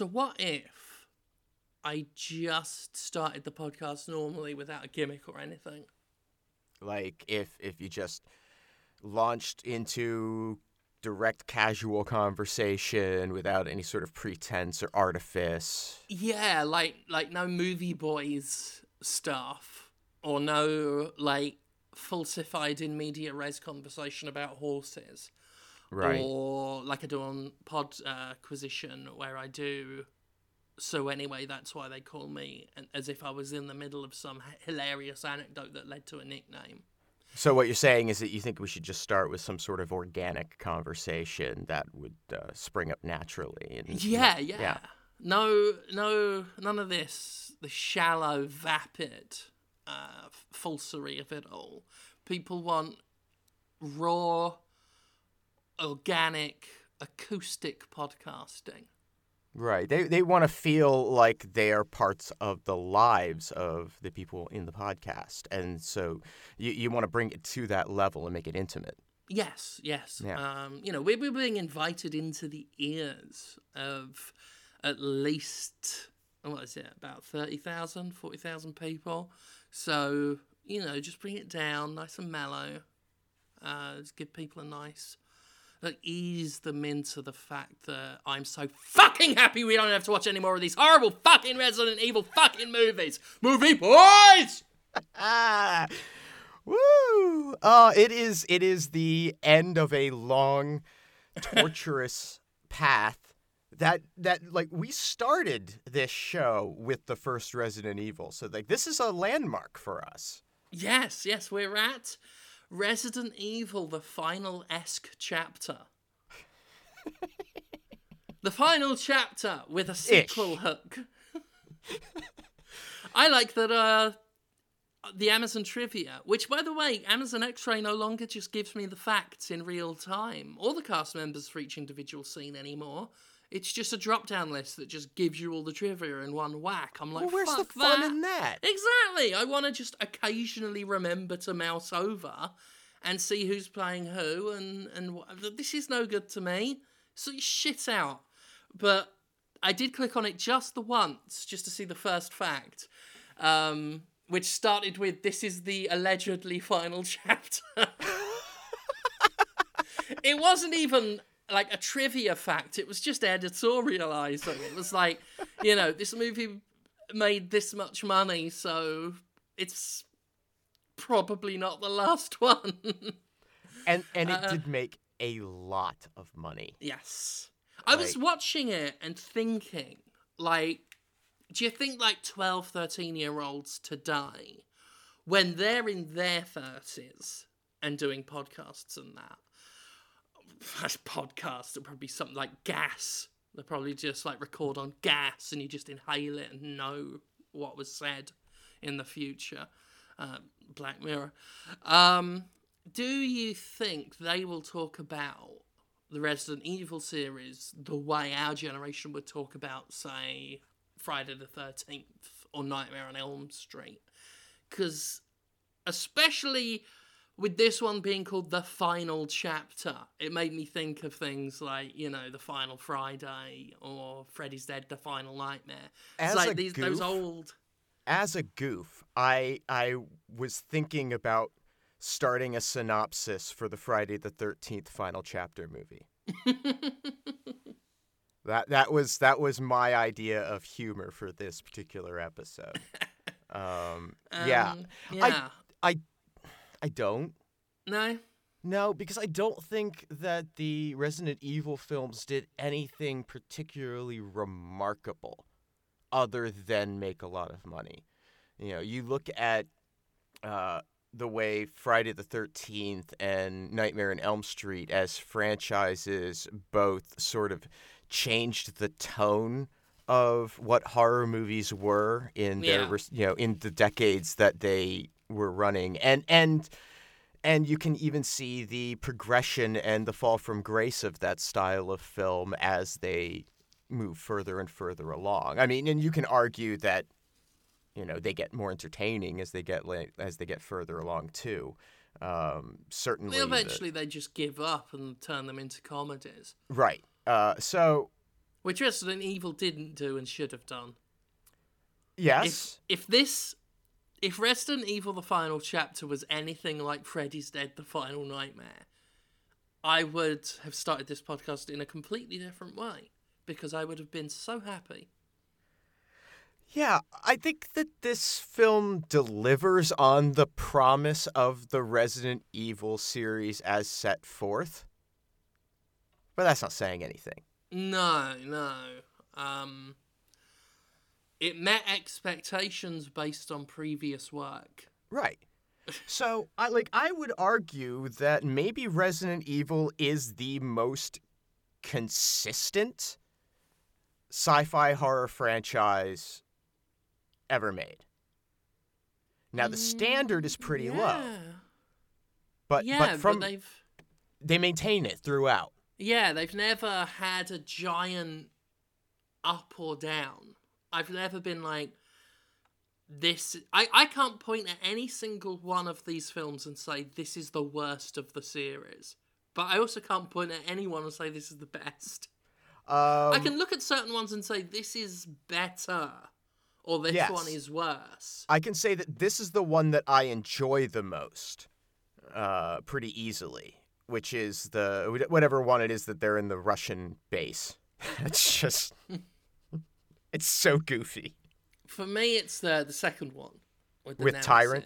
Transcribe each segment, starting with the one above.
So what if I just started the podcast normally without a gimmick or anything? Like if if you just launched into direct casual conversation without any sort of pretense or artifice. Yeah, like like no movie boys stuff or no like falsified in media res conversation about horses. Right. Or like I do on Pod uh, Acquisition where I do so anyway that's why they call me as if I was in the middle of some hilarious anecdote that led to a nickname. So what you're saying is that you think we should just start with some sort of organic conversation that would uh, spring up naturally. And, Yeah, yeah. yeah. No, no, none of this. The shallow, vapid uh, falsery of it all. People want raw, organic, acoustic podcasting. Right. They they want to feel like they are parts of the lives of the people in the podcast, and so you you want to bring it to that level and make it intimate. Yes, yes. Yeah. Um, you know, we're, we're being invited into the ears of at least, what is it, about 30,000, 40,000 people. So, you know, just bring it down nice and mellow. Uh, just give people a nice, like, ease them into the fact that I'm so fucking happy we don't have to watch any more of these horrible fucking Resident Evil fucking movies. Movie boys! Ah, woo! Oh, it is it is the end of a long, torturous path. That that like we started this show with the first Resident Evil, so like this is a landmark for us. Yes, yes, we're at Resident Evil, the final esque chapter. the final chapter with a sequel hook. I like that uh the Amazon trivia, which by the way, Amazon X-Ray no longer just gives me the facts in real time or the cast members for each individual scene anymore. It's just a drop-down list that just gives you all the trivia in one whack. I'm like, Well, where's the fun that. in that? Exactly. I want to just occasionally remember to mouse over and see who's playing who, and and wh- this is no good to me. So you shit out. But I did click on it just the once, just to see the first fact, um, which started with "This is the allegedly final chapter." it wasn't even like a trivia fact. It was just editorializing. It was like, you know, this movie made this much money, so it's probably not the last one. And and it Uh, did make a lot of money. yes. I was watching it and thinking, like, do you think like 12, 13 year olds today, when they're in their 30s and doing podcasts and that, podcasts would probably be something like gas. They probably just like record on gas and you just inhale it and know what was said in the future. Uh, Black Mirror. Um, do you think they will talk about the Resident Evil series the way our generation would talk about, say, Friday the 13th or Nightmare on Elm Street? Because, especially with this one being called The Final Chapter, it made me think of things like, you know, The Final Friday or Freddy's Dead, The Final Nightmare. It's As like a these, those goof- old. As a goof, I I was thinking about starting a synopsis for the Friday the 13th final chapter movie. That that was that was my idea of humor for this particular episode. Um, yeah, Um, yeah. I don't. No? No, because I don't think that the Resident Evil films did anything particularly remarkable other than make a lot of money. You know, you look at uh, the way Friday the 13th and Nightmare on Elm Street as franchises both sort of changed the tone of what horror movies were in their Yeah. you know in the decades that they were running and and and you can even see the progression and the fall from grace of that style of film as they move further and further along. I mean, and you can argue that you know they get more entertaining as they get as they get further along too. Um, certainly, the- Eventually, they just give up and turn them into comedies. right. Uh, so which Resident Evil didn't do and should have done. Yes. If if this if Resident Evil the final chapter was anything like Freddy's Dead the Final Nightmare, I would have started this podcast in a completely different way because I would have been so happy. Yeah, I think that this film delivers on the promise of the Resident Evil series as set forth. But that's not saying anything. No, no. Um it met expectations based on previous work. Right. So, I like I would argue that maybe Resident Evil is the most consistent sci-fi horror franchise ever made. Now the mm, standard is pretty low, but yeah, but from they've they maintain it throughout. Yeah, they've never had a giant up or down. I've never been like this I, I can't point at any single one of these films and say this is the worst of the series. But I also can't point at anyone and say this is the best. Um, I can look at certain ones and say this is better or this Yes. one is worse. I can say that this is the one that I enjoy the most, uh, pretty easily. Which is the whatever one it is that they're in the Russian base. it's just, it's so goofy. For me, it's the the second one with, the With Tyrant?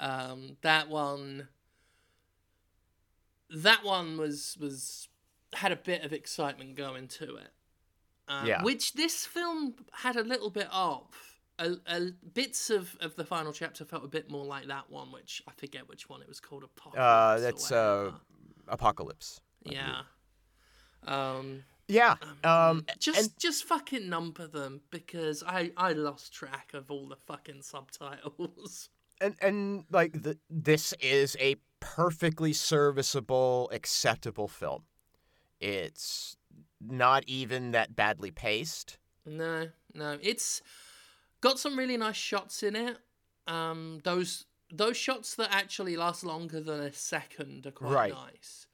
Um, that one, that one was was had a bit of excitement going to it. Uh, Yeah. Which this film had a little bit of. A, a, bits of, of the final chapter felt a bit more like that one, which I forget which one it was called. Apocalypse. Uh, that's uh. Apocalypse. yeah. Um, Yeah. Um, just and just fucking number them because I I lost track of all the fucking subtitles. and and like the, this is a perfectly serviceable, acceptable film. It's not even that badly paced. No, no, it's got some really nice shots in it. Um, those those shots that actually last longer than a second are quite Right. nice.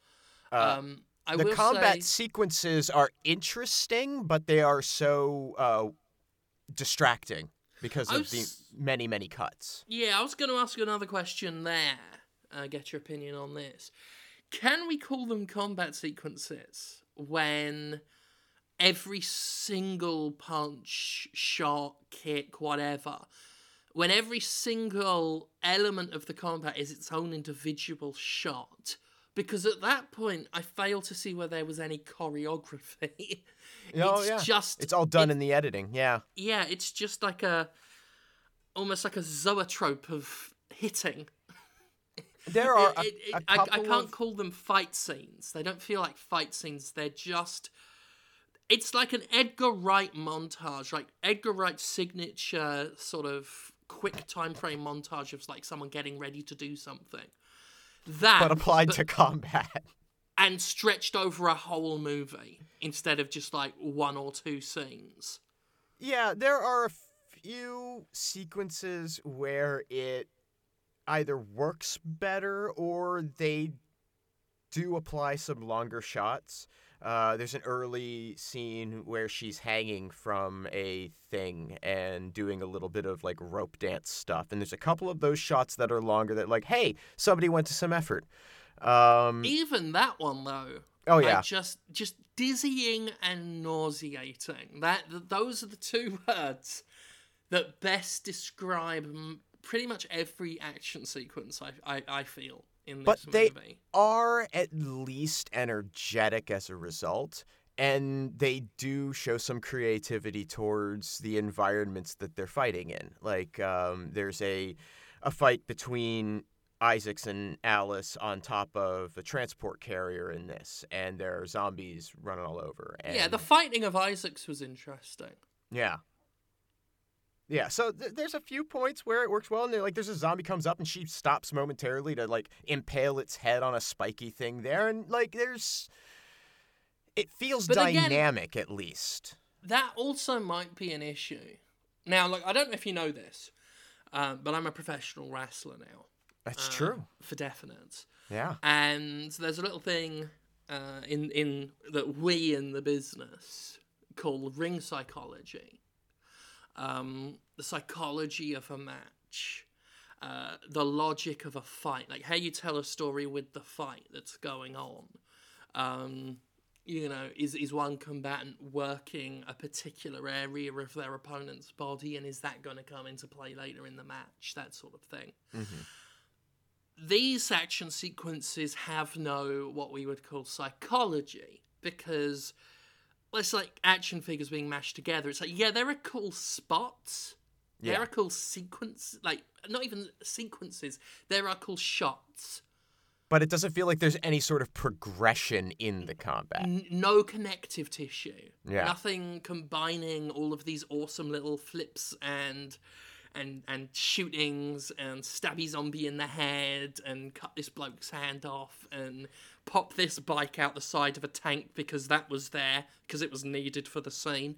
Uh, um, I the combat say, sequences are interesting, but they are so uh, distracting because of the many, many cuts. yeah, I was going to ask you another question there. Uh, get your opinion on this. Can we call them combat sequences when every single punch, shot, kick, whatever, when every single element of the combat is its own individual shot? Because at that point, I fail to see where there was any choreography. Oh, it's yeah. just It's all done in the editing. Yeah. yeah, it's just like a almost like a zoetrope of hitting. There are a, It- it- a I, I can't of call them fight scenes. They don't feel like fight scenes. They're just. It's like an Edgar Wright montage, like Edgar Wright's signature sort of quick time frame montage of like someone getting ready to do something. That, but applied to combat. and stretched over a whole movie instead of just like one or two scenes. Yeah, there are a few sequences where it either works better or they do apply some longer shots. Uh, there's an early scene where she's hanging from a thing and doing a little bit of like rope dance stuff. And there's a couple of those shots that are longer that, like, hey, somebody went to some effort. Um, Even that one though, oh, I yeah. just just dizzying and nauseating. That those are the two words that best describe pretty much every action sequence I I, I feel in this But they- are at least energetic as a result and they do show some creativity towards the environments that they're fighting in. Like um, there's a a fight between Isaacs and Alice on top of a transport carrier in this and there are zombies running all over and Yeah, the fighting of Isaacs was interesting. yeah yeah, so th- there's a few points where it works well, and like there's a zombie comes up and she stops momentarily to like impale its head on a spiky thing there, and like there's, it feels But again- dynamic at least. That also might be an issue. Now, like I don't know if you know this, uh, but I'm a professional wrestler now. That's uh, true. for definite. Yeah. And there's a little thing uh, in in that we in the business call ring psychology. Um, the psychology of a match, uh, the logic of a fight, like how you tell a story with the fight that's going on. Um, you know, is is one combatant working a particular area of their opponent's body, and is that going to come into play later in the match? That sort of thing. These action sequences have no what we would call psychology because it's like action figures being mashed together. It's like yeah, there are cool spots. Yeah. There are cool sequence, like not even sequences. There are cool shots. But it doesn't feel like there's any sort of progression in the combat. N- no connective tissue. Yeah. Nothing combining all of these awesome little flips and and and shootings and stabby zombie in the head and cut this bloke's hand off and pop this bike out the side of a tank because that was there because it was needed for the scene.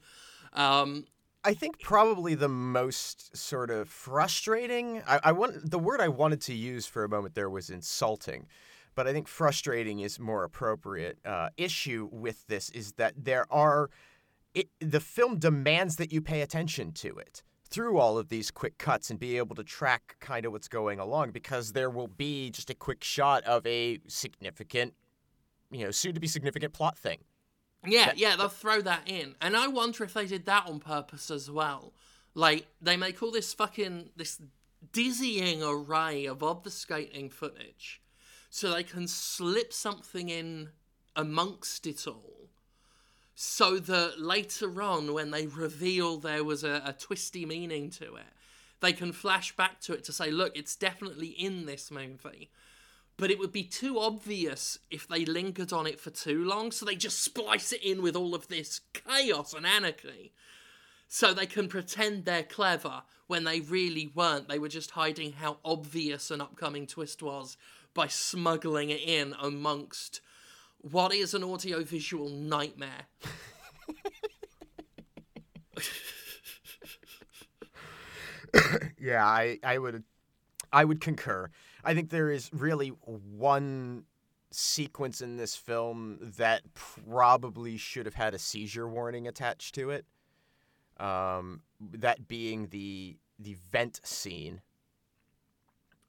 Um, I think probably the most sort of frustrating. I, I want the word I wanted to use for a moment there was insulting, but I think frustrating is more appropriate. Uh, issue with this is that there are, it the film demands that you pay attention to it through all of these quick cuts and be able to track kind of what's going along because there will be just a quick shot of a significant, you know, soon to be significant plot thing. Yeah, yeah, they'll throw that in. And I wonder if they did that on purpose as well. Like, they make all this fucking, this dizzying array of obfuscating footage so they can slip something in amongst it all so that later on, when they reveal there was a, a twisty meaning to it, they can flash back to it to say, look, it's definitely in this movie but it would be too obvious if they lingered on it for too long, so they just splice it in with all of this chaos and anarchy. So they can pretend they're clever when they really weren't. They were just hiding how obvious an upcoming twist was by smuggling it in amongst what is an audiovisual nightmare. Yeah, I, I would I would concur. I think there is really one sequence in this film that probably should have had a seizure warning attached to it. Um, that being the the vent scene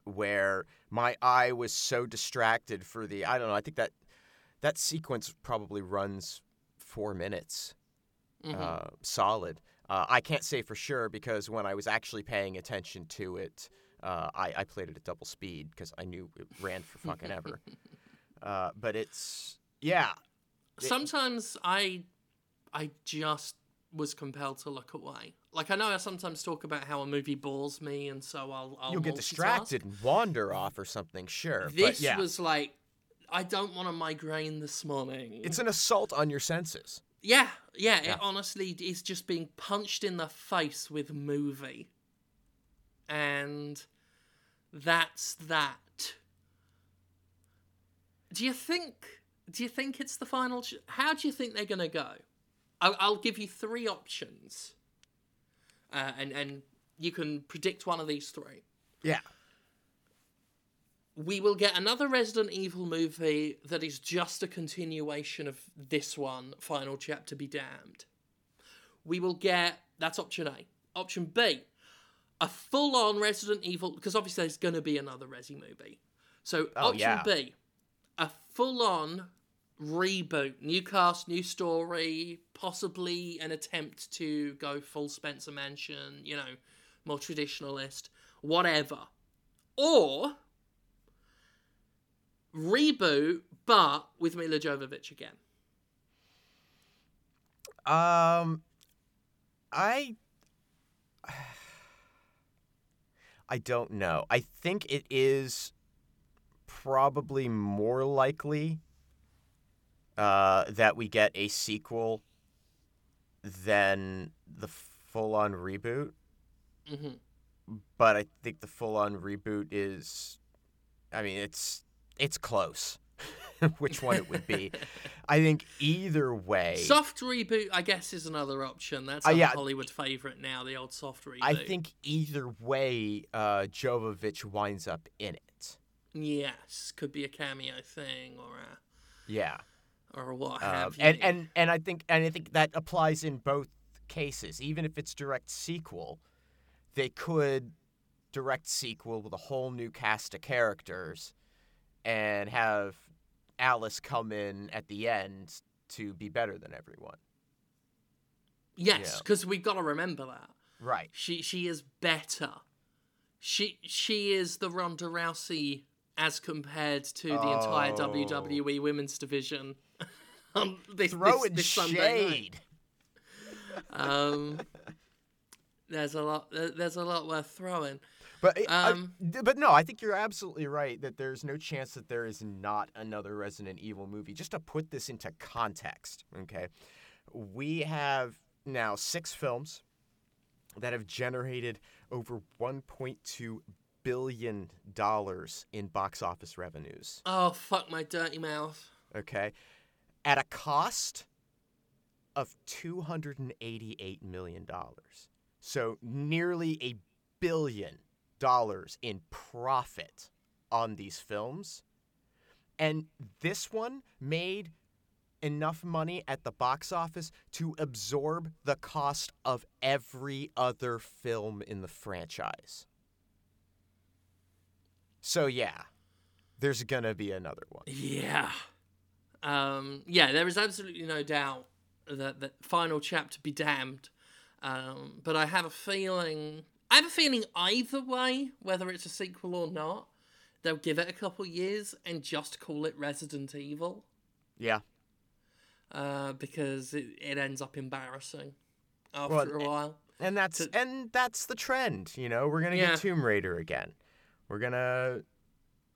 where my eye was so distracted for the I don't know, I think that that sequence probably runs 4 minutes Mhm. uh, solid. Uh, I can't say for sure because when I was actually paying attention to it, uh, I, I played it at double speed because I knew it ran for fucking ever. Uh, but it's yeah, sometimes I I just was compelled to look away. Like I know I sometimes talk about how a movie bores me, and so I'll, I'll you'll get distracted and wander off or something. Sure, This but yeah, was like, I don't want a migraine this morning. it's an assault on your senses. yeah, yeah, Yeah. It honestly is just being punched in the face with movie, and that's that. Do you think? Do you think it's the final? Ch- How do you think they're gonna go? I'll, I'll give you three options, uh, and and you can predict one of these three. Yeah, we will get another Resident Evil movie that is just a continuation of this one, Final Chapter Be Damned. We will get that's option A. Option B, a full on Resident Evil, because obviously there's going to be another Resi movie. So, Oh, option yeah. B, a full on reboot, new cast, new story, possibly an attempt to go full Spencer Mansion, you know, more traditionalist, whatever. Or reboot, but with Milla Jovovich again. Um, I, I don't know. I think it is probably more likely uh, that we get a sequel than the full-on reboot. hmm But I think the full-on reboot is, I mean, it's it's close. Which one it would be? I think either way. Soft reboot, I guess, is another option. That's Uh, a yeah. Hollywood favorite now, the old soft reboot. I think either way, uh, Jovovich winds up in it. Yes, could be a cameo thing or a. Yeah. or what Um, have you. and and and I think and I think that applies in both cases. Even if it's direct sequel, they could direct sequel with a whole new cast of characters, and have Alice come in at the end to be better than everyone. yes, yeah. because we've got to remember that Right. she she is better. She she is the Ronda Rousey as compared to the entire Oh. WWE Women's Division. on this, Throwing this, this Sunday night. shade. Um, there's a lot. There's a lot worth throwing. But Um, I- but no, I think you're absolutely right that there's no chance that there is not another Resident Evil movie. Just to put this into context, okay, we have now six films that have generated over 1.2 billion dollars in box office revenues. Oh fuck my dirty mouth. Okay, at a cost of 288 million dollars. So nearly a billion dollars in profit on these films. And this one made enough money at the box office to absorb the cost of every other film in the franchise. So yeah, there's going to be another one. Yeah. Um, yeah, there is absolutely no doubt that that final chapter be damned. Um, but I have a feeling I have a feeling either way, whether it's a sequel or not, they'll give it a couple years and just call it Resident Evil. Yeah. Uh, because it, it ends up embarrassing after Well, a while. And that's to- and that's the trend, you know. We're gonna Yeah. get Tomb Raider again. We're gonna,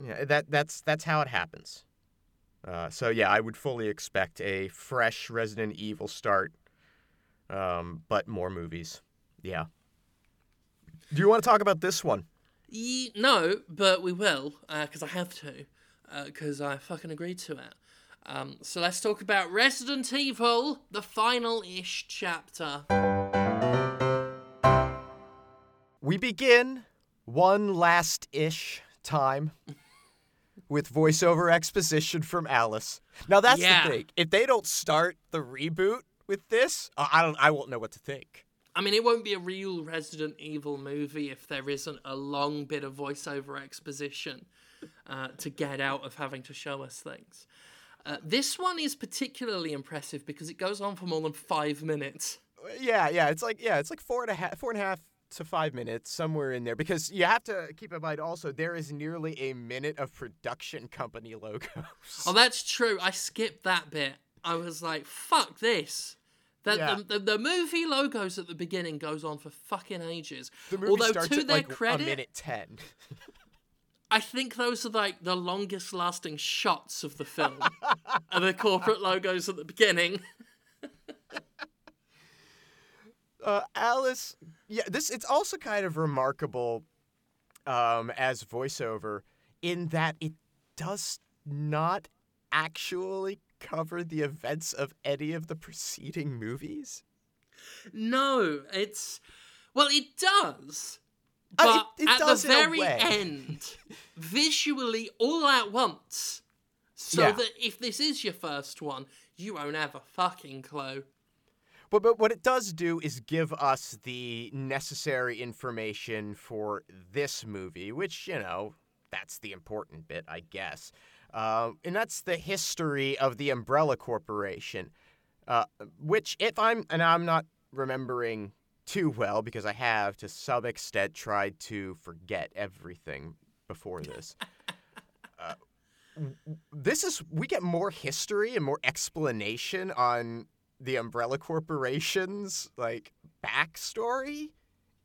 yeah. That that's that's how it happens. Uh, so yeah, I would fully expect a fresh Resident Evil start, um, but more movies. Yeah. Do you want to talk about this one? Ye- no, but we will, because I have to, because I fucking agreed to it. Um, so let's talk about Resident Evil, the final ish chapter. We begin one last ish time with voiceover exposition from Alice. Now that's Yeah. the thing. If they don't start the reboot with this, uh, I don't. I won't know what to think. I mean, it won't be a real Resident Evil movie if there isn't a long bit of voiceover exposition uh, to get out of having to show us things. Uh, this one is particularly impressive because it goes on for more than five minutes. Yeah, yeah. It's like yeah, it's like four and a half, four and a half to five minutes somewhere in there because you have to keep in mind also there is nearly a minute of production company logos. Oh, that's true. I skipped that bit. I was like, fuck this. The, Yeah. the, the, the movie logos at the beginning goes on for fucking ages. The movie Although starts to at their like credit, a minute ten. I think those are like the longest lasting shots of the film. are the corporate logos at the beginning. uh, Alice, yeah, this it's also kind of remarkable um, as voiceover in that it does not actually cover the events of any of the preceding movies. No, it's well, it does, uh, but mean, it- it at does the very end, visually all at once. So Yeah. that if this is your first one, you won't have a fucking clue. But, but what it does do is give us the necessary information for this movie, which, you know, that's the important bit, I guess. Um, and that's the history of the Umbrella Corporation, uh, which, if I'm, and I'm not remembering too well because I have to some extent tried to forget everything before this. uh, this is, we get more history and more explanation on the Umbrella Corporation's like backstory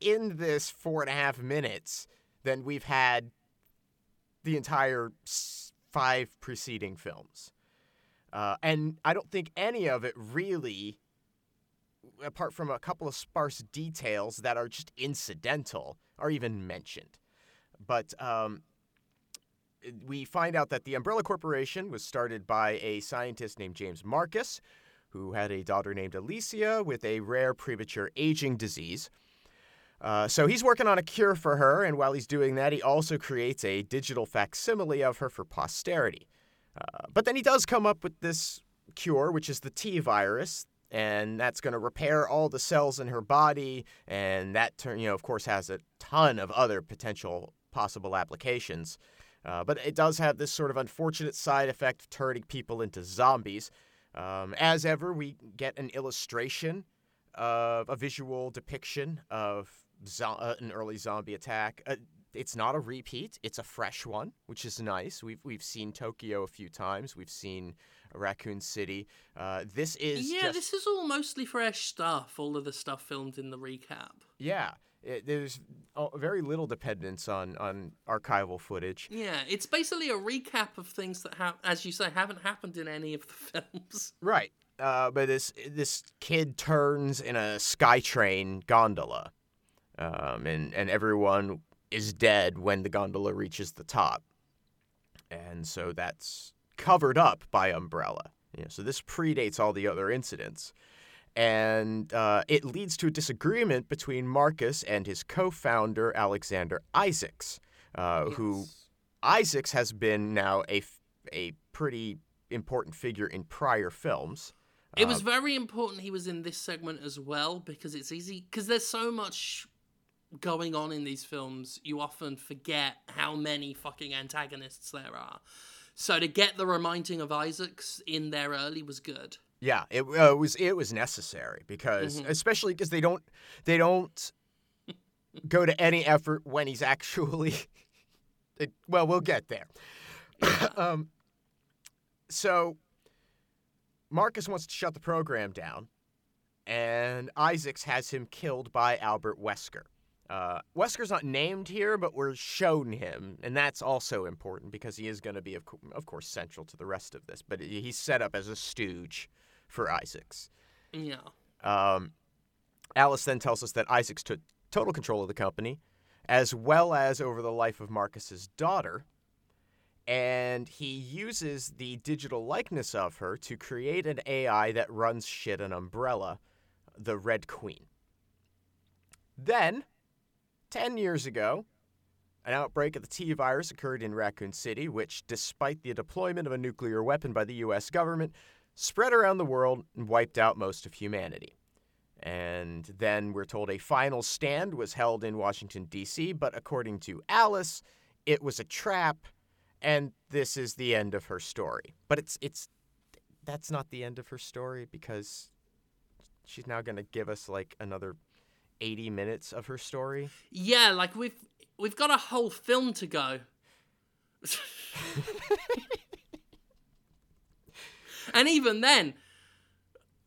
in this four and a half minutes than we've had the entire five preceding films. Uh, and I don't think any of it really, apart from a couple of sparse details that are just incidental, are even mentioned. But um, we find out that the Umbrella Corporation was started by a scientist named James Marcus, who had a daughter named Alicia with a rare premature aging disease. Uh, so he's working on a cure for her, and while he's doing that, he also creates a digital facsimile of her for posterity. Uh, but then he does come up with this cure, which is the T virus, and that's going to repair all the cells in her body, and that you know, of course, has a ton of other potential possible applications. Uh, but it does have this sort of unfortunate side effect of turning people into zombies. Um, as ever, we get an illustration of a visual depiction of zo- uh, an early zombie attack. Uh, it's not a repeat; it's a fresh one, which is nice. We've we've seen Tokyo a few times. We've seen Raccoon City. Uh, this is yeah, just, this is all mostly fresh stuff. All of the stuff filmed in the recap. yeah. It, there's very little dependence on on archival footage. Yeah, it's basically a recap of things that have, as you say, haven't happened in any of the films. Right. Uh, but this this kid turns in a SkyTrain gondola, um, and and everyone is dead when the gondola reaches the top, and so that's covered up by Umbrella. You know, so this predates all the other incidents, and uh, it leads to a disagreement between Marcus and his co-founder Alexander Isaacs, uh, who Isaacs has been now a a pretty important figure in prior films. It was very important he was in this segment as well because it's easy because there's so much going on in these films. You often forget how many fucking antagonists there are. So to get the reminding of Isaacs in there early was good. Yeah, it uh, was it was necessary because Mhm. especially because they don't they don't go to any effort when he's actually it, well we'll get there. um, so Marcus wants to shut the program down, and Isaacs has him killed by Albert Wesker. Uh, Wesker's not named here, but we're shown him, and that's also important because he is going to be, of, co- of course, central to the rest of this. But he's set up as a stooge for Isaacs. Yeah. Um, Alice then tells us that Isaacs took total control of the company, as well as over the life of Marcus's daughter, and he uses the digital likeness of her to create an AI that runs shit an umbrella, the Red Queen. Then, 10 years ago, an outbreak of the T virus occurred in Raccoon City, which, despite the deployment of a nuclear weapon by the US government, spread around the world and wiped out most of humanity. And then we're told a final stand was held in Washington, D.C., but according to Alice, it was a trap, and this is the end of her story. But it's, it's, that's not the end of her story because she's now going to give us like another 80 minutes of her story. Yeah, like we've we've got a whole film to go. and even then,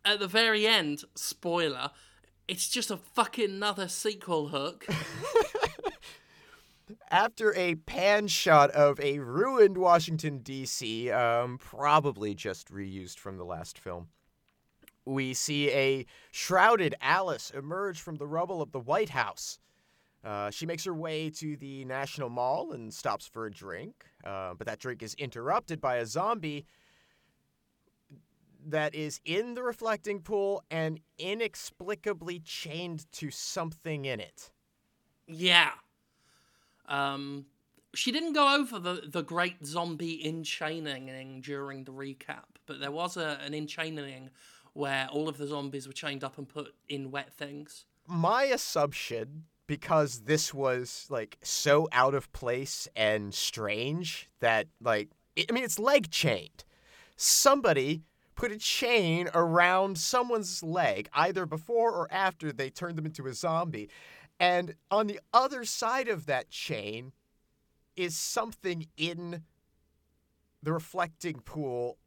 at the very end, spoiler, it's just a fucking another sequel hook. After a pan shot of a ruined Washington, D.C., um, probably just reused from the last film, we see a shrouded Alice emerge from the rubble of the White House. Uh, she makes her way to the National Mall and stops for a drink, uh, but that drink is interrupted by a zombie that is in the reflecting pool and inexplicably chained to something in it. yeah. Um, she didn't go over the, the great zombie enchaining during the recap, but there was a, an enchaining where all of the zombies were chained up and put in wet things. my assumption because this was like so out of place and strange that like i I mean it's leg chained somebody put a chain around someone's leg either before or after they turned them into a zombie and on the other side of that chain is something in the reflecting pool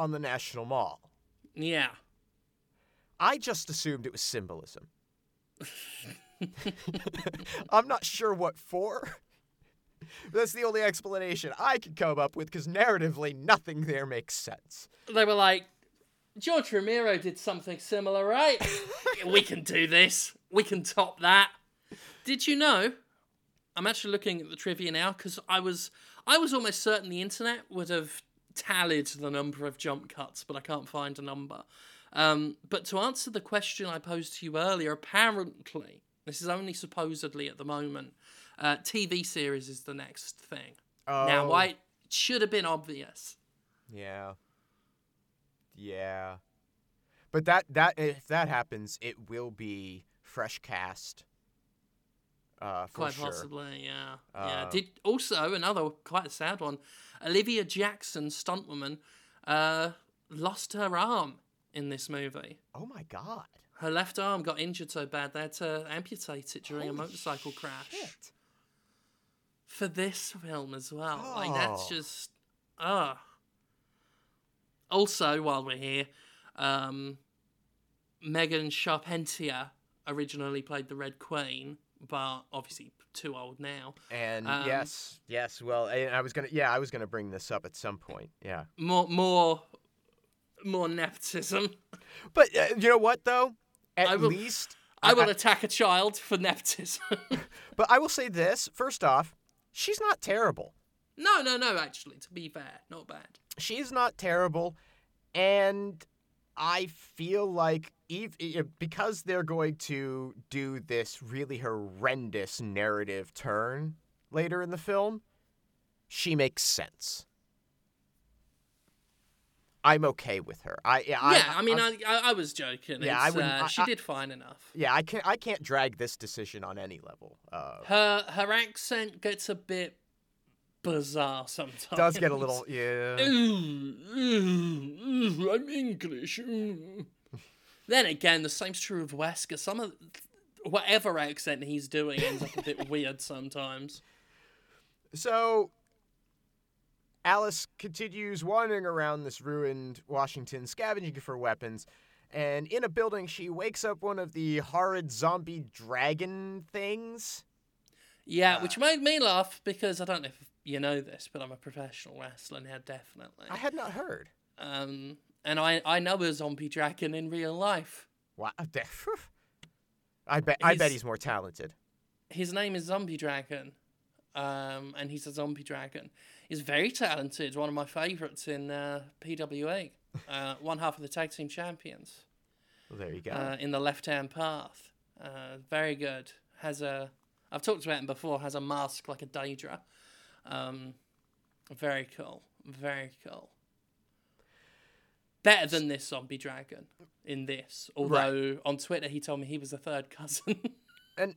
on the national mall Yeah. I just assumed it was symbolism. I'm not sure what for. That's the only explanation I can come up with because narratively, nothing there makes sense. They were like, George Romero did something similar, right? we can do this. We can top that. Did you know? I'm actually looking at the trivia now because I was I was almost certain the internet would have tallied the number of jump cuts, but I can't find a number. Um, but to answer the question I posed to you earlier, apparently this is only supposedly at the moment. Uh, TV series is the next thing. Now, Oh, why it should have been obvious. Yeah. Yeah. But that that if that happens, it will be fresh cast. Uh, for Quite sure. possibly, yeah. yeah. Uh, Did also another quite a sad one. Olivia Jackson, stuntwoman, uh, lost her arm in this movie. Oh my god. Her left arm got injured so bad they had to amputate it during a Holy motorcycle crash. Shit. For this film as well. Like that's Oh. just ah. Also, while we're here, um, Megan Charpentier originally played the Red Queen, but obviously too old now. And Um, yes, yes. Well, and I was gonna, yeah, I was gonna bring this up at some point. Yeah. More, more, more nepotism. But uh, you know what though? At I will- least I will attack a child for nepotism. But I will say this. First off, she's not terrible. no, no, no. Actually, to be fair, not bad. She's not terrible, and I feel like because they're going to do this really horrendous narrative turn later in the film, she makes sense. I'm okay with her. I yeah. yeah, I, mean, I, I, I was joking. Yeah, It's, I wouldn't- uh, I- she did fine enough. yeah. I can't. I can't drag this decision on any level. Uh, Her her accent gets a bit bizarre sometimes. does get a little yeah. Ooh, ooh, ooh, I'm English. ooh. Then again, the same's true of Wesker. Some of whatever accent he's doing ends up a bit weird sometimes. So Alice continues wandering around this ruined Washington, scavenging for weapons. And in a building, she wakes up one of the horrid zombie dragon things. Yeah, which made me laugh because I don't know if you know this, but I'm a professional wrestler now, definitely. I had not heard. Um, and I I know a zombie dragon in real life. Wow. I bet. I bet He's- more talented. his name is Zombie Dragon, um, and he's a zombie dragon. He's very talented. One of my favourites in uh, PWA. Uh, one half of the tag team champions Well, there you go. uh, in the left hand path. Uh, very good. Has a. I've talked about him before. Has a mask like a Daedra. Um, very cool. Very cool. Better than this zombie dragon in this. Although on Twitter he told me he was a third cousin. and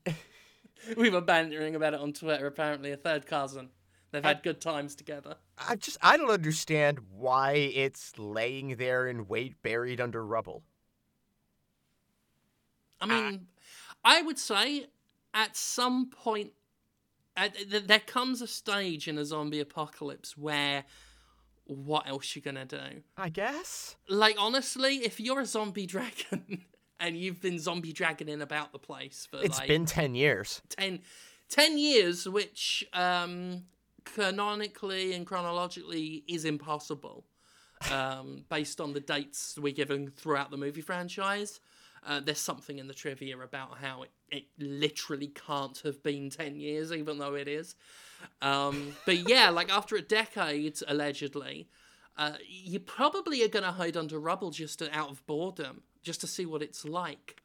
we were bantering about it on Twitter. Apparently, a third cousin. They've had good times together. I just I don't understand why it's laying there in wait, buried under rubble. I mean, I would say at some point, at, th- there comes a stage in a zombie apocalypse where what else you gonna do? I guess. Like honestly, if you're a zombie dragon and you've been zombie dragoning about the place for It's like been ten years. 10, 10 years, which um, canonically and chronologically is impossible um, based on the dates we're given throughout the movie franchise. Uh, there's something in the trivia about how it, it literally can't have been 10 years, even though it is. Um, but yeah, like after a decade, allegedly, uh, you probably are going to hide under rubble just out of boredom, just to see what it's like.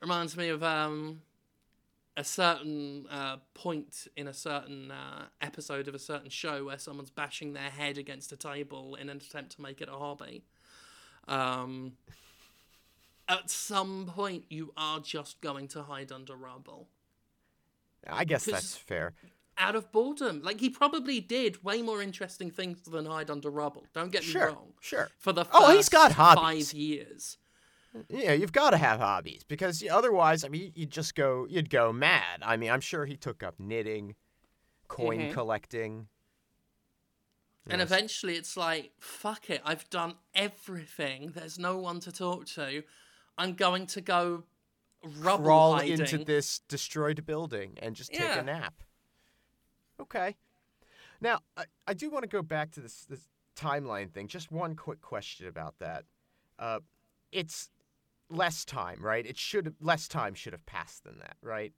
Reminds me of um, a certain uh, point in a certain uh, episode of a certain show where someone's bashing their head against a table in an attempt to make it a hobby. Um, at some point, you are just going to hide under rubble I guess Because- that's fair. out of boredom. Like he probably did way more interesting things than hide under rubble. Don't get me wrong. sure. For the Oh, he's got hobbies. five years. Yeah, you've got to have hobbies because otherwise, I mean, you'd just go, you'd go mad. I mean, I'm sure he took up knitting, coin Mhm. collecting. And Yes. eventually it's like, fuck it, I've done everything. There's no one to talk to. I'm going to go rubble crawl hiding. into this destroyed building and just take Yeah. a nap. Okay. Now, I, I do want to go back to this this timeline thing. Just one quick question about that. Uh, it's less time, right? It should less time should have passed than that, right?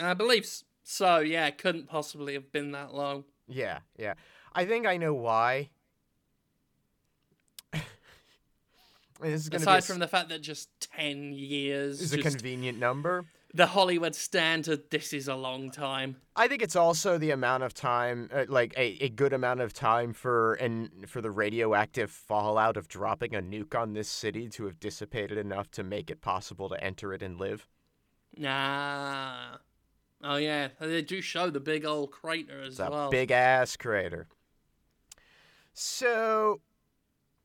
I believe so, yeah, it couldn't possibly have been that long. Yeah, yeah. I think I know why. This is gonna Aside be a, from the fact that just 10 years is a convenient number. the Hollywood standard, this is a long time. I think it's also the amount of time, uh, like a, a good amount of time for and for the radioactive fallout of dropping a nuke on this city to have dissipated enough to make it possible to enter it and live. Nah. Oh yeah, they do show the big old crater as It's well. big ass crater. So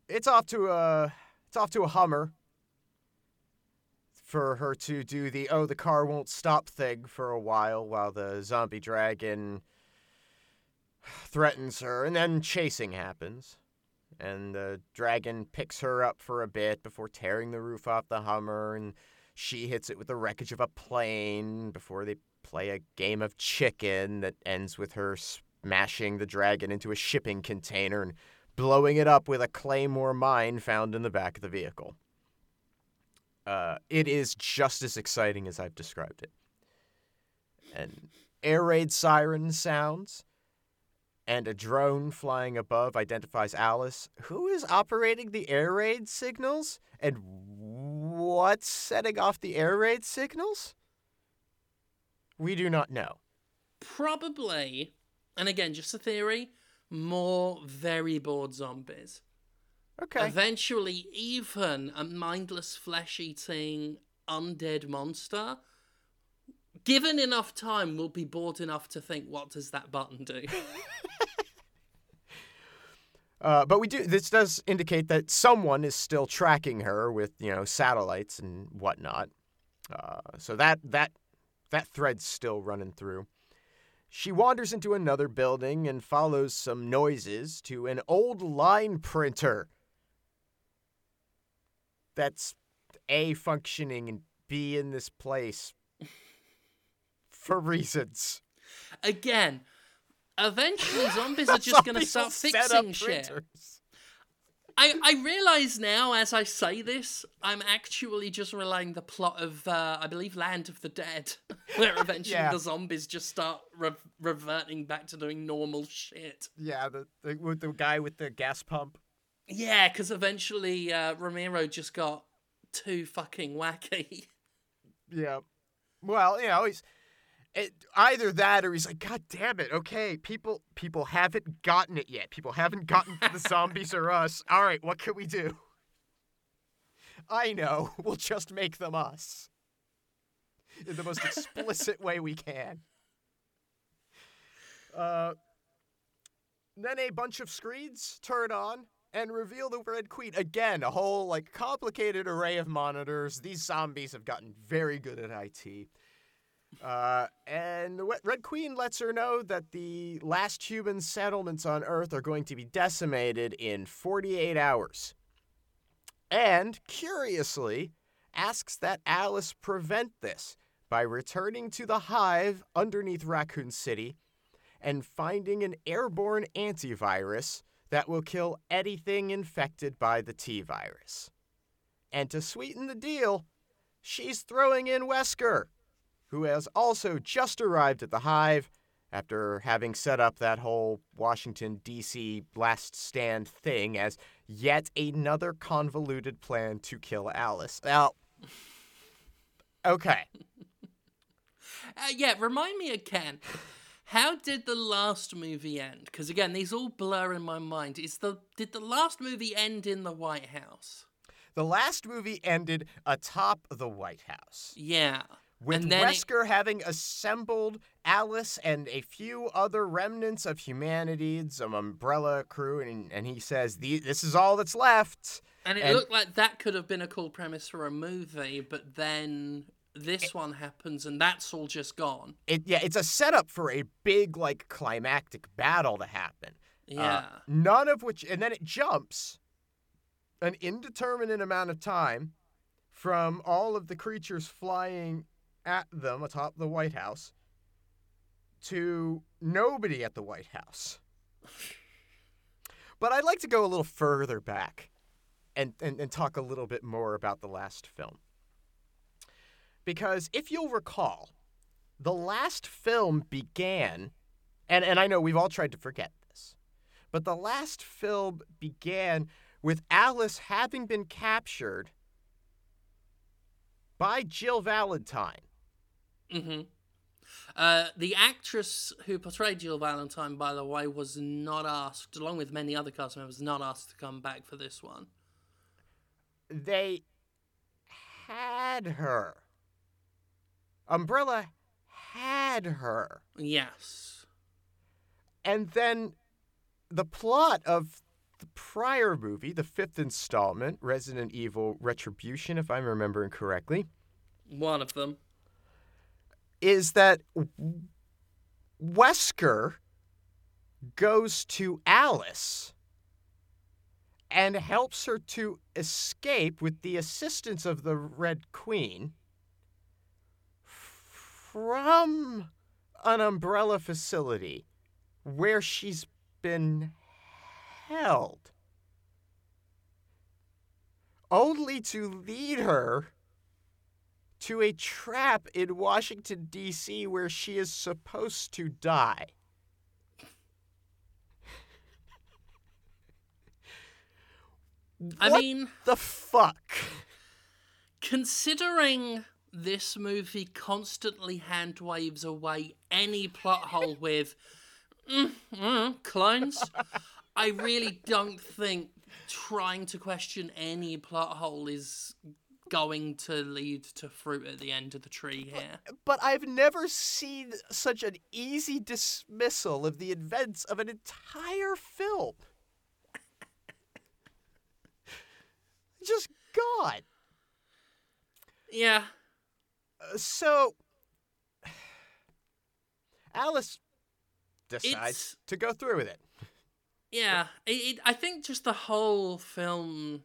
it's off to a it's off to a Hummer for her to do the oh the car won't stop thing for a while while the zombie dragon threatens her and then chasing happens. And the dragon picks her up for a bit before tearing the roof off the Hummer and she hits it with the wreckage of a plane before they play a game of chicken that ends with her smashing the dragon into a shipping container and blowing it up with a claymore mine found in the back of the vehicle. Uh, it is just as exciting as I've described it. And air raid siren sounds, and a drone flying above identifies Alice. Who is operating the air raid signals? And what's setting off the air raid signals? We do not know. Probably, and again, just a theory, more very bored zombies. Okay. Eventually, even a mindless flesh eating undead monster, given enough time, will be bored enough to think, what does that button do? Uh, but we do. This does indicate that someone is still tracking her with you know satellites and whatnot. Uh, so that that that thread's still running through. She wanders into another building and follows some noises to an old line printer. That's A functioning and B in this place for reasons. Again, eventually zombies are just going to start will set up fixing shit. printers. I, I realize now as I say this, I'm actually just relaying the plot of, uh, I believe, Land of the Dead, where eventually Yeah. the zombies just start re- reverting back to doing normal shit. Yeah, the, the with the guy with the gas pump. Yeah, because eventually uh, Romero just got too fucking wacky. Yeah. Well, you know, he's it, either that or he's like, God damn it. Okay, people people haven't gotten it yet. People haven't gotten the zombies or us. All right, what can we do? I know. We'll just make them us in the most explicit way we can. Uh, then a bunch of screens turn on and reveal the Red Queen. Again, a whole like complicated array of monitors. These zombies have gotten very good at IT. Uh, and the Red Queen lets her know that the last human settlements on Earth are going to be decimated in 48 hours. And, curiously, asks that Alice prevent this by returning to the hive underneath Raccoon City and finding an airborne antivirus that will kill anything infected by the T virus. And to sweeten the deal, she's throwing in Wesker, who has also just arrived at the hive after having set up that whole Washington, D.C. last stand thing as yet another convoluted plan to kill Alice. Now, okay. Uh, yeah, remind me again. How did the last movie end? Because again, these all blur in my mind. Is the did the last movie end in the White House? The last movie ended atop the White House. Yeah. With then it- Wesker having assembled Alice and a few other remnants of humanity, some umbrella crew, and, and he says, This is all that's left. And it And- looked like that could have been a cool premise for a movie, but then this one happens and that's all just gone. It, yeah, it's a setup for a big, like, climactic battle to happen. Uh, Yeah. none of which, and then it jumps an indeterminate amount of time from all of the creatures flying at them atop the White House to nobody at the White House. But I'd like to go a little further back and, and, and talk a little bit more about the last film. Because if you'll recall, the last film began, and, and I know we've all tried to forget this, but the last film began with Alice having been captured by Jill Valentine hmm Uh, the actress who portrayed Jill Valentine, by the way, was not asked, along with many other cast members, not asked to come back for this one. They had her. Umbrella had her. Yes. And then the plot of the prior movie, the fifth installment, Resident Evil Retribution, if I'm remembering correctly, One of them. Is that Wesker goes to Alice and helps her to escape with the assistance of the Red Queen from an umbrella facility where she's been held. Only to lead her to a trap in Washington, D.C., where she is supposed to die. I What mean, the fuck? considering this movie constantly hand waves away any plot hole with mm, mm, clones, I really don't think trying to question any plot hole is going to lead to fruit at the end of the tree here. But I've never seen such an easy dismissal of the events of an entire film. Just God. Yeah, Uh, So, Alice decides It's- to go through with it. Yeah, it, it, I think just the whole film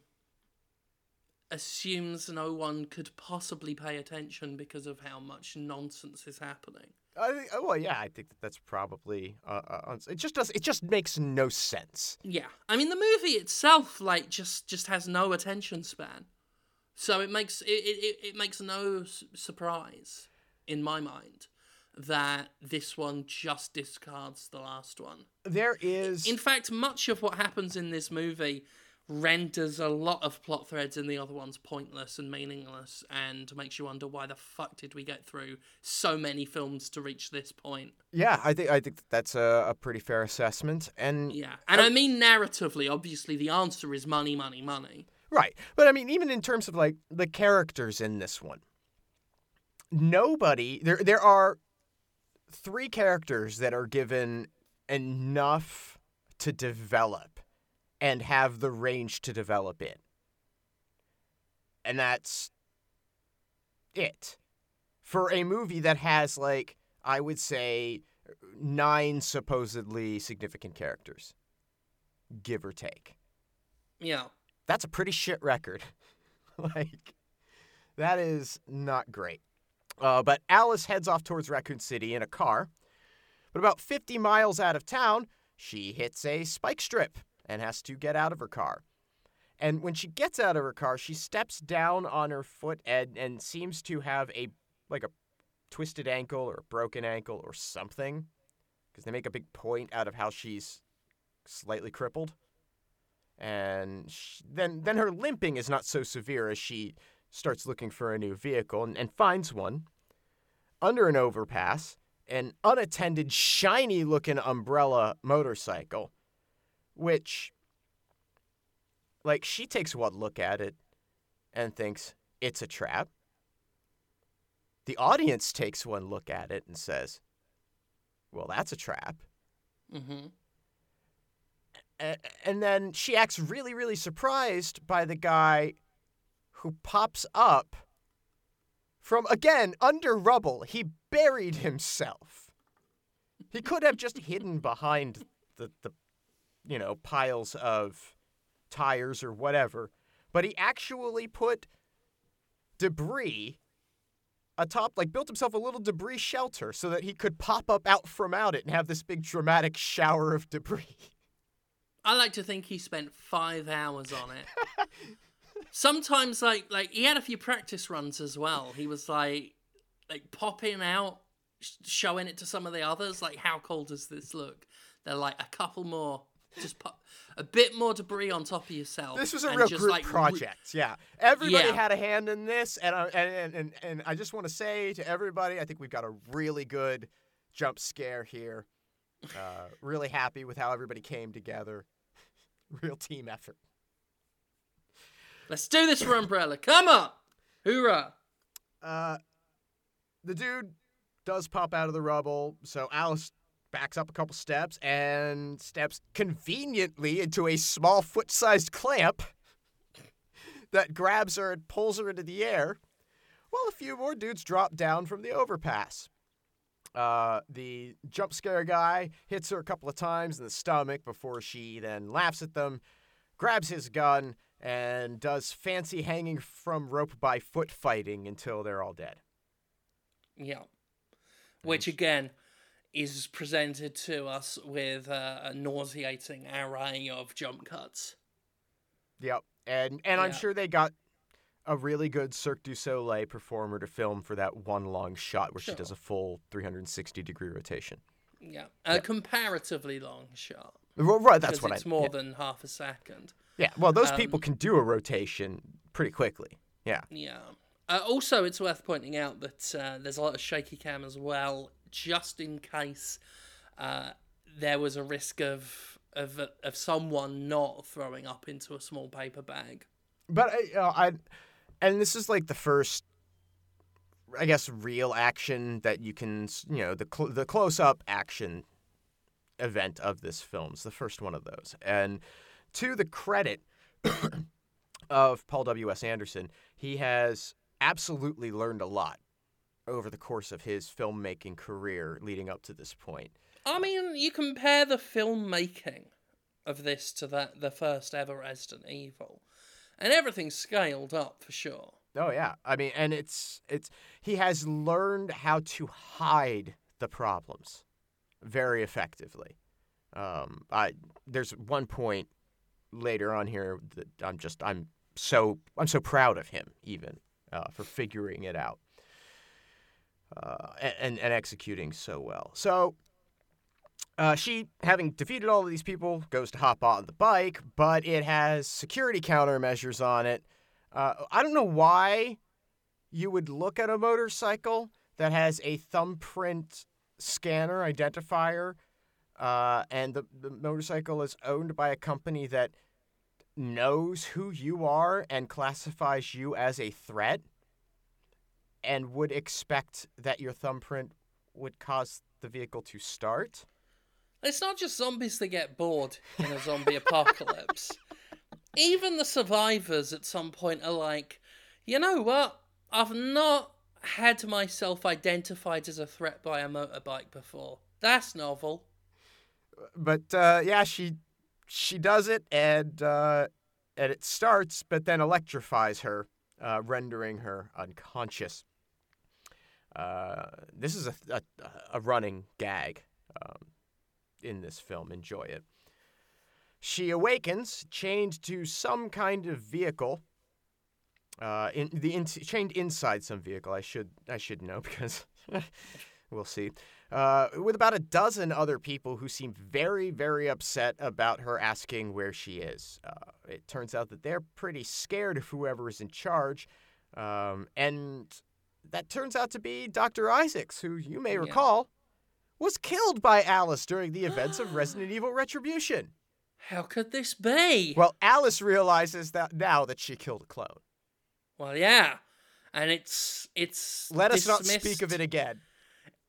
assumes no one could possibly pay attention because of how much nonsense is happening. I think, oh, well, yeah, I think that that's probably. Uh, uh, it just does. It just makes no sense. Yeah, I mean the movie itself, like, just just has no attention span, so it makes it it, it makes no s- surprise in my mind that this one just discards the last one. There is. In fact, much of what happens in this movie renders a lot of plot threads in the other ones pointless and meaningless and makes you wonder why the fuck did we get through so many films to reach this point. yeah, I think I think that's a, a pretty fair assessment. And Yeah. And I mean narratively, obviously the answer is money, money, money. Right. But I mean, even in terms of like the characters in this one, nobody there there are three characters that are given enough to develop and have the range to develop in. And that's it. For a movie that has like I would say nine supposedly significant characters, give or take Yeah. that's a pretty shit record. like, that is not great. Uh, but Alice heads off towards Raccoon City in a car. But about 50 miles out of town, she hits a spike strip and has to get out of her car. And when she gets out of her car, she steps down on her foot and, and seems to have a like a twisted ankle or a broken ankle or something. Because they make a big point out of how she's slightly crippled and sh then then her limping is not so severe as she starts looking for a new vehicle and, and finds one under an overpass an unattended shiny looking umbrella motorcycle which like she takes one look at it and thinks it's a trap the audience takes one look at it and says well that's a trap Mm-hmm. A- and then she acts really, really surprised by the guy who pops up from, again, under rubble. He buried himself. He could have just hidden behind the, the, you know, piles of tires or whatever, but he actually put debris atop, like, built himself a little debris shelter so that he could pop up out from out it and have this big dramatic shower of debris. I like to think he spent five hours on it. Sometimes, like, like he had a few practice runs as well. He was like, like popping out, sh- showing it to some of the others. Like, how cool does this look? They're like a couple more, just put a bit more debris on top of yourself. This was a real group like, project. yeah, everybody Yeah. had a hand in this, and, I, and and and I just want to say to everybody, I think we've got a really good jump scare here. Uh, really happy with how everybody came together. Real team effort. Let's do this for Umbrella. Come on, hoorah! Uh, the dude does pop out of the rubble, so Alice backs up a couple steps and steps conveniently into a small foot-sized clamp that grabs her and pulls her into the air. While a few more dudes drop down from the overpass. Uh, the jump scare guy hits her a couple of times in the stomach before she then laughs at them, grabs his gun, and does fancy hanging from rope by foot fighting until they're all dead. Yeah. Which again is presented to us with uh, a nauseating array of jump cuts. Yep. And and I'm sure they got a really good Cirque du Soleil performer to film for that one long shot where she does a full 360 degree rotation. Yeah. A comparatively long shot. Well, right, that's what it's I more yeah. than half a second. Yeah, well, those people um, can do a rotation pretty quickly. Yeah. Yeah. Uh, also, it's worth pointing out that uh, there's a lot of shaky cam as well, just in case uh, there was a risk of of of someone not throwing up into a small paper bag. But uh, I, and this is like the first, I guess, real action that you can, you know, the cl- the close up action event of this film. It's the first one of those, and to the credit of Paul W. S. Anderson, he has absolutely learned a lot over the course of his filmmaking career leading up to this point. I mean, you compare the filmmaking of this to that the first ever Resident Evil, and everything's scaled up for sure. Oh yeah, I mean, and it's it's he has learned how to hide the problems very effectively. Um, I there's one point later on here that I'm just I'm so I'm so proud of him even uh, for figuring it out uh, and and executing so well. So. Uh, she, having defeated all of these people, goes to hop on the bike, but it has security countermeasures on it. Uh, I don't know why you would look at a motorcycle that has a thumbprint scanner identifier, uh, and the, the motorcycle is owned by a company that knows who you are and classifies you as a threat, and would expect that your thumbprint would cause the vehicle to start. It's not just zombies that get bored in a zombie apocalypse. Even the survivors at some point are like, you know what? I've not had myself identified as a threat by a motorbike before. That's novel. but uh, yeah, she she does it, and uh, and it starts, but then electrifies her, uh, rendering her unconscious. Uh, this is a, a a running gag um, in this film. Enjoy it. She awakens, chained to some kind of vehicle. Uh, in the in, chained inside some vehicle. I should I should know because we'll see. Uh, with about a dozen other people who seem very very upset about her asking where she is. Uh, it turns out that they're pretty scared of whoever is in charge, um, and that turns out to be Dr. Isaacs, who you may Yeah. recall was killed by Alice during the events of Resident Evil Retribution. How could this be? Well, Alice realizes that now that she killed a clone. Well, yeah. And it's it's Let us not speak of it again.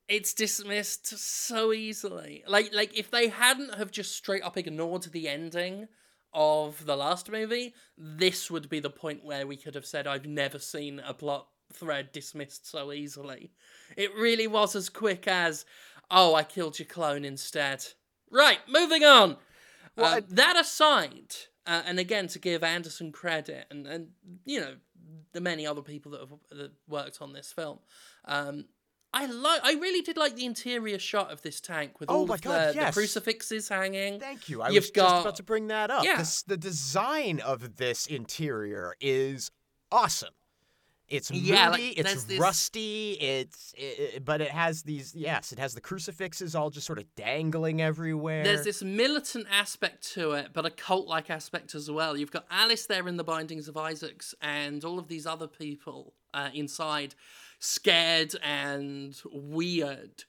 It's dismissed so easily. Like like if they hadn't have just straight up ignored the ending of the last movie, this would be the point where we could have said I've never seen a plot thread dismissed so easily. It really was as quick as oh, I killed your clone instead. Right, moving on. Well, Uh, that aside, uh, and again to give Anderson credit, and and you know the many other people that have that worked on this film, um, I like. I really did like the interior shot of this tank with Oh all my of God, the, the yes. crucifixes hanging. Thank you. I You've was just got- about to bring that up. Yeah. This- the design of this interior is awesome. It's Yeah, moody, like, it's this- rusty, it's i but it has these yes, it has the crucifixes all just sort of dangling everywhere. There's this militant aspect to it, but a cult like aspect as well. You've got Alice there in the Bindings of Isaacs, and all of these other people uh, inside, scared and weird.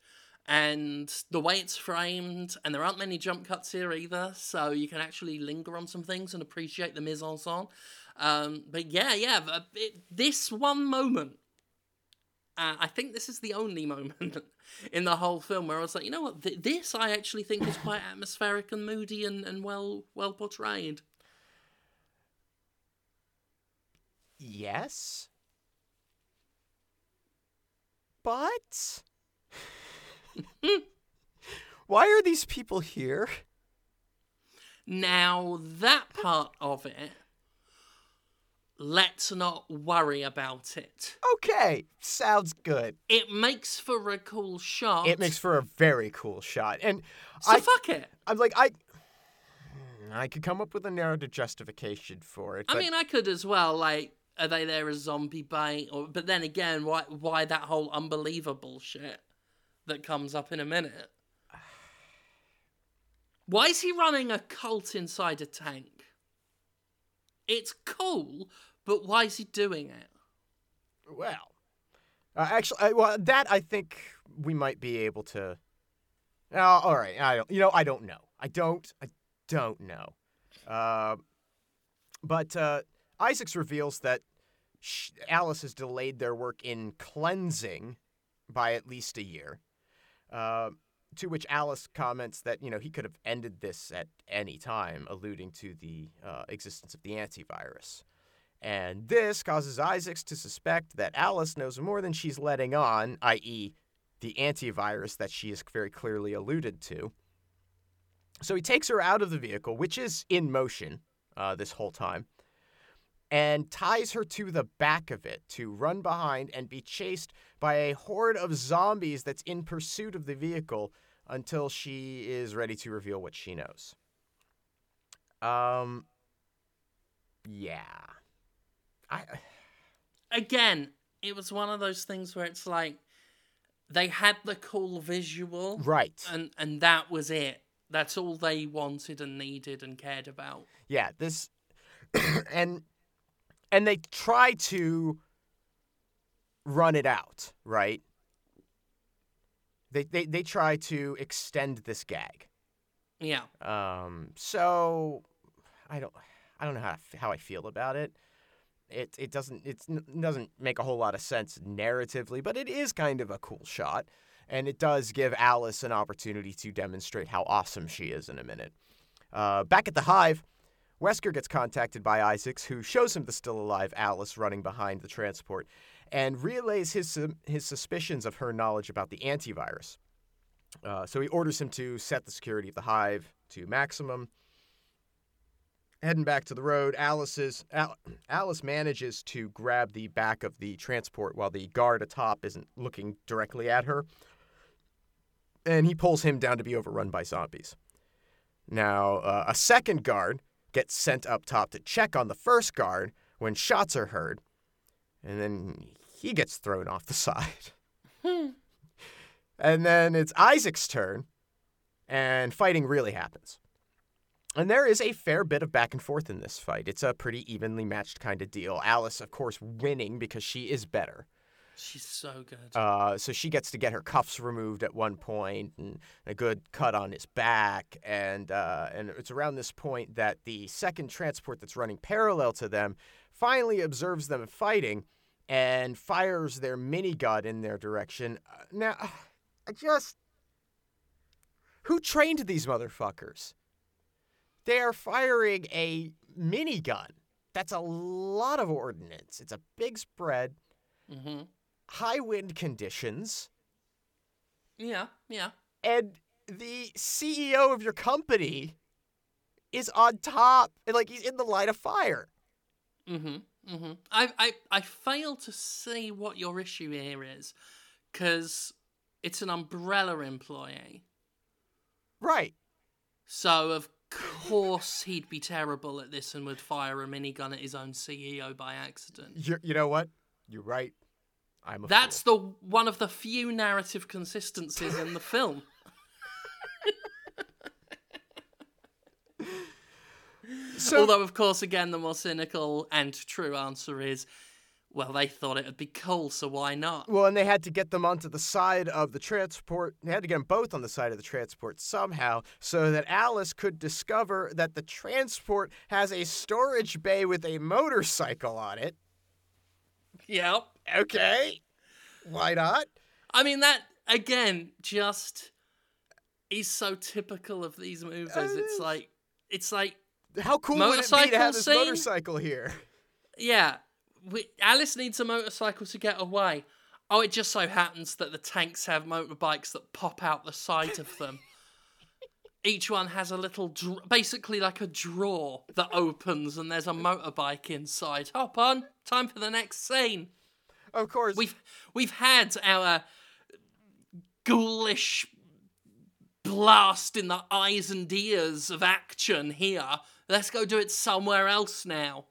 And the way it's framed, and there aren't many jump cuts here either, so you can actually linger on some things and appreciate the mise en scène. Um, but yeah, yeah, it, this one moment uh, I think this is the only moment in the whole film where I was like, you know what, Th- this I actually think is quite atmospheric and moody and, and well well portrayed. Yes. But why are these people here? Now that part of it, let's not worry about it. Okay, sounds good. It makes for a cool shot. It makes for a very cool shot. And so I fuck it. I'm like I I could come up with a narrative justification for it. I but- mean, I could as well. Like, are they there as zombie bait? Or, but then again, why why that whole unbelievable shit that comes up in a minute? Why is he running a cult inside a tank? It's cool, but why is he doing it? Well, uh, actually, I, well, that I think we might be able to. Oh, all right. I don't. You know, I don't know. I don't. I don't know. Uh, but uh, Isaacs reveals that sh- Alice has delayed their work in cleansing by at least a year. Uh, to which Alice comments that you know he could have ended this at any time, alluding to the uh, existence of the antivirus. And this causes Isaacs to suspect that Alice knows more than she's letting on, i.e., the antivirus that she has very clearly alluded to. So he takes her out of the vehicle, which is in motion uh, this whole time, and ties her to the back of it to run behind and be chased by a horde of zombies that's in pursuit of the vehicle until she is ready to reveal what she knows. Um, yeah. I Again, it was one of those things where it's like they had the cool visual, right. and and that was it. That's all they wanted and needed and cared about. Yeah, this and and they try to run it out, right? They they they try to extend this gag. Yeah. Um so I don't I don't know how I- how I feel about it. It it doesn't it's, it doesn't make a whole lot of sense narratively, but it is kind of a cool shot and it does give Alice an opportunity to demonstrate how awesome she is in a minute. Uh, back at the hive, Wesker gets contacted by Isaacs, who shows him the still alive Alice running behind the transport, and relays his his suspicions of her knowledge about the antivirus. Uh, so he orders him to set the security of the hive to maximum. Heading back to the road, Alice's Al- Alice manages to grab the back of the transport while the guard atop isn't looking directly at her, and he pulls him down to be overrun by zombies. Now, uh, a second guard gets sent up top to check on the first guard when shots are heard, and then he gets thrown off the side. Hmm. and then it's Isaac's turn, and fighting really happens. And there is a fair bit of back and forth in this fight. It's a pretty evenly matched kind of deal. Alice, of course, winning because she is better. She's so good. Uh, so she gets to get her cuffs removed at one point, and a good cut on his back. And uh, and it's around this point that the second transport that's running parallel to them finally observes them fighting and fires their minigun in their direction. Uh, now, I just who trained these motherfuckers? They are firing a minigun. That's a lot of ordnance. It's a big spread hmm high wind conditions, Yeah, yeah. and the CEO of your company is on top, and like he's in the line of fire. Mm-hmm. Mm-hmm. I, I, I fail to see what your issue here is, because it's an umbrella employee. Right. So of course he'd be terrible at this and would fire a minigun at his own CEO by accident. You, you know what? You're right. I'm That's fool. the one of the few narrative consistencies in the film. so Although, of course, again, the more cynical and true answer is, well, they thought it would be cool, so why not? Well, and they had to get them onto the side of the transport. They had to get them both on the side of the transport somehow so that Alice could discover that the transport has a storage bay with a motorcycle on it. Yep. Okay. Why not? I mean, that, again, just is so typical of these movies. It's like, it's like, How cool would it be to have this scene? motorcycle here? yeah, we, Alice needs a motorcycle to get away. Oh, it just so happens that the tanks have motorbikes that pop out the side of them. Each one has a little, dr- basically like a drawer that opens, and there's a motorbike inside. Hop on, time for the next scene. Of course. We've we've had our ghoulish blast in the eyes and ears of action here. Let's go do it somewhere else now.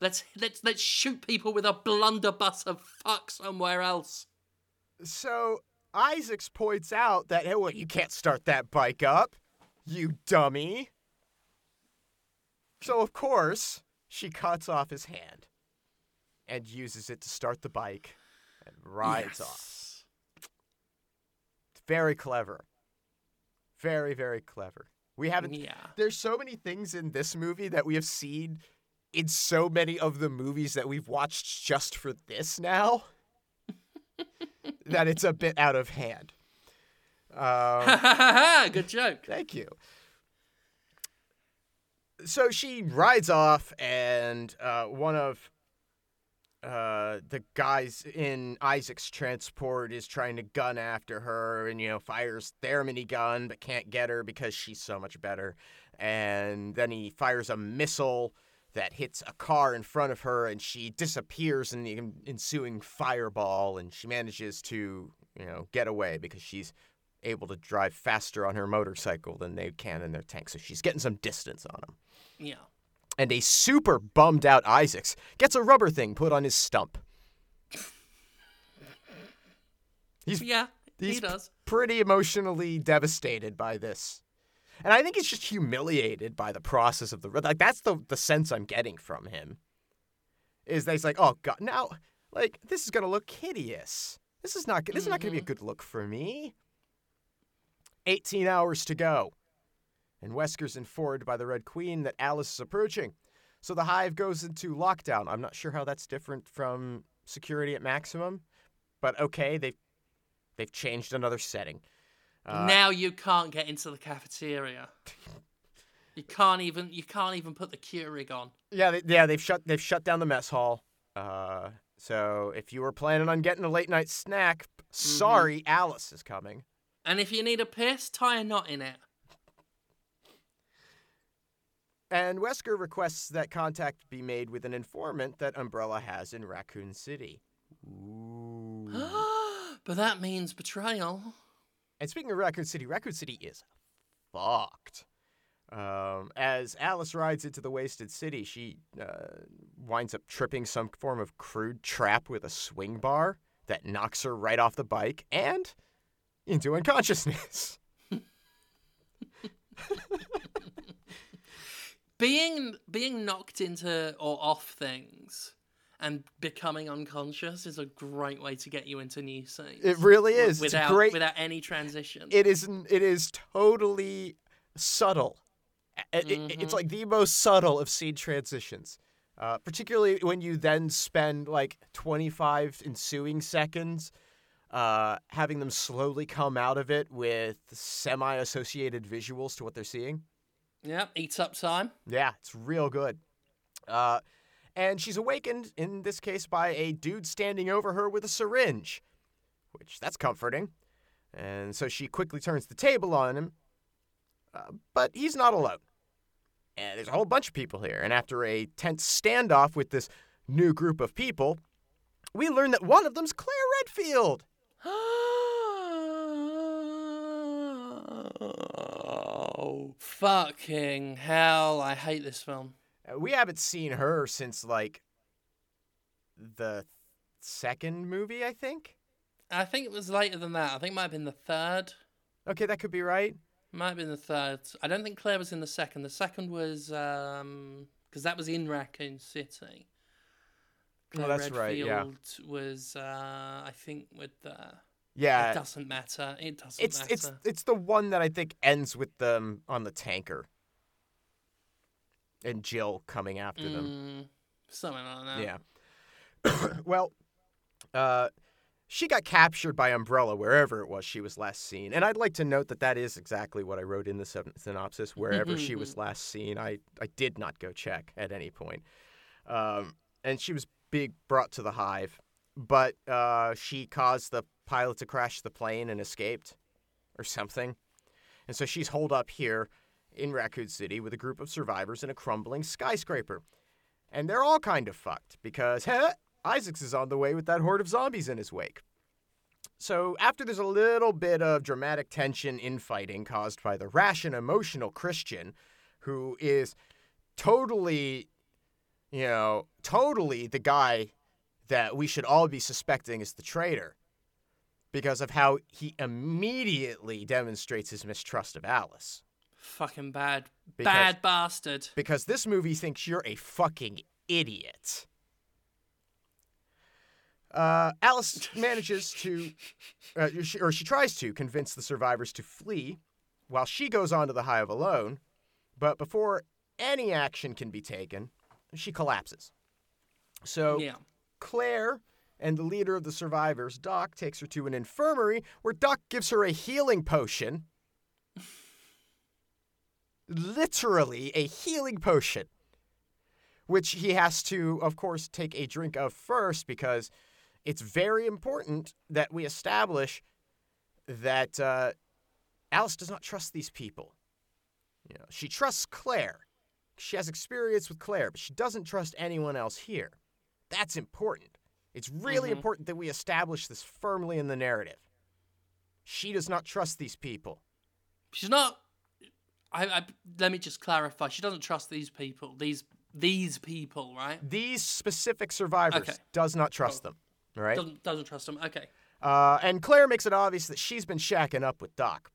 Let's let's let's shoot people with a blunderbuss of fuck somewhere else. So Isaacs points out that hey, well, you can't start that bike up, you dummy. So of course she cuts off his hand and uses it to start the bike and rides off. Yes. Very clever. Very very clever. We haven't. Yeah. There's so many things in this movie that we have seen in so many of the movies that we've watched just for this now that it's a bit out of hand. Um, Good joke. thank you. So she rides off, and uh, one of uh, the guys in Isaac's transport is trying to gun after her, and you know fires their minigun, but can't get her because she's so much better. And then he fires a missile that hits a car in front of her, and she disappears in the ensuing fireball, and she manages to you know get away because she's able to drive faster on her motorcycle than they can in their tank, so she's getting some distance on them. Yeah. And a super bummed out Isaacs gets a rubber thing put on his stump. He's Yeah. he's he does. pretty emotionally devastated by this. And I think he's just humiliated by the process of the like that's the the sense I'm getting from him. Is that he's like, "Oh god, now like this is going to look hideous. This is not this is not going to be a mm-hmm. good look for me." 18 hours to go. And Wesker's informed by the Red Queen that Alice is approaching. So the hive goes into lockdown. I'm not sure how that's different from security at maximum, but okay, they've they've changed another setting. Uh, now you can't get into the cafeteria. You can't even you can't even put the Keurig on. Yeah, they, yeah, they've shut they've shut down the mess hall. Uh, so if you were planning on getting a late night snack, sorry, Alice is coming. And if you need a piss, tie a knot in it. And Wesker requests that contact be made with an informant that Umbrella has in Raccoon City. Ooh. but that means betrayal. and speaking of Raccoon City, Raccoon City is fucked. Um, as Alice rides into the wasted city, she uh, winds up tripping some form of crude trap with a swing bar that knocks her right off the bike and into unconsciousness. Being being knocked into or off things and becoming unconscious is a great way to get you into new scenes. It really is. Without it's great. without any transition. it is it is totally subtle. It- it- Mm-hmm. it's like the most subtle of scene transitions. Uh, particularly when you then spend like 25 ensuing seconds uh, having them slowly come out of it with semi-associated visuals to what they're seeing. Yep, eats up time. Yeah, it's real good. Uh, and she's awakened in this case by a dude standing over her with a syringe, which that's comforting. And so she quickly turns the table on him, uh, but he's not alone. And there's a whole bunch of people here. And after a tense standoff with this new group of people, we learn that one of them's Claire Redfield. Oh, fucking hell. I hate this film. Uh, We haven't seen her since like the second movie, I think. I think it was later than that. I think it might have been the third. Okay, that could be right. Might have been the third. I don't think Claire was in the second. The second was um because that was in Raccoon City. Claire that's right, yeah. Redfield Was uh, I think with the. Yeah, it doesn't matter. It doesn't it's matter. it's it's the one that I think ends with them on the tanker, and Jill coming after them. Mm, something like that. Yeah. well, uh, she got captured by Umbrella wherever it was she was last seen, and I'd like to note that that is exactly what I wrote in the synopsis. Wherever she was last seen, I I did not go check at any point, um, and she was being brought to the hive, but uh, she caused the pilot to crash the plane and escaped, or something, and so she's holed up here in Raccoon City with a group of survivors in a crumbling skyscraper. And they're all kind of fucked because heh, Isaacs is on the way with that horde of zombies in his wake. So, after there's a little bit of dramatic tension infighting caused by the rash and emotional Christian, who is totally, you know, totally the guy that we should all be suspecting is the traitor because of how he immediately demonstrates his mistrust of Alice. Fucking bad, Because- bad bastard. because this movie thinks you're a fucking idiot. Uh, Alice manages to, uh, she- or she tries to, convince the survivors to flee while she goes onto the hive alone. But before any action can be taken, she collapses. So Yeah. Claire and the leader of the survivors, Doc, takes her to an infirmary where Doc gives her a healing potion. Literally a healing potion. Which he has to, of course, take a drink of first because it's very important that we establish that uh, Alice does not trust these people. You know, she trusts Claire. She has experience with Claire, but she doesn't trust anyone else here. That's important. It's really Mhm. important that we establish this firmly in the narrative. She does not trust these people. She's not. I, I let me just clarify. She doesn't trust these people. These these people, right? These specific survivors Okay. does not trust them. All right. Doesn't doesn't trust them. Okay. Uh, and Claire makes it obvious that she's been shacking up with Doc.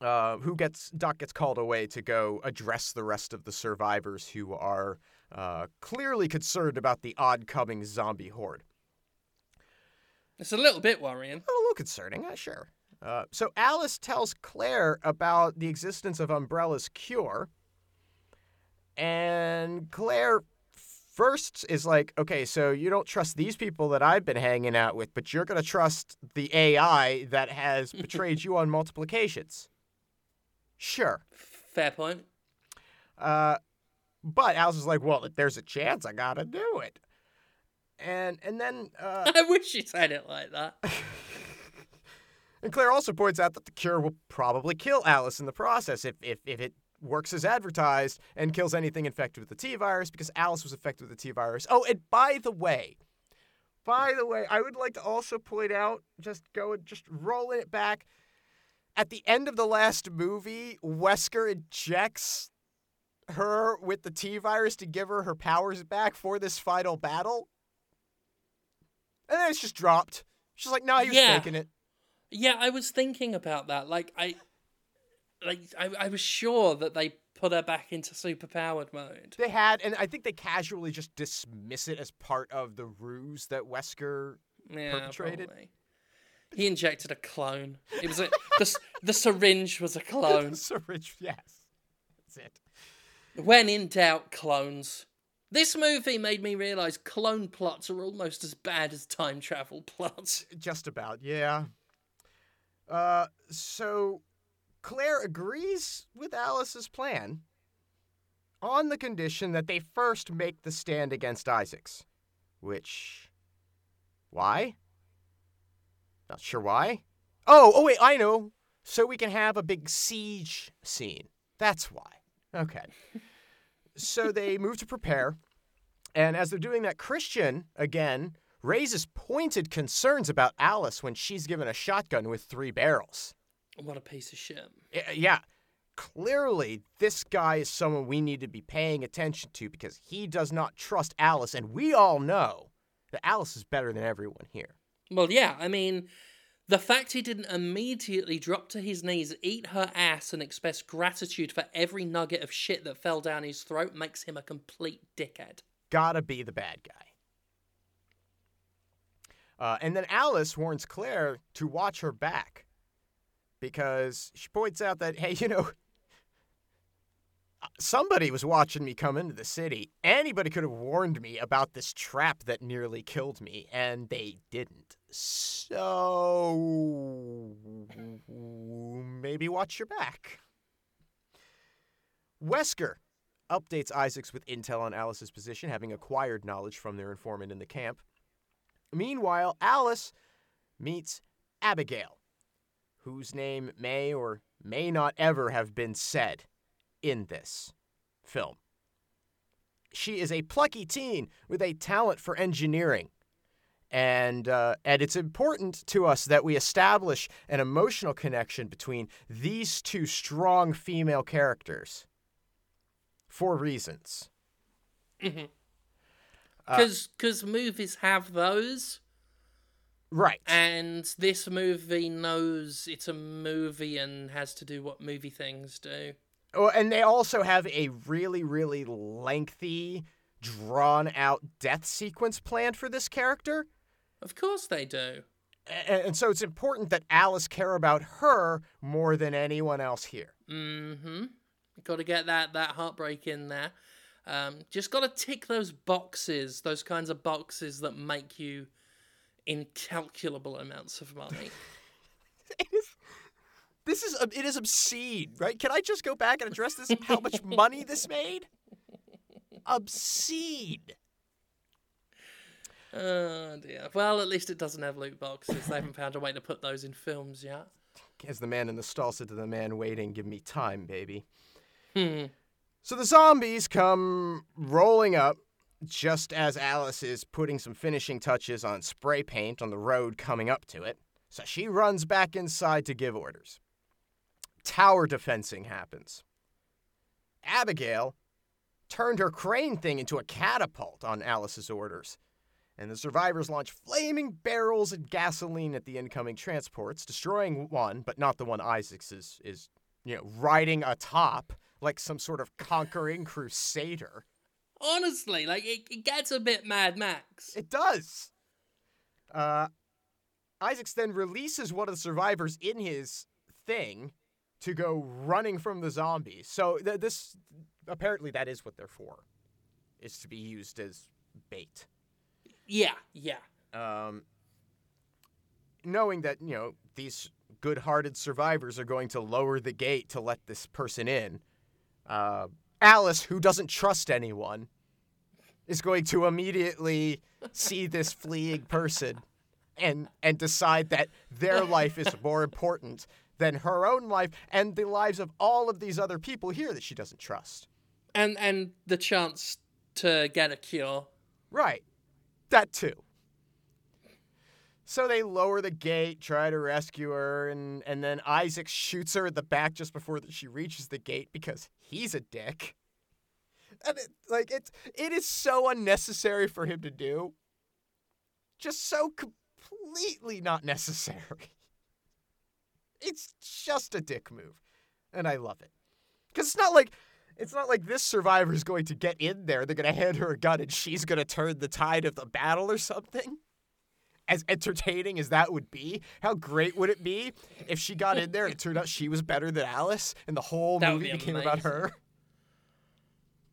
Uh, who gets Doc gets called away to go address the rest of the survivors who are uh, clearly concerned about the odd-coming zombie horde. It's a little bit worrying. A little concerning, uh, sure. Uh, so Alice tells Claire about the existence of Umbrella's cure, and Claire first is like, "Okay, so you don't trust these people that I've been hanging out with, but you're gonna trust the AI that has betrayed you on multiplications." Sure. Fair point. Uh, but Alice is like, "Well, if there's a chance, I gotta do it." And and then uh, I wish you said it like that. And Claire also points out that the cure will probably kill Alice in the process if, if, if it works as advertised and kills anything infected with the T virus because Alice was infected with the T virus. Oh, and by the way, by the way, I would like to also point out, just go just rolling it back. At the end of the last movie, Wesker injects her with the T virus to give her her powers back for this final battle. And then it's just dropped. She's like, no, he was Yeah. faking it. Yeah, I was thinking about that. Like I, like I, I was sure that they put her back into superpowered mode. They had, and I think they casually just dismiss it as part of the ruse that Wesker. Yeah, perpetrated? probably. He injected a clone. It was a the the syringe was a clone. Syringe, yes, that's it. When in doubt, clones. This movie made me realize clone plots are almost as bad as time travel plots. Just about, yeah. Uh, so Claire agrees with Alice's plan on the condition that they first make the stand against Isaacs. Which, why? Not sure why. Oh, oh wait, I know. So we can have a big siege scene. That's why. Okay. so they move to prepare, and as they're doing that, Christian again raises pointed concerns about Alice when she's given a shotgun with three barrels. What a piece of shit. Yeah, clearly this guy is someone we need to be paying attention to because he does not trust Alice, and we all know that Alice is better than everyone here. Well, yeah, I mean, the fact he didn't immediately drop to his knees, eat her ass, and express gratitude for every nugget of shit that fell down his throat makes him a complete dickhead. Gotta be the bad guy. Uh, and then Alice warns Claire to watch her back because she points out that, hey, you know, somebody was watching me come into the city. Anybody could have warned me about this trap that nearly killed me, and they didn't. So maybe watch your back. Wesker updates Isaacs with intel on Alice's position, having acquired knowledge from their informant in the camp. Meanwhile, Alice meets Abigail, whose name may or may not ever have been said in this film. She is a plucky teen with a talent for engineering. And, uh, and it's important to us that we establish an emotional connection between these two strong female characters for reasons. Mm-hmm. Uh, Because because movies have those, Right. and this movie knows it's a movie and has to do what movie things do. Oh, and they also have a really, really lengthy, drawn out death sequence planned for this character. Of course they do. A- And, so it's important that Alice care about her more than anyone else here. Mm-hmm. Got to get that that heartbreak in there. Um, just got to tick those boxes, those kinds of boxes that make you incalculable amounts of money. This is it is obscene, right? Can I just go back and address this? How much money this made? Obscene. oh dear. Well, at least it doesn't have loot boxes. They haven't found a way to put those in films yet. As the man in the stall said to the man waiting, "Give me time, baby." Hmm. So the zombies come rolling up just as Alice is putting some finishing touches on spray paint on the road coming up to it. So she runs back inside to give orders. Tower defensing happens. Abigail turned her crane thing into a catapult on Alice's orders. And the survivors launch flaming barrels of gasoline at the incoming transports, destroying one, but not the one Isaacs is, is you know, riding atop like some sort of conquering crusader. Honestly, like it, it gets a bit Mad Max. It does. Uh, Isaacs then releases one of the survivors in his thing to go running from the zombies. So th- this apparently that is what they're for, is to be used as bait. Yeah, yeah. Um, knowing that you know these good-hearted survivors are going to lower the gate to let this person in, uh, Alice, who doesn't trust anyone, is going to immediately see this fleeing person and and decide that their life is more important than her own life and the lives of all of these other people here that she doesn't trust. And and the chance to get a cure. Right. That too. So they lower the gate, try to rescue her, and, and then Isaac shoots her at the back just before she reaches the gate because he's a dick. And it, like it's it is so unnecessary for him to do. Just so completely not necessary. It's just a dick move, and I love it. Cuz it's not like it's not like this survivor is going to get in there. They're going to hand her a gun and she's going to turn the tide of the battle or something. As entertaining as that would be, how great would it be if she got in there and it turned out she was better than Alice and the whole That movie be became about her?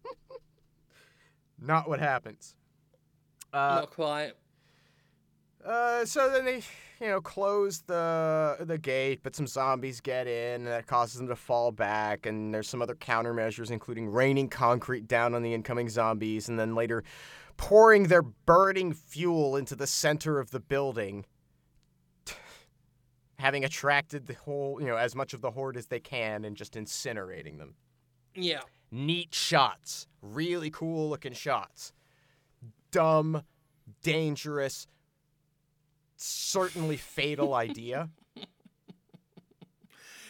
Not what happens. Uh, Not quite. Uh, so then they, you know, close the the gate, but some zombies get in, and that causes them to fall back. And there's some other countermeasures, including raining concrete down on the incoming zombies, and then later pouring their burning fuel into the center of the building, having attracted the whole, you know, as much of the horde as they can, and just incinerating them. Yeah. Neat shots, really cool looking shots. Dumb, dangerous, certainly fatal idea.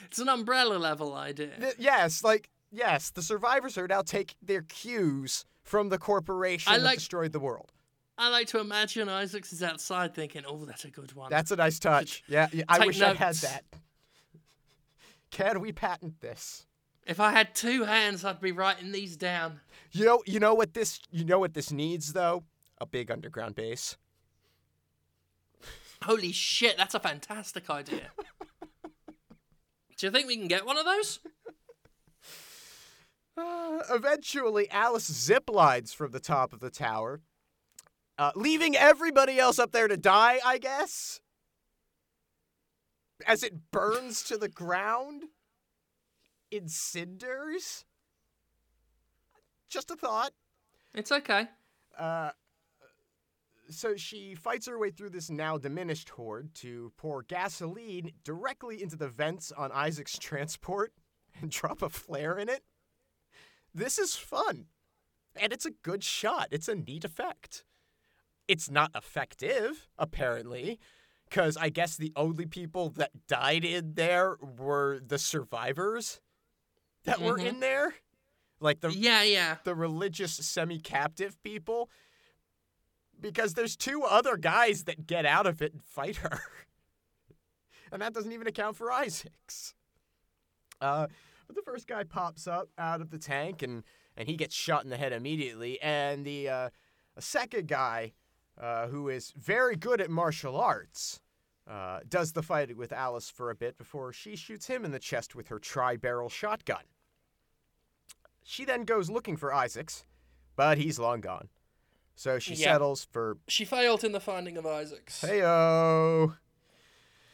It's an umbrella level idea. Th- yes, like yes, the survivors are now take their cues from the corporation I that destroyed the world. I like to imagine Isaacs is outside thinking, "Oh, that's a good one." That's a nice touch. Yeah, yeah I wish I had notes. that. Can we patent this? If I had two hands, I'd be writing these down. You know, you know what this, you know what this needs though? A big underground base. Holy shit, that's a fantastic idea. Do you think we can get one of those? Uh, eventually, Alice ziplides from the top of the tower, uh, leaving everybody else up there to die. I guess, as it burns to the ground in cinders. Just a thought. It's okay. Uh, so she fights her way through this now diminished horde to pour gasoline directly into the vents on Isaac's transport and drop a flare in it. This is fun. And it's a good shot. It's a neat effect. It's not effective, apparently, because I guess the only people that died in there were the survivors that were Mhm. in there. Like the Yeah, yeah. the religious semi-captive people because there's two other guys that get out of it and fight her. and that doesn't even account for Isaacs. Uh, but the first guy pops up out of the tank and, and he gets shot in the head immediately. And the uh, second guy, uh, who is very good at martial arts, uh, does the fighting with Alice for a bit before she shoots him in the chest with her tri-barrel shotgun. She then goes looking for Isaacs, but he's long gone. So she Yeah. settles for She failed in the finding of Isaacs. heyo.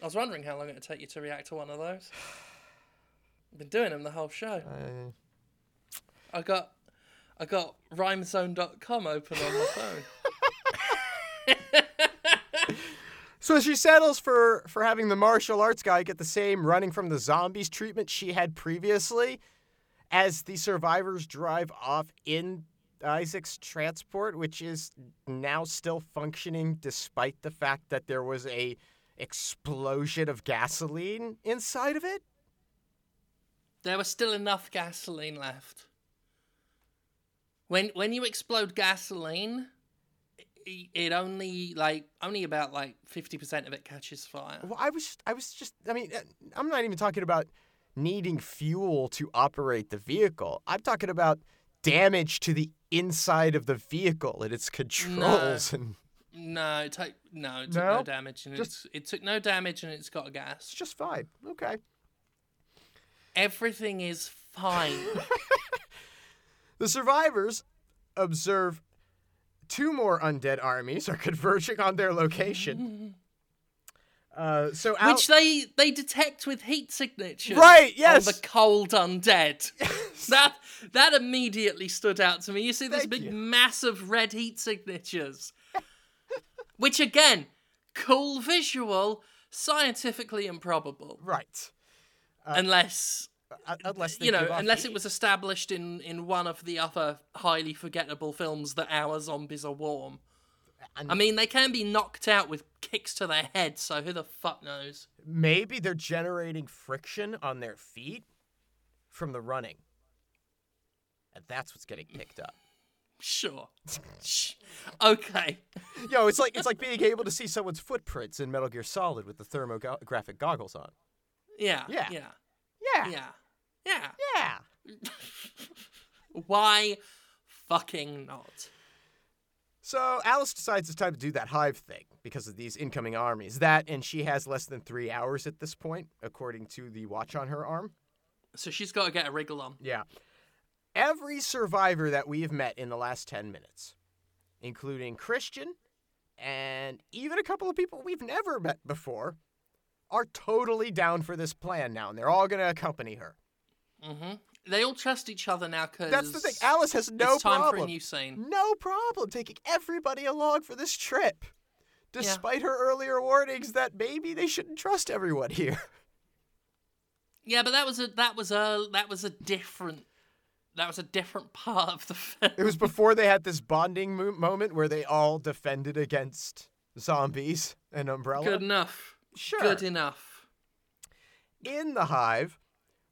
I was wondering how long it would take you to react to one of those. I've been doing them the whole show. Uh, I got I got rhymezone.com open on my phone. so she settles for for having the martial arts guy get the same running from the zombies treatment she had previously, as the survivors drive off in Isaac's transport, which is now still functioning despite the fact that there was a explosion of gasoline inside of it. there was still enough gasoline left. When when you explode gasoline, it only like only about like fifty percent of it catches fire. Well, I was I was just I mean I'm not even talking about needing fuel to operate the vehicle. I'm talking about damage to the inside of the vehicle and its controls and No, it took no, it took No? no, damage, and Just- it's, it took no damage, and it's got a it's gas. just fine. Okay. Everything is fine. The survivors observe two more undead armies are converging on their location. Uh, so Al- Which they they detect with heat signatures. Right, yes. On the cold undead. that that immediately stood out to me. You see this Thank big you. massive red heat signatures. Which again, cool visual, scientifically improbable. right. unless Uh, unless you know, unless it was established in in one of the other highly forgettable films that our zombies are warm. And- I mean, they can be knocked out with kicks to their head, so who the fuck knows? maybe they're generating friction on their feet from the running. And that's what's getting picked up. Sure. Okay. Yo, it's like it's like being able to see someone's footprints in Metal Gear Solid with the thermographic goggles on. Yeah. Yeah. Yeah. Yeah. Yeah. Yeah. Yeah. Why fucking not? So Alice decides it's time to do that hive thing because of these incoming armies. That and she has less than three hours at this point, according to the watch on her arm. So she's got to get a wriggle on. Yeah. Every survivor that we've met in the last 10 minutes, including Christian and even a couple of people we've never met before, are totally down for this plan now, and they're all going to accompany her. Mm-hmm. They all trust each other now because That's the thing. Alice has no it's time problem. for a new scene. No problem taking everybody along for this trip, despite her earlier warnings that maybe they shouldn't trust everyone here. Yeah, but that was a that was a that was a different that was a different part of the film. It was before they had this bonding mo- moment where they all defended against zombies and Umbrella. Good enough. Sure. Good enough. In the hive,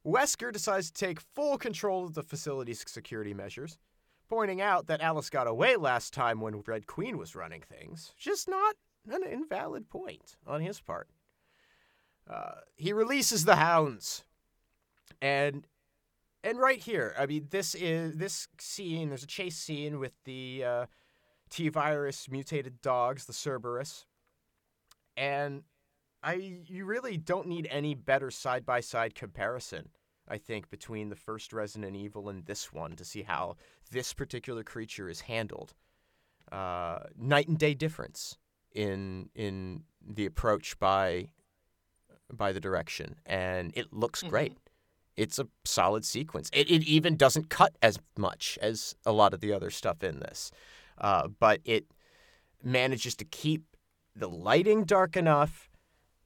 Wesker decides to take full control of the facility's security measures, pointing out that Alice got away last time when Red Queen was running things. Just not an invalid point on his part. Uh, he releases the hounds, and and right here, I mean, this is this scene. There's a chase scene with the uh, T virus mutated dogs, the Cerberus, and I you really don't need any better side by side comparison. I think between the first Resident Evil and this one to see how this particular creature is handled. Uh, night and day difference in in the approach by by the direction, and it looks Mhm. great. It's a solid sequence. It, it even doesn't cut as much as a lot of the other stuff in this, uh, but it manages to keep the lighting dark enough.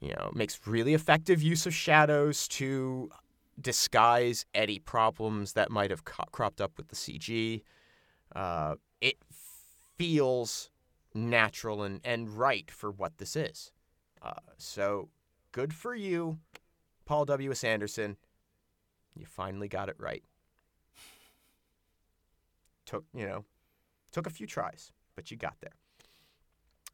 You know, makes really effective use of shadows to disguise any problems that might have co- cropped up with the CG. Uh, it feels natural and, and right for what this is. Uh, so good for you, Paul W.S. Anderson. You finally got it right. Took, you know, took a few tries, but you got there.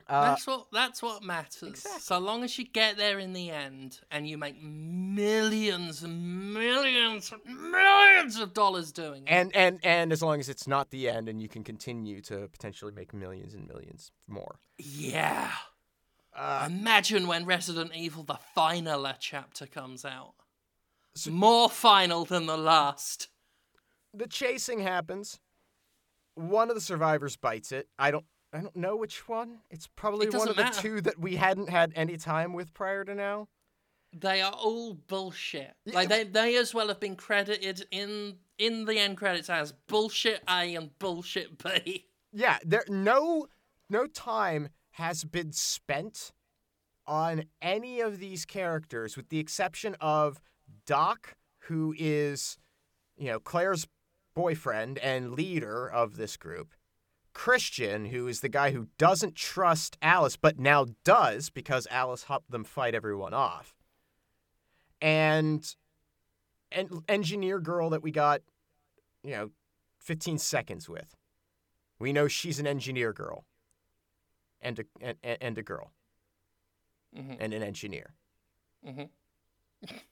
Uh, that's what that's what matters. exactly. So long as you get there in the end and you make millions and millions and millions of dollars doing it. and and and as long as it's not the end and you can continue to potentially make millions and millions more. yeah. Uh, Imagine when Resident Evil the final chapter comes out. More final than the last. the chasing happens. One of the survivors bites it. I don't I don't know which one. It's probably It one of the matter. two that we hadn't had any time with prior to now. They are all bullshit. Like they, they as well have been credited in in the end credits as bullshit A and bullshit B. Yeah, there no no time has been spent on any of these characters with the exception of Doc who is you know Claire's boyfriend and leader of this group. Christian, who is the guy who doesn't trust Alice but now does because Alice helped them fight everyone off. And and engineer girl that we got you know 15 seconds with. We know she's an engineer girl, and a and, and a girl, Mhm. and an engineer. Mhm.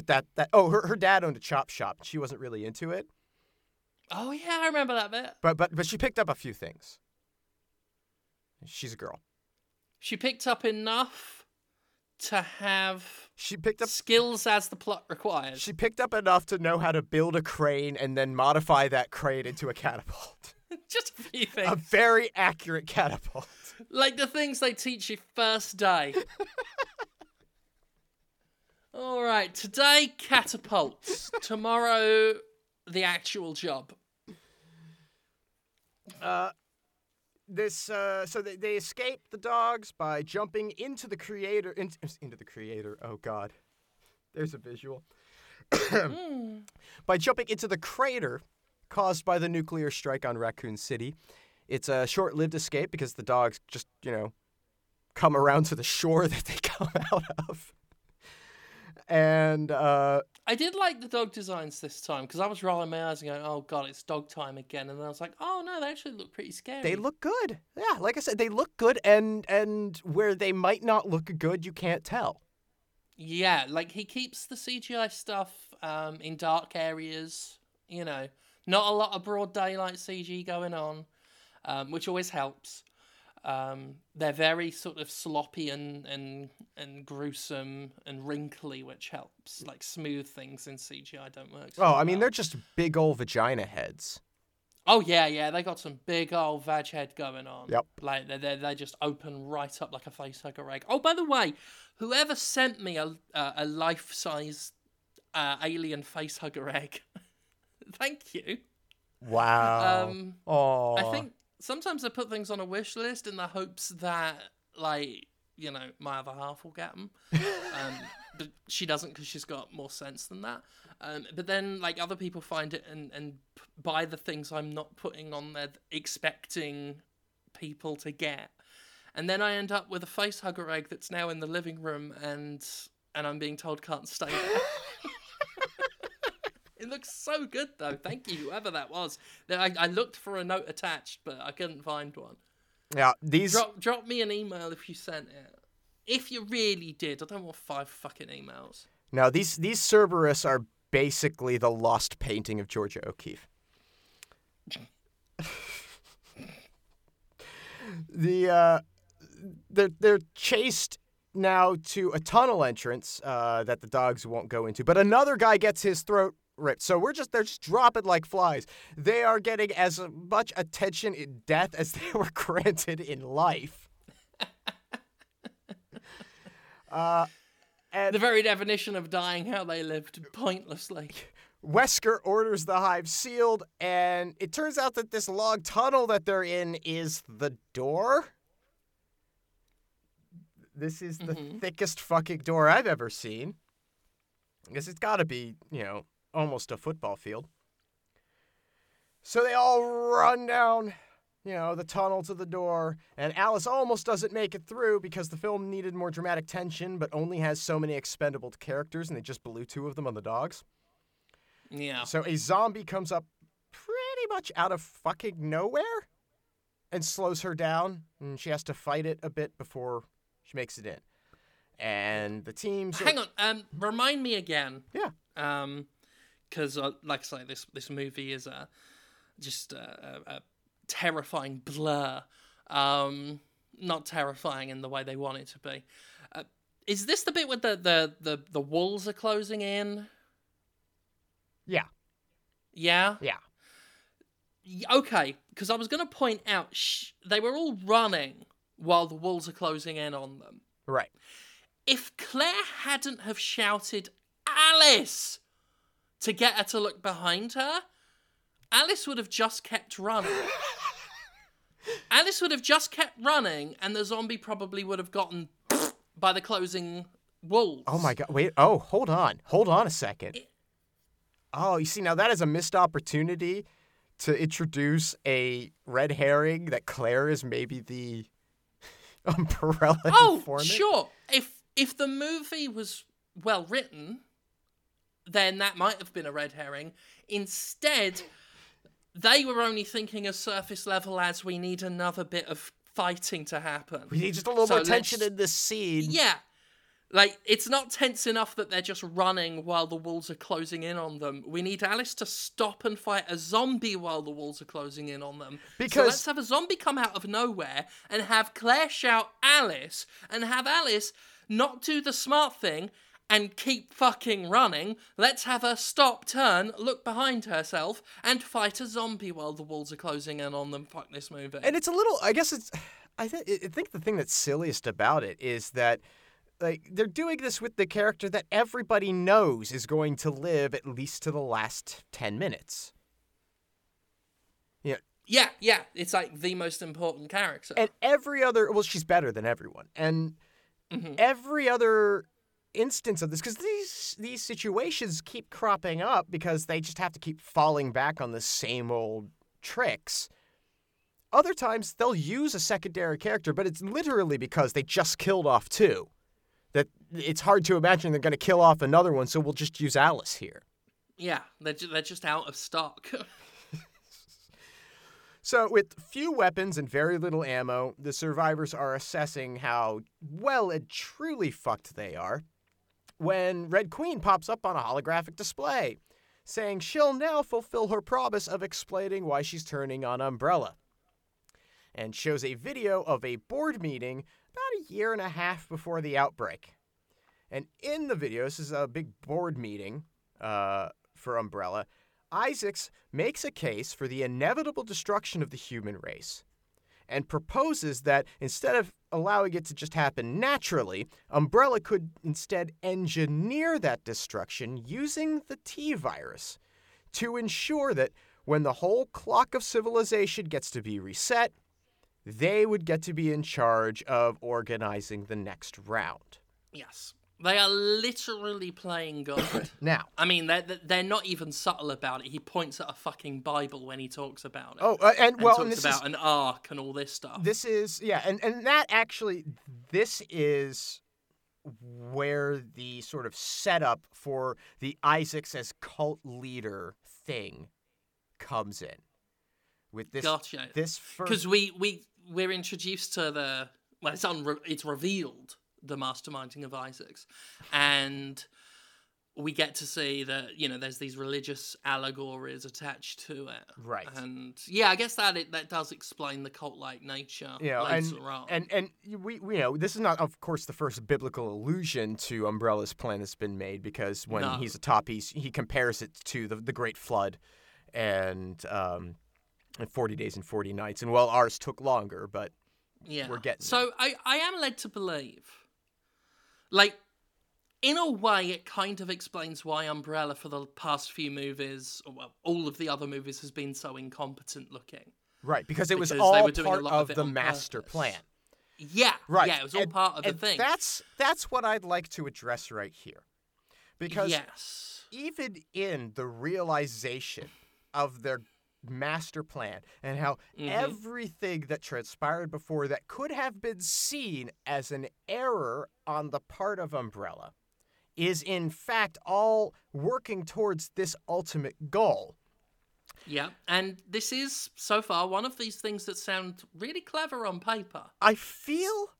But that that oh her her dad owned a chop shop. She wasn't really into it, Oh yeah, I remember that bit. but but but she picked up a few things. She's a girl. She picked up enough to have She picked up skills as the plot requires. she picked up enough to know how to build a crane and then modify that crane into a catapult. Just a few things. a very accurate catapult. like the things they teach you first day. All right, today catapults. Tomorrow, the actual job. Uh, this uh, so they, they escape the dogs by jumping into the creator in, into the creator. Oh God, there's a visual. Hmm. by jumping into the crater caused by the nuclear strike on Raccoon City. It's a short-lived escape because the dogs just you know come around to the shore that they come out of. And uh, I did like the dog designs this time because I was rolling my eyes and going, "Oh God, it's dog time again!" And then I was like, "Oh no, they actually look pretty scary." they look good. Yeah, like I said, they look good, and and where they might not look good, you can't tell. Yeah, like he keeps the CGI stuff um, in dark areas. You know, not a lot of broad daylight CG going on, um, which always helps. Um, they're very sort of sloppy and, and and gruesome and wrinkly, which helps. Like smooth things in CGI don't work. so Oh, I mean, well. they're just big old vagina heads. Oh yeah, yeah, they got some big old vag head going on. Yep. Like they they they just open right up like a facehugger egg. Oh, by the way, whoever sent me a a, a life size uh, alien facehugger egg, thank you. Wow. Um, oh, I think sometimes I put things on a wish list in the hopes that like you know my other half will get them. Um, but she doesn't because she's got more sense than that. Um, but then like other people find it and and buy the things I'm not putting on there, expecting people to get, and then I end up with a face hugger egg that's now in the living room and and I'm being told can't stay there. looks so good though. Thank you, whoever that was. I, I looked for a note attached, but I couldn't find one. Yeah, these Drop drop me an email if you sent it. If you really did, I don't want five fucking emails. now these these Cerberus are basically the lost painting of Georgia O'Keeffe. the uh, they're they're chased now to a tunnel entrance uh, that the dogs won't go into, but another guy gets his throat ripped. So we're just they're just dropping like flies. They are getting as much attention in death as they were granted in life. uh, and The very definition of dying how they lived pointlessly. Wesker orders the hive sealed, and it turns out that this log tunnel that they're in is the door. This is the thickest fucking door I've ever seen. I guess it's got to be, you know, almost a football field. So they all run down, you know, the tunnel to the door, and Alice almost doesn't make it through because the film needed more dramatic tension, but only has so many expendable characters, and they just blew two of them on the dogs. Yeah. So a zombie comes up pretty much out of fucking nowhere and slows her down, and she has to fight it a bit before she makes it in. And the team. Hang on. Um, remind me again. Yeah. Um, because uh, like I say, this this movie is a just a, a, a terrifying blur. Um, not terrifying in the way they want it to be. Uh, is this the bit where the the the, the walls are closing in? Yeah. Yeah. Yeah. Okay, because I was going to point out sh- they were all running while the walls are closing in on them. Right. If Claire hadn't have shouted Alice to get her to look behind her, Alice would have just kept running. Alice would have just kept running, and the zombie probably would have gotten by the closing walls. Oh my god. Wait. Oh, hold on. Hold on a second. Oh, you see, now that is a missed opportunity to introduce a red herring that Claire is maybe the umbrella Oh, informant. sure. If if the movie was well written, then that might have been a red herring. Instead, they were only thinking as surface level as we need another bit of fighting to happen. We need just a little So more tension in this scene. Yeah. Like, it's not tense enough that they're just running while the walls are closing in on them. We need Alice to stop and fight a zombie while the walls are closing in on them. so Because- let's have a zombie come out of nowhere and have Claire shout Alice and have Alice not do the smart thing and keep fucking running. Let's have her stop, turn, look behind herself, and fight a zombie while the walls are closing in on them. Fuck this movie. And it's a little. I guess it's. I, th- I think the thing that's silliest about it is that, like, they're doing this with the character that everybody knows is going to live at least to the last ten minutes. yeah, yeah, yeah, it's like the most important character. and every other well she's better than everyone and Mhm. every other instance of this because these these situations keep cropping up because they just have to keep falling back on the same old tricks. Other times they'll use a secondary character but it's literally because they just killed off two that it's hard to imagine they're going to kill off another one so we'll just use alice here. Yeah, they're, ju- they're just out of stock. So, with few weapons and very little ammo, the survivors are assessing how well and truly fucked they are when Red Queen pops up on a holographic display, saying she'll now fulfill her promise of explaining why she's turning on Umbrella. And shows a video of a board meeting about a year and a half before the outbreak. And in the video, this is a big board meeting uh, for Umbrella. Isaacs makes a case for the inevitable destruction of the human race and proposes that instead of allowing it to just happen naturally, Umbrella could instead engineer that destruction using the T virus to ensure that when the whole clock of civilization gets to be reset, they would get to be in charge of organizing the next round. yes, they are literally playing God. Now, I mean, they're they're not even subtle about it. He points at a fucking Bible when he talks about it. oh, uh, and and well, talks and this about is an ark and all this stuff. This is yeah, and and that actually this is where the sort of setup for the Isaacs as cult leader thing comes in. With this Gotcha. this first Because we we we're introduced to the well, it's unre- it's revealed the masterminding of Isaacs, and we get to see that you know there's these religious allegories attached to it. Right. And yeah, I guess that it, that does explain the cult-like nature yeah, later and, on. and and we, we you know this is not of course the first biblical allusion to Umbrella's plan that's been made because when No. he's atop he's, he compares it to the the Great Flood and um and 40 days and 40 nights and well ours took longer but yeah, we're getting So I I am led to believe, like. In a way, it kind of explains why Umbrella, for the past few movies, or well, all of the other movies, has been so incompetent looking. right because it was Because all were doing a part of of the master purpose. plan Yeah, right Yeah, it was all and- part of the thing. that's that's what I'd like to address right here because yes, even in the realization of their master plan and how Mhm. everything that transpired before that could have been seen as an error on the part of Umbrella is in fact all working towards this ultimate goal. yeah, and this is so far one of these things that sound really clever on paper. I feel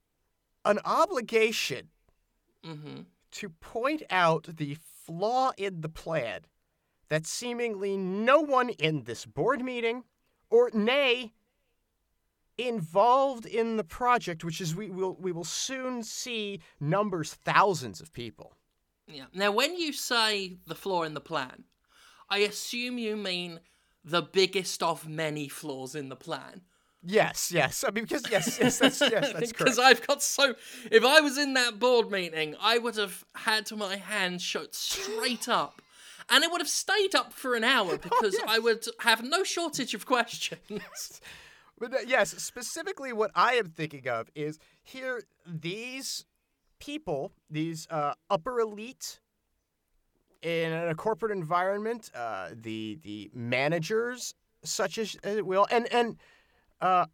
an obligation hmm to point out the flaw in the plan that seemingly no one in this board meeting, or nay, involved in the project, which is we will we will soon see numbers thousands of people. Yeah. Now, when you say the flaw in the plan, I assume you mean the biggest of many flaws in the plan. Yes, yes. I mean, because yes, yes, that's yes, that's Because. I've got so. If I was in that board meeting, I would have had my hands shot straight up. And it would have stayed up for an hour because I would have no shortage of questions. But uh, yes, specifically what I am thinking of is here these people, these uh, upper elite in a corporate environment, uh, the the managers such as as it will, and and uh,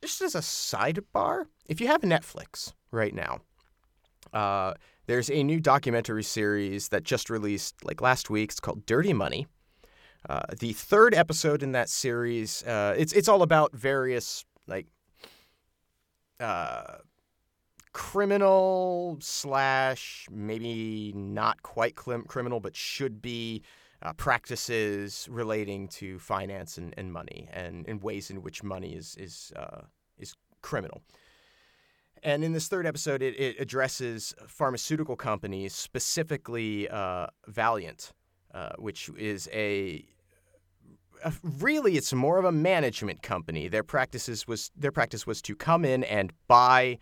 just as a sidebar, if you have Netflix right now, uh, there's a new documentary series that just released like last week. It's called Dirty Money. Uh, the third episode in that series, uh, it's it's all about various like uh, criminal slash maybe not quite clim- criminal, but should be uh, practices relating to finance and, and money and, and ways in which money is is uh, is criminal. And in this third episode, it, it addresses pharmaceutical companies, specifically uh, Valeant, uh, which is a, a really it's more of a management company. Their practices was their practice was to come in and buy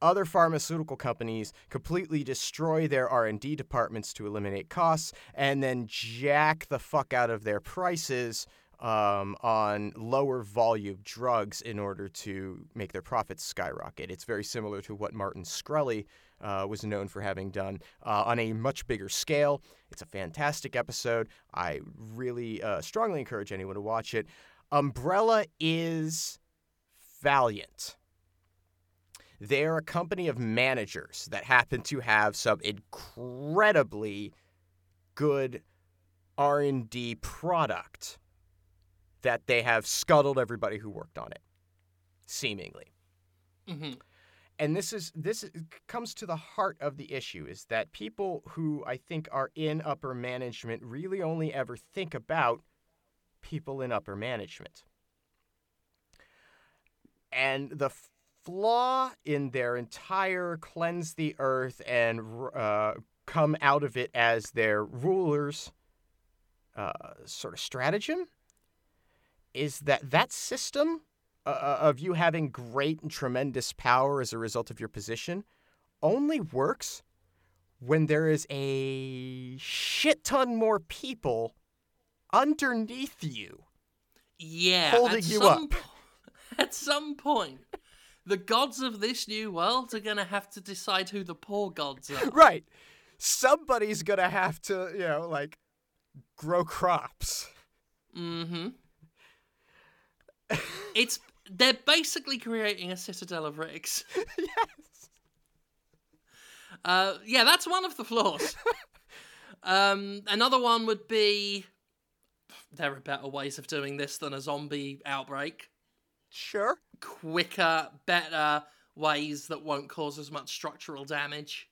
other pharmaceutical companies, completely destroy their R&D departments to eliminate costs, and then jack the fuck out of their prices um, on lower volume drugs in order to make their profits skyrocket. It's very similar to what Martin Shkreli uh, was known for having done uh, on a much bigger scale. It's a fantastic episode. I really uh, strongly encourage anyone to watch it. Umbrella is Valeant. They're a company of managers that happen to have some incredibly good R&D product that they have scuttled everybody who worked on it seemingly. hmm And this is this is- comes to the heart of the issue is that people who I think are in upper management really only ever think about people in upper management. And the flaw in their entire cleanse the earth and uh, come out of it as their rulers uh, sort of stratagem is that that system uh, of you having great and tremendous power as a result of your position only works when there is a shit ton more people underneath you. Yeah. Holding you up. po- at some point, the gods of this new world are going to have to decide who the poor gods are. Right. Somebody's going to have to, you know, like grow crops. Mm-hmm. It's they're basically creating a citadel of Ricks. yes. Uh, yeah, that's one of the flaws. um, another one would be there are better ways of doing this than a zombie outbreak. Sure. Quicker, better ways that won't cause as much structural damage.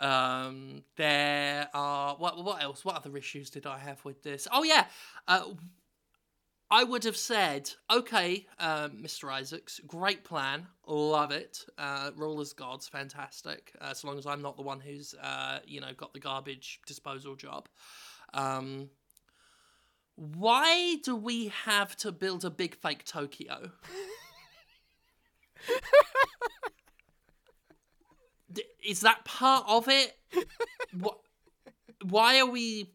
Um, there are what? What else? What other issues did I have with this? Oh yeah, uh, I would have said, okay, um, Mr. Isaacs, great plan, love it. Uh, rule as gods, fantastic. Uh, as long as I'm not the one who's, uh, you know, got the garbage disposal job. Um, why do we have to build a big fake Tokyo? Is that part of it? what? Why are we?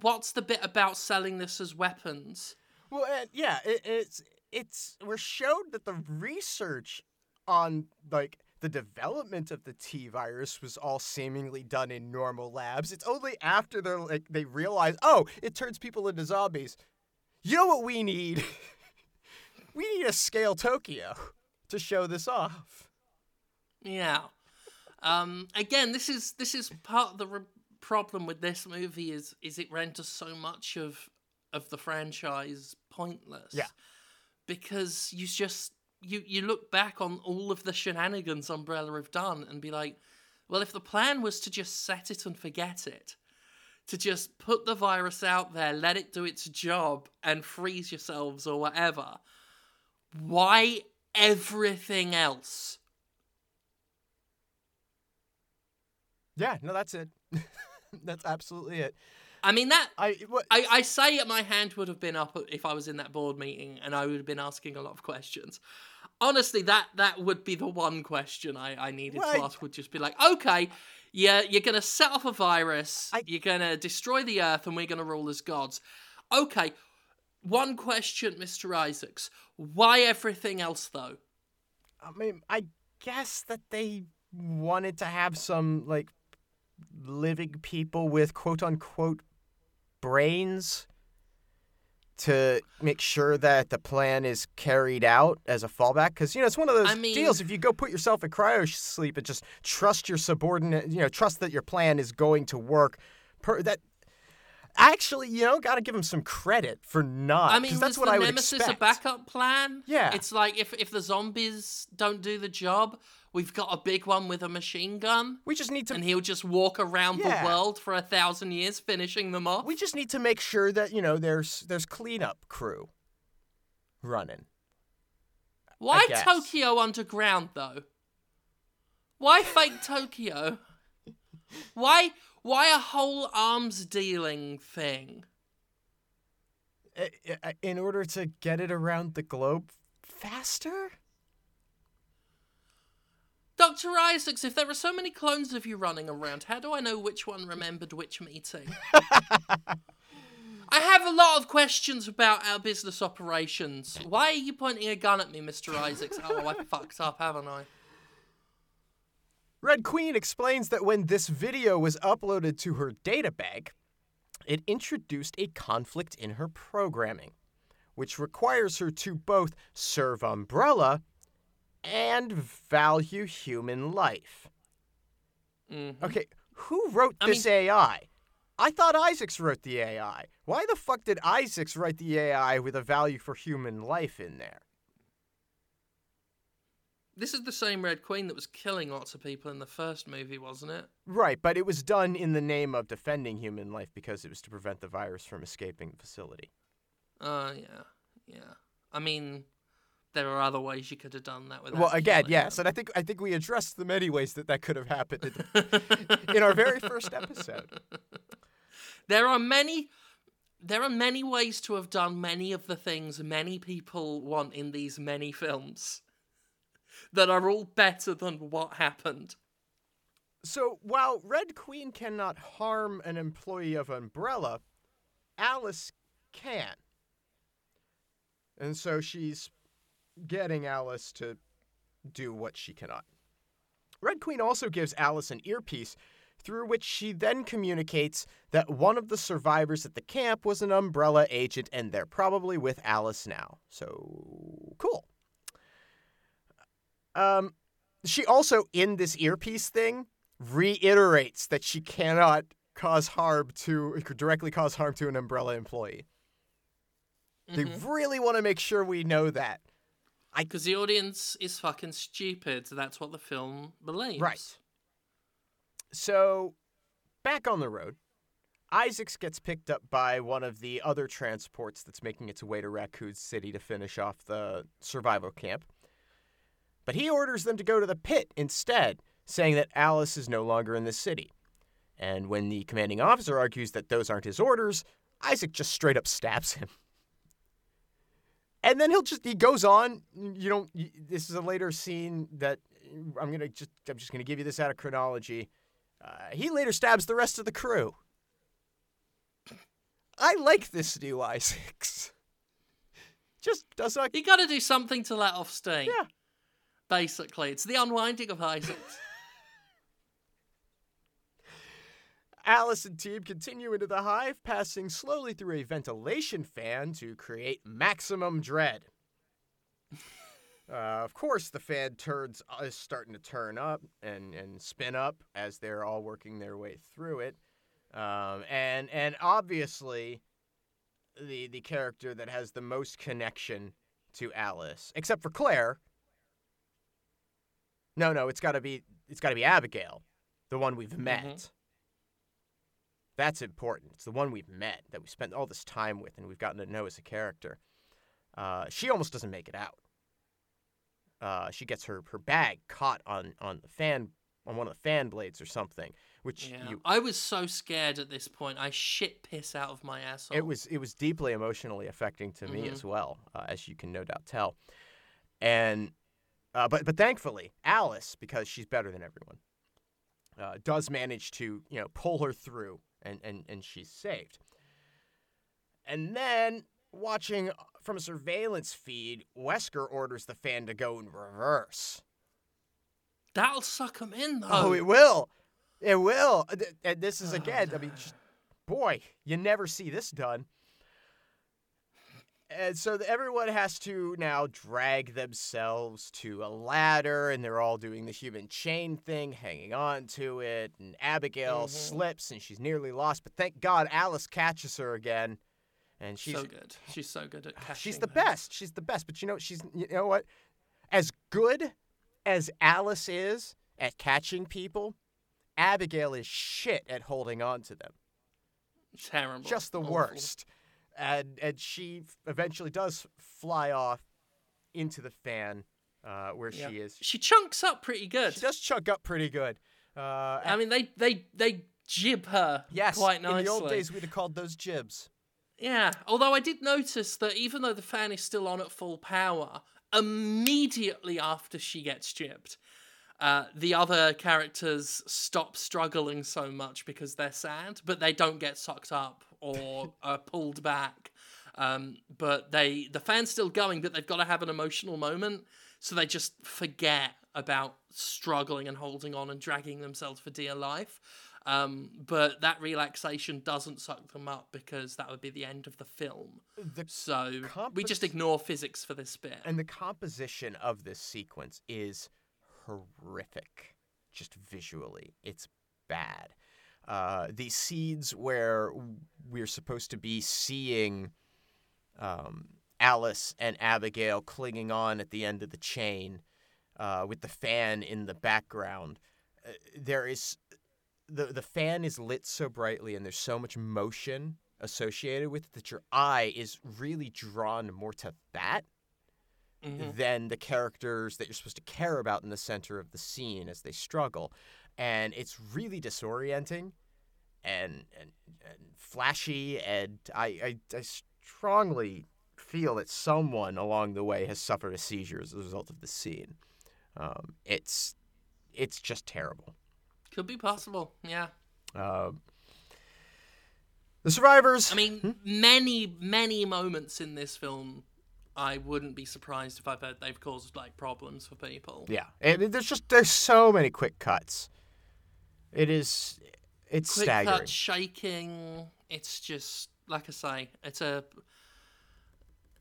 What's the bit about selling this as weapons? Well, uh, yeah, it, it's it's we're showed that the research on like the development of the T virus was all seemingly done in normal labs. It's only after they're like they realize, oh, it turns people into zombies. You know what we need? we need a scale Tokyo to show this off. Yeah. Um, again, this is this is part of the re- problem with this movie is is it renders so much of of the franchise pointless. Yeah. Because you just you you look back on all of the shenanigans Umbrella have done and be like, well, if the plan was to just set it and forget it, to just put the virus out there, let it do its job, and freeze yourselves or whatever, why everything else? Yeah, no, that's it. that's absolutely it. I mean that I I, I say my hand would have been up if I was in that board meeting and I would have been asking a lot of questions. Honestly, that that would be the one question I, I needed Well, to ask. Would just be like, okay, yeah, you're gonna set off a virus, I- you're gonna destroy the Earth, and we're gonna rule as gods. Okay, one question, Mister Isaacs. Why everything else though? I mean, I guess that they wanted to have some like living people with quote unquote brains to make sure that the plan is carried out as a fallback because you know it's one of those I mean- deals if you go put yourself in cryo sleep and just trust your subordinate you know trust that your plan is going to work per that actually you know got to give him some credit for not I mean, that's what the I would Nemesis expect a backup plan? Yeah. It's like if if the zombies don't do the job, we've got a big one with a machine gun. we just need to and he'll just walk around Yeah. the world for a thousand years, finishing them off. We just need to make sure that you know there's there's cleanup crew running. Why. Tokyo Underground though? Why fake Tokyo? Why why a whole arms dealing thing? I- I- In order to get it around the globe faster? Dr. Isaacs, if there are so many clones of you running around, how do I know which one remembered which meeting? I have a lot of questions about our business operations. Why are you pointing a gun at me, Mr. Isaacs? Oh, I fucked up, haven't I? Red Queen explains that when this video was uploaded to her databank, it introduced a conflict in her programming, which requires her to both serve Umbrella and value human life. Mhm. Okay, who wrote I this AI? I thought Isaacs wrote the AI. Why the fuck did Isaacs write the AI with a value for human life in there? This is the same Red Queen that was killing lots of people in the first movie, wasn't it? Right, but it was done in the name of defending human life because it was to prevent the virus from escaping the facility. Oh, yeah. Yeah. I mean, there are other ways you could have done that without well, again, yes, and I think I think we addressed the many ways that that could have happened in, in our very first episode. There are many there are many ways to have done many of the things many people want in these many films that are all better than what happened. So while Red Queen cannot harm an employee of Umbrella, Alice can. And so she's getting Alice to do what she cannot. Red Queen also gives Alice an earpiece through which she then communicates that one of the survivors at the camp was an Umbrella agent and they're probably with Alice now. So cool. Um she also in this earpiece thing reiterates that she cannot cause harm to directly cause harm to an umbrella employee. They Mm-hmm. really want to make sure we know that. Because the audience is fucking stupid. That's what the film believes. Right. So, back on the road, Isaacs gets picked up by one of the other transports that's making its way to Raccoon City to finish off the survival camp. But he orders them to go to the pit instead, saying that Alice is no longer in the city. And when the commanding officer argues that those aren't his orders, Isaac just straight up stabs him. And then he'll just he goes on. You don't. This is a later scene that I'm gonna just I'm just gonna give you this out of chronology. Uh, he later stabs the rest of the crew. I like this new Isaacs. Just does not. You got to do something to let off steam. Yeah. Basically, it's the unwinding of Isaacs. Alice and team continue into the hive, passing slowly through a ventilation fan to create maximum dread. Uh, of course, the fan turns uh, is starting to turn up and, and spin up as they're all working their way through it, um, and and obviously, the the character that has the most connection to Alice, except for Claire. No, no, it's got to be it's got to be Abigail, the one we've met. That's important. It's the one we've met that we spent all this time with and we've gotten to know as a character. Uh, she almost doesn't make it out. Uh, she gets her, her bag caught on, on the fan on one of the fan blades or something, which yeah. you I was so scared at this point. I shit piss out of my asshole. it was it was deeply emotionally affecting to me Mhm. as well, uh, as you can no doubt tell. And uh, but but thankfully, Alice, because she's better than everyone, uh, does manage to you know pull her through, and and and she's saved. And then watching from a surveillance feed, Wesker orders the fan to go in reverse. That'll suck him in, though. Oh, it will. It will. Uh, And this is again, I mean, boy, you never see this done. And so everyone has to now drag themselves to a ladder, and they're all doing the human chain thing, hanging on to it. And Abigail Mhm. slips, and she's nearly lost. But thank God Alice catches her again, and she's so good. She's so good at catching. She's the her. best. She's the best. But you know, she's you know what? As good as Alice is at catching people, Abigail is shit at holding on to them. Terrible. Just the Awful. worst. And and she eventually does fly off into the fan uh, where Yeah. she is. She chunks up pretty good. She does chunk up pretty good. Uh, I mean, they they they gib her yes, quite nicely. in the old days we'd have called those gibs. Yeah, although I did notice that even though the fan is still on at full power, immediately after she gets gibbed, uh, the other characters stop struggling so much because they're sad, but they don't get sucked up or uh, pulled back. Um, but they the fan's still going, but they've got to have an emotional moment, so they just forget about struggling and holding on and dragging themselves for dear life. Um, but that relaxation doesn't suck them up because that would be the end of the film. The So we just ignore physics for this bit. And the composition of this sequence is horrific, just visually. It's bad. Uh, these scenes where we're supposed to be seeing um, Alice and Abigail clinging on at the end of the chain uh, with the fan in the background, uh, there is the the fan is lit so brightly and there's so much motion associated with it that your eye is really drawn more to that Mhm. than the characters that you're supposed to care about in the center of the scene as they struggle. And it's really disorienting and, and, and flashy. And I, I, I strongly feel that someone along the way has suffered a seizure as a result of the scene. Um, it's, it's just terrible. Could be possible, yeah. Um, the survivors. I mean, Hmm? many, many moments in this film, I wouldn't be surprised if I've heard they've caused like problems for people. Yeah, and there's just there's so many quick cuts. It is, it's Quick staggering. cut, shaking. It's just like I say, it's a.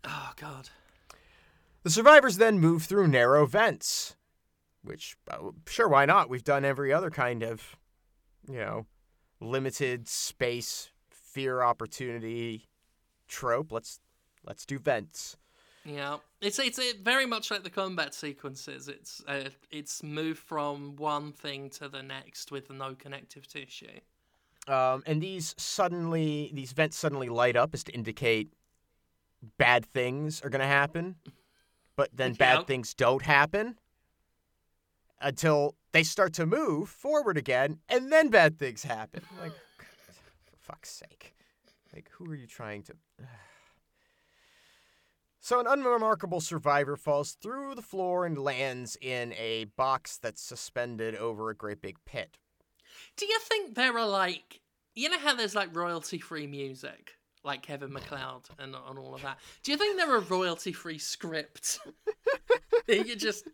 Oh God. The survivors then move through narrow vents, which uh, sure why not? We've done every other kind of, you know, limited space fear opportunity trope. Let's let's do vents. Yeah, it's it's it very much like the combat sequences. It's uh, it's moved from one thing to the next with no connective tissue. Um, and these suddenly these vents suddenly light up as to indicate bad things are going to happen, but then bad things don't happen until they start to move forward again, and then bad things happen. Like, for fuck's sake, like who are you trying to? So, an unremarkable survivor falls through the floor and lands in a box that's suspended over a great big pit. Do you think there are like you know how there's like royalty free music, like Kevin MacLeod and and all of that? Do you think there are royalty free scripts? you just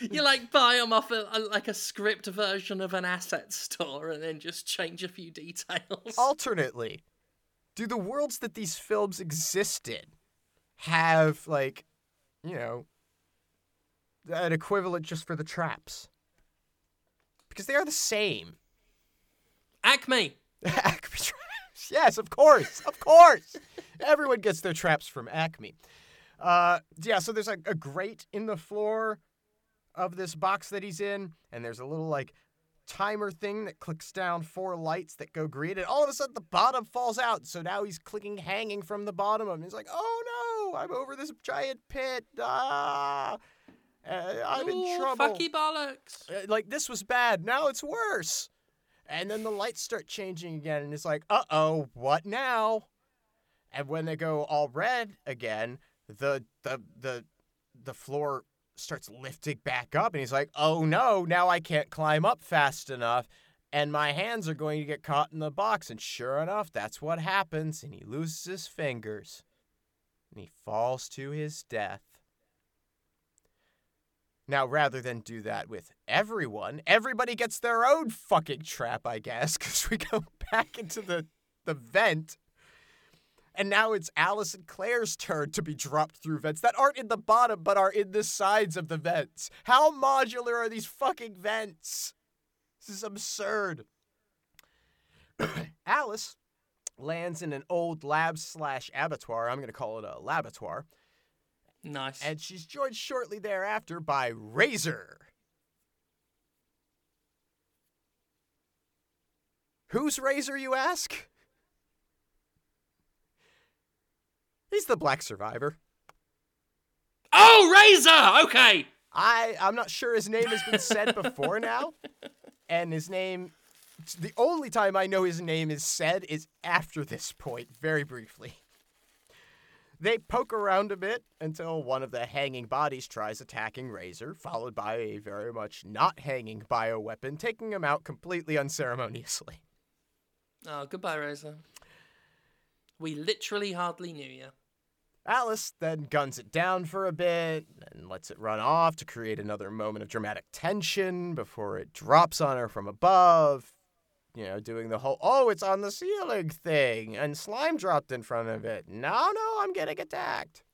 you like buy them off a, a, like a script version of an asset store and then just change a few details. alternately, do the worlds that these films exist in have like, you know, an equivalent just for the traps? Because they are the same. Acme. Acme traps. Yes, of course, of course. Everyone gets their traps from Acme. Uh, yeah, so there's a, a grate in the floor of this box that he's in, and there's a little like timer thing that clicks down four lights that go green, and all of a sudden the bottom falls out. So now he's clicking, hanging from the bottom of him. He's like, "Oh no, I'm over this giant pit. Ah, uh, I'm in Ooh, trouble." Fucky bollocks. Uh, like this was bad. Now it's worse. And then the lights start changing again, and it's like, uh oh, what now? And when they go all red again, the the the the floor starts lifting back up, and he's like, oh no, now I can't climb up fast enough, and my hands are going to get caught in the box. And sure enough, that's what happens, and he loses his fingers, and he falls to his death. Now, rather than do that with everyone, everybody gets their own fucking trap, I guess, because we go back into the, the vent. And now it's Alice and Claire's turn to be dropped through vents that aren't in the bottom but are in the sides of the vents. How modular are these fucking vents? This is absurd. Alice lands in an old lab slash abattoir. I'm going to call it a laboratoire. Nice. And she's joined shortly thereafter by Razor. Who's Razor, you ask? He's the black survivor. oh, Razor. Okay. I I'm not sure his name has been said before now, and his name. The only time I know his name is said is after this point, very briefly. They poke around a bit until one of the hanging bodies tries attacking Razor, followed by a very much not hanging bioweapon, taking him out completely unceremoniously. Oh, goodbye, Razor. We literally hardly knew you. Alice then guns it down for a bit and lets it run off to create another moment of dramatic tension before it drops on her from above. You know, doing the whole, oh, it's on the ceiling thing, and slime dropped in front of it. No, no, I'm getting attacked.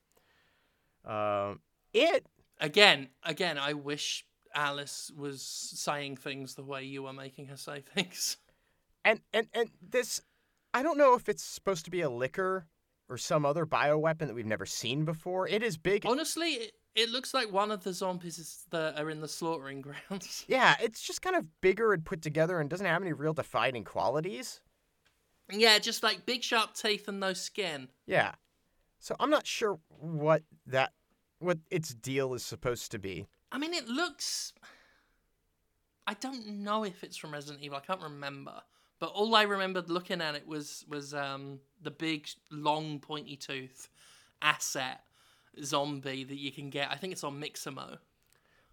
Um, it, Again, again, I wish Alice was saying things the way you were making her say things. and, and, and this, I don't know if it's supposed to be a Licker or some other bioweapon that we've never seen before. It is big. Honestly, it, it looks like one of the zombies is that are in the slaughtering grounds. Yeah, it's just kind of bigger and put together and doesn't have any real defining qualities. yeah, just like big sharp teeth and no skin. Yeah. So I'm not sure what that what its deal is supposed to be. I mean, it looks. I don't know if it's from Resident Evil. I can't remember. But all I remembered looking at it was was um, the big, long, pointy tooth asset zombie that you can get. I think it's on Mixamo.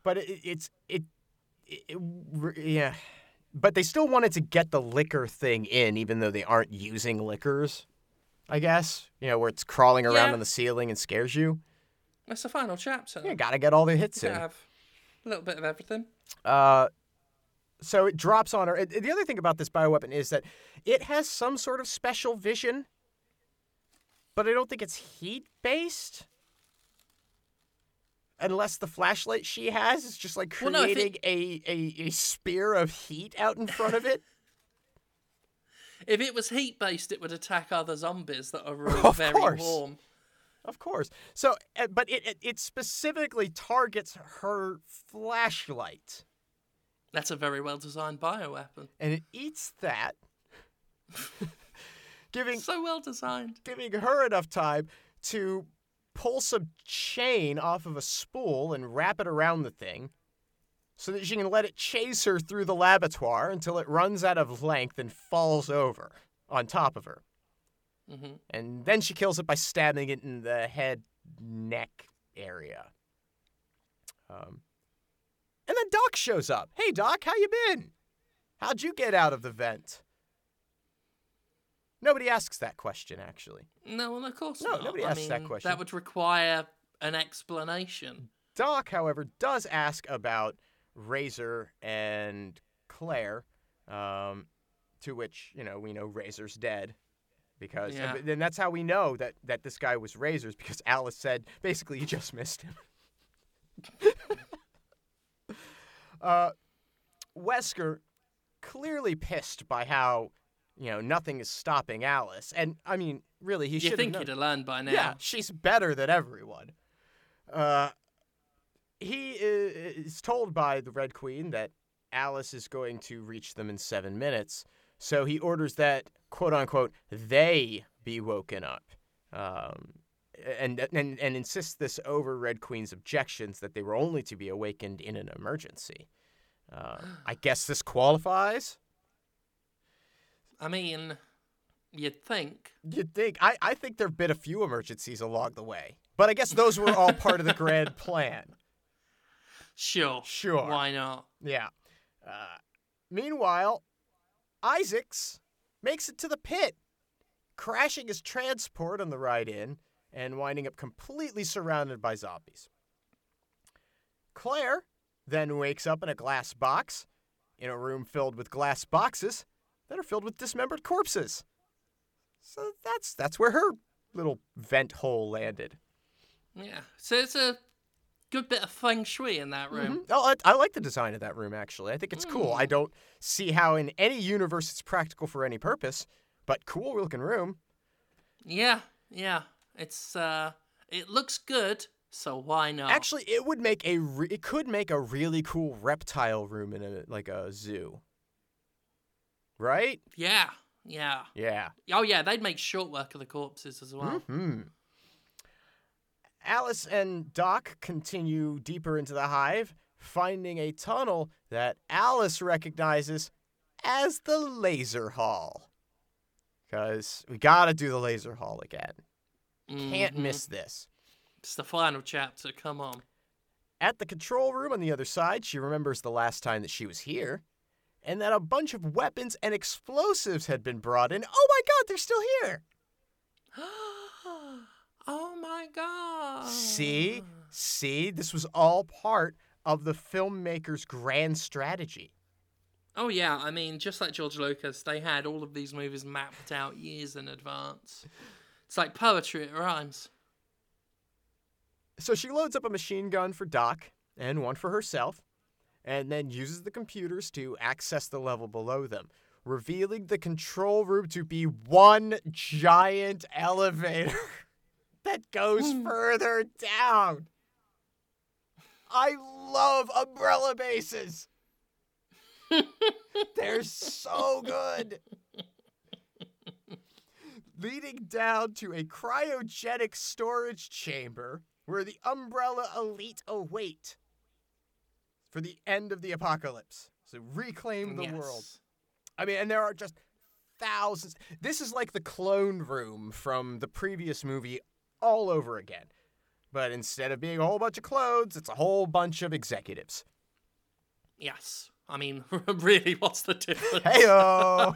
But it, it's it, it, it yeah. But they still wanted to get the Licker thing in even though they aren't using Lickers. I guess. You know, where it's crawling around Yeah. on the ceiling and scares you. That's the final chapter. You got to get all the hits You in. have a little bit of everything. Uh, so it drops on her. And The other thing about this bioweapon is that it has some sort of special vision, but I don't think it's heat based. Unless the flashlight she has is just like Well, no, creating a, a, a spear of heat out in front of it. If it was heat based, it would attack other zombies that are really Of very course. warm. Of course. So, uh, but it, it it specifically targets her flashlight, That's a very well designed bioweapon. and it eats that, giving So well designed. giving her enough time to pull some chain off of a spool and wrap it around the thing, so that she can let it chase her through the laboratory until it runs out of length and falls over on top of her. hmm and then she kills it by stabbing it in the head neck area. Um, and then doc shows up. Hey doc how you been? How'd you get out of the vent nobody asks that question actually No, well, of course No, not. nobody I asks that question. That would require an explanation. doc however does ask about razor and claire um, to which you know we know razor's dead because Yeah. and then that's how we know that that this guy was razor's because alice said basically you just missed him uh, wesker clearly pissed by how you know nothing is stopping alice and i mean really he should. You think known. he'd have learned by now? Yeah, she's better than everyone. Uh, he is told by the Red Queen that Alice is going to reach them in seven minutes, so he orders that quote unquote they be woken up, um, and and and insists this over Red Queen's objections that they were only to be awakened in an emergency. Uh, I guess this qualifies. I mean, you'd think. You'd think. I, I think there have been a few emergencies along the way. But I guess those were all part of the grand plan. Sure. Sure. Why not? Yeah. Uh, meanwhile, Isaacs makes it to the pit, crashing his transport on the ride in and winding up completely surrounded by zombies. Claire then wakes up in a glass box in a room filled with glass boxes that are filled with dismembered corpses. So that's that's where her little vent hole landed. Yeah. So it's a good bit of feng shui in that room. Mhm. Oh, I, I like the design of that room actually. I think it's cool. I don't see how in any universe it's practical for any purpose, but cool looking room. Yeah. Yeah. It's uh, it looks good. So why not? Actually, it would make a re- it could make a really cool reptile room in a like a zoo. Right? Yeah. Yeah. Yeah. Oh yeah, they'd make short work of the corpses as well. Hmm. Alice and Doc continue deeper into the hive, finding a tunnel that Alice recognizes as the laser hall. Because we gotta do the laser hall again. Can't Mhm. miss this. It's the final chapter. Come on. At the control room on the other side, she remembers the last time that she was here, and that a bunch of weapons and explosives had been brought in. Oh my god, they're still here! oh my god. See? See? This was all part of the filmmaker's grand strategy. Oh yeah, I mean, just like George Lucas, they had all of these movies mapped out years in advance. It's like poetry, it rhymes. So she loads up a machine gun for Doc and one for herself, and then uses the computers to access the level below them, revealing the control room to be one giant elevator that goes hmm. further down. I love umbrella bases. They're so good. Leading down to a cryogenic storage chamber where the Umbrella Elite await for the end of the apocalypse. So reclaim the world. I mean, and there are just thousands. This is like the clone room from the previous movie all over again. But instead of being a whole bunch of clones, it's a whole bunch of executives. Yes. I mean, really, what's the difference? Heyo!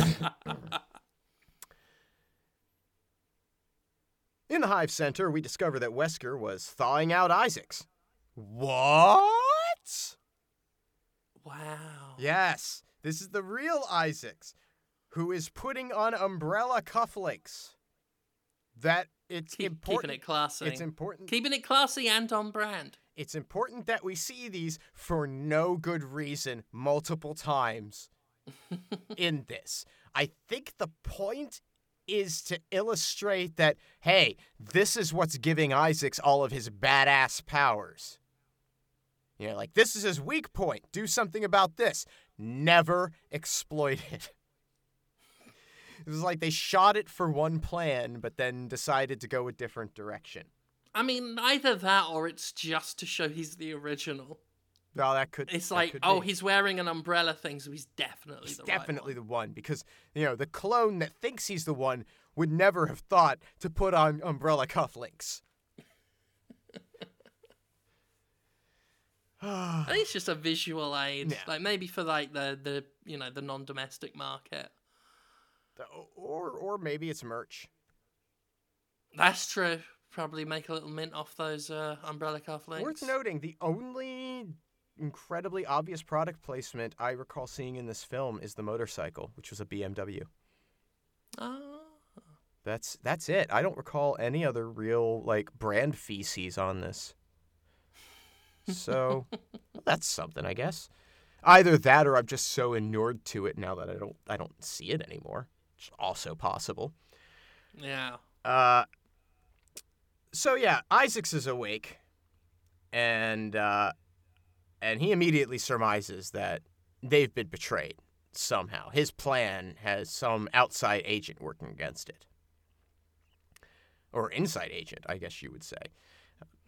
In the Hive Center, we discover that Wesker was thawing out Isaacs. What? wow. Yes, this is the real Isaacs, who is putting on umbrella cufflinks that it's Keep, important. keeping it classy. It's important. keeping it classy and on brand. It's important that we see these for no good reason multiple times in this. I think the point is to illustrate that, hey, this is what's giving Isaacs all of his badass powers. You know, like this is his weak point. Do something about this. Never exploit it. It was like they shot it for one plan, but then decided to go a different direction. I mean, either that or it's just to show he's the original. Well, that could. It's that like, could oh, be. he's wearing an umbrella thing, so he's definitely He's the definitely right the one because you know the clone that thinks he's the one would never have thought to put on umbrella cufflinks. I think it's just a visual aid, Yeah. like maybe for like the the you know the non-domestic market. or or maybe it's merch. That's true. Probably make a little mint off those uh, umbrella cufflinks. Worth noting, the only incredibly obvious product placement I recall seeing in this film is the motorcycle, which was a BMW. Ah. That's that's it. I don't recall any other real like brand feces on this. So that's something, I guess. Either that or I'm just so inured to it now that I don't I don't see it anymore. It's also possible. yeah. Uh so yeah, Isaacs is awake and uh and he immediately surmises that they've been betrayed somehow. His plan has some outside agent working against it. Or inside agent, I guess you would say.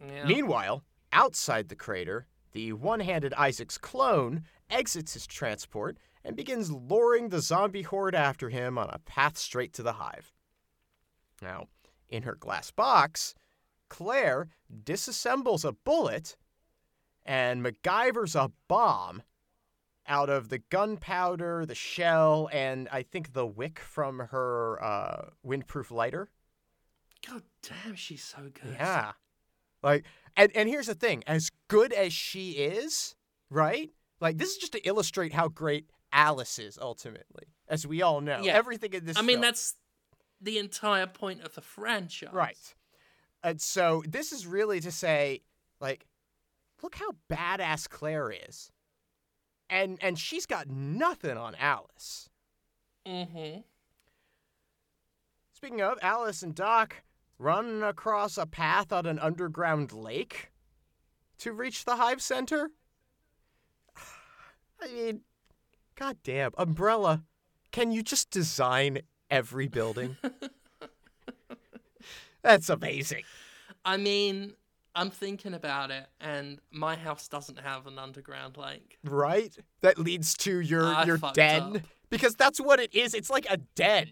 Yeah. Meanwhile, outside the crater, the one handed Isaac's clone exits his transport and begins luring the zombie horde after him on a path straight to the hive. Now, in her glass box, Claire disassembles a bullet and MacGyver's a bomb out of the gunpowder, the shell, and I think the wick from her uh, windproof lighter. God damn, she's so good. Yeah. Like and and here's the thing, as good as she is, right? Like this is just to illustrate how great Alice is ultimately. As we all know. Yeah. Everything in this I mean, that's the entire point of the franchise. right. And so this is really to say like look how badass Claire is. And and she's got nothing on Alice. Mm-hmm. Speaking of, Alice and Doc run across a path on an underground lake to reach the hive center. I mean, goddamn, Umbrella, can you just design every building? That's amazing. I mean, I'm thinking about it, and my house doesn't have an underground lake. Right? That leads to your I your den up. because that's what it is. It's like a den.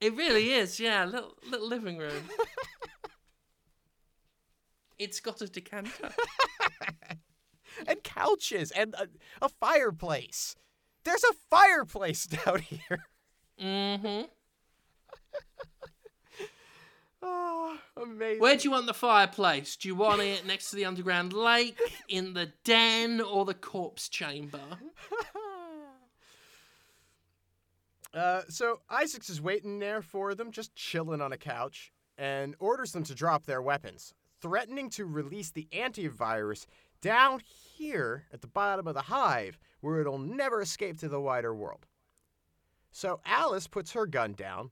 It really is, yeah. Little little living room. it's got a decanter. and couches and a, a fireplace. There's a fireplace down here. Mm-hmm. Oh, amazing. Where do you want the fireplace? Do you want it next to the underground lake, in the den, or the corpse chamber? Uh, so Isaacs is waiting there for them, just chilling on a couch, and orders them to drop their weapons, threatening to release the antivirus down here at the bottom of the hive, where it'll never escape to the wider world. So Alice puts her gun down,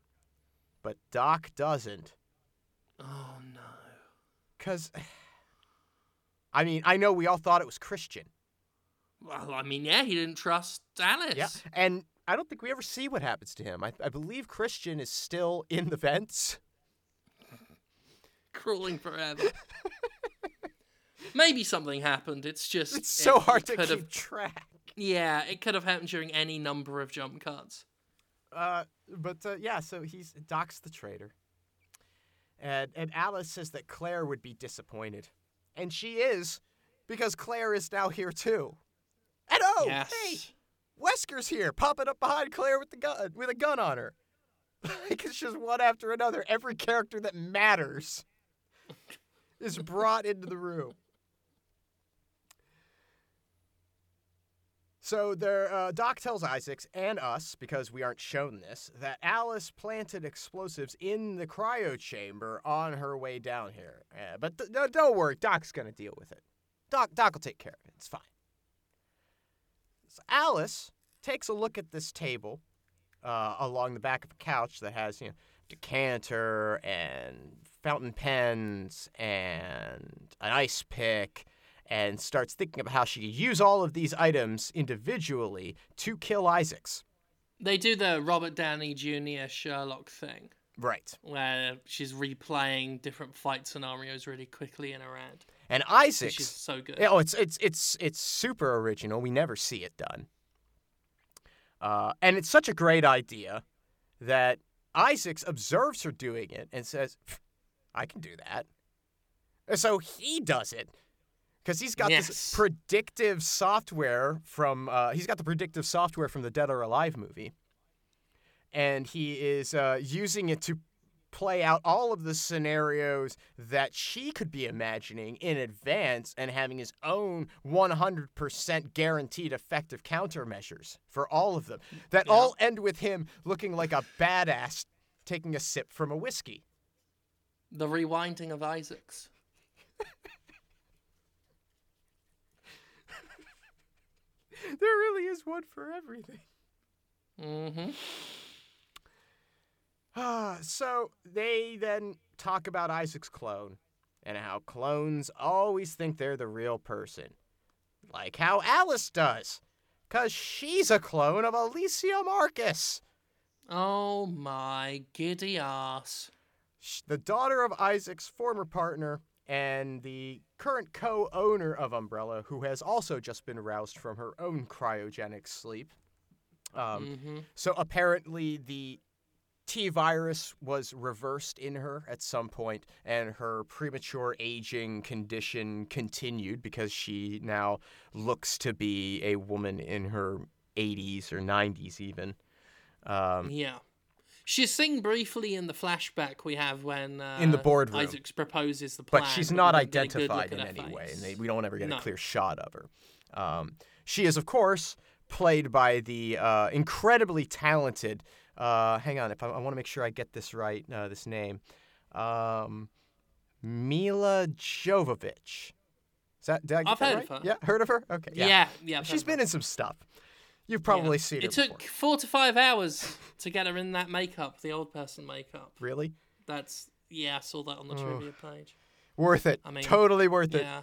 but Doc doesn't. Oh no. Because, I mean, I know we all thought it was Christian. Well, I mean, yeah, he didn't trust Alice. Yeah. And I don't think we ever see what happens to him. I, I believe Christian is still in the vents. Crawling forever. Maybe something happened. It's just It's so it hard to keep have- track. Yeah, it could have happened during any number of jump cuts. Uh, but uh, yeah, so he's Doc's the traitor, and and Alice says that Claire would be disappointed, and she is, because Claire is now here too. And oh, yes. hey, Wesker's here, popping up behind Claire with the gun with a gun on her. like it's just one after another. Every character that matters is brought into the room. So there, uh, Doc tells Isaacs and us, because we aren't shown this, that Alice planted explosives in the cryo chamber on her way down here. Uh, but th- no, don't worry, Doc's gonna deal with it. Doc, Doc will take care of it. It's fine. So Alice takes a look at this table uh, along the back of a couch that has, you know, decanter and fountain pens and an ice pick and starts thinking about how she could use all of these items individually to kill Isaacs. They do the Robert Downey Jr. Sherlock thing, Right. where she's replaying different fight scenarios really quickly in her head. And Which Isaacs is so good. Yeah, Oh, it's it's it's it's super original. We never see it done. Uh, and it's such a great idea that Isaacs observes her doing it and says, "I can do that." And so he does it because he's got this predictive software from uh, he's got the predictive software from the Dead or Alive movie, and he is uh, using it to play out all of the scenarios that she could be imagining in advance and having his own 100% guaranteed effective countermeasures for all of them that Yeah. all end with him looking like a badass taking a sip from a whiskey. The rewinding of Isaacs. There really is one for everything. Mm-hmm. Ah, so they then talk about Isaac's clone and how clones always think they're the real person. Like how Alice does. Because she's a clone of Alicia Marcus, Oh my giddy ass. the daughter of Isaac's former partner and the current co owner of Umbrella, who has also just been roused from her own cryogenic sleep. Um, mm-hmm. So apparently the T virus was reversed in her at some point, and her premature aging condition continued because she now looks to be a woman in her 80s or 90s, even. Um, Yeah. She's seen briefly in the flashback we have when uh, In the boardroom. Isaacs proposes the plan. but she's not don't get a good look identified in any way, and they, we don't ever get No. a clear shot of her. Um, she is, of course, played by the uh, incredibly talented. Uh, hang on, if I, I want to make sure I get this right, uh, this name, um, Milla Jovovich. Is that? Did I get I've that heard right? of her. Yeah, heard of her. Okay. Yeah, Yeah, yeah. She's been in some stuff. You've probably Yeah. seen her. It took before. four to five hours to get her in that makeup, the old person makeup. Really That's yeah, I saw that on the Ugh. trivia page. worth it. I mean, totally worth it. Yeah.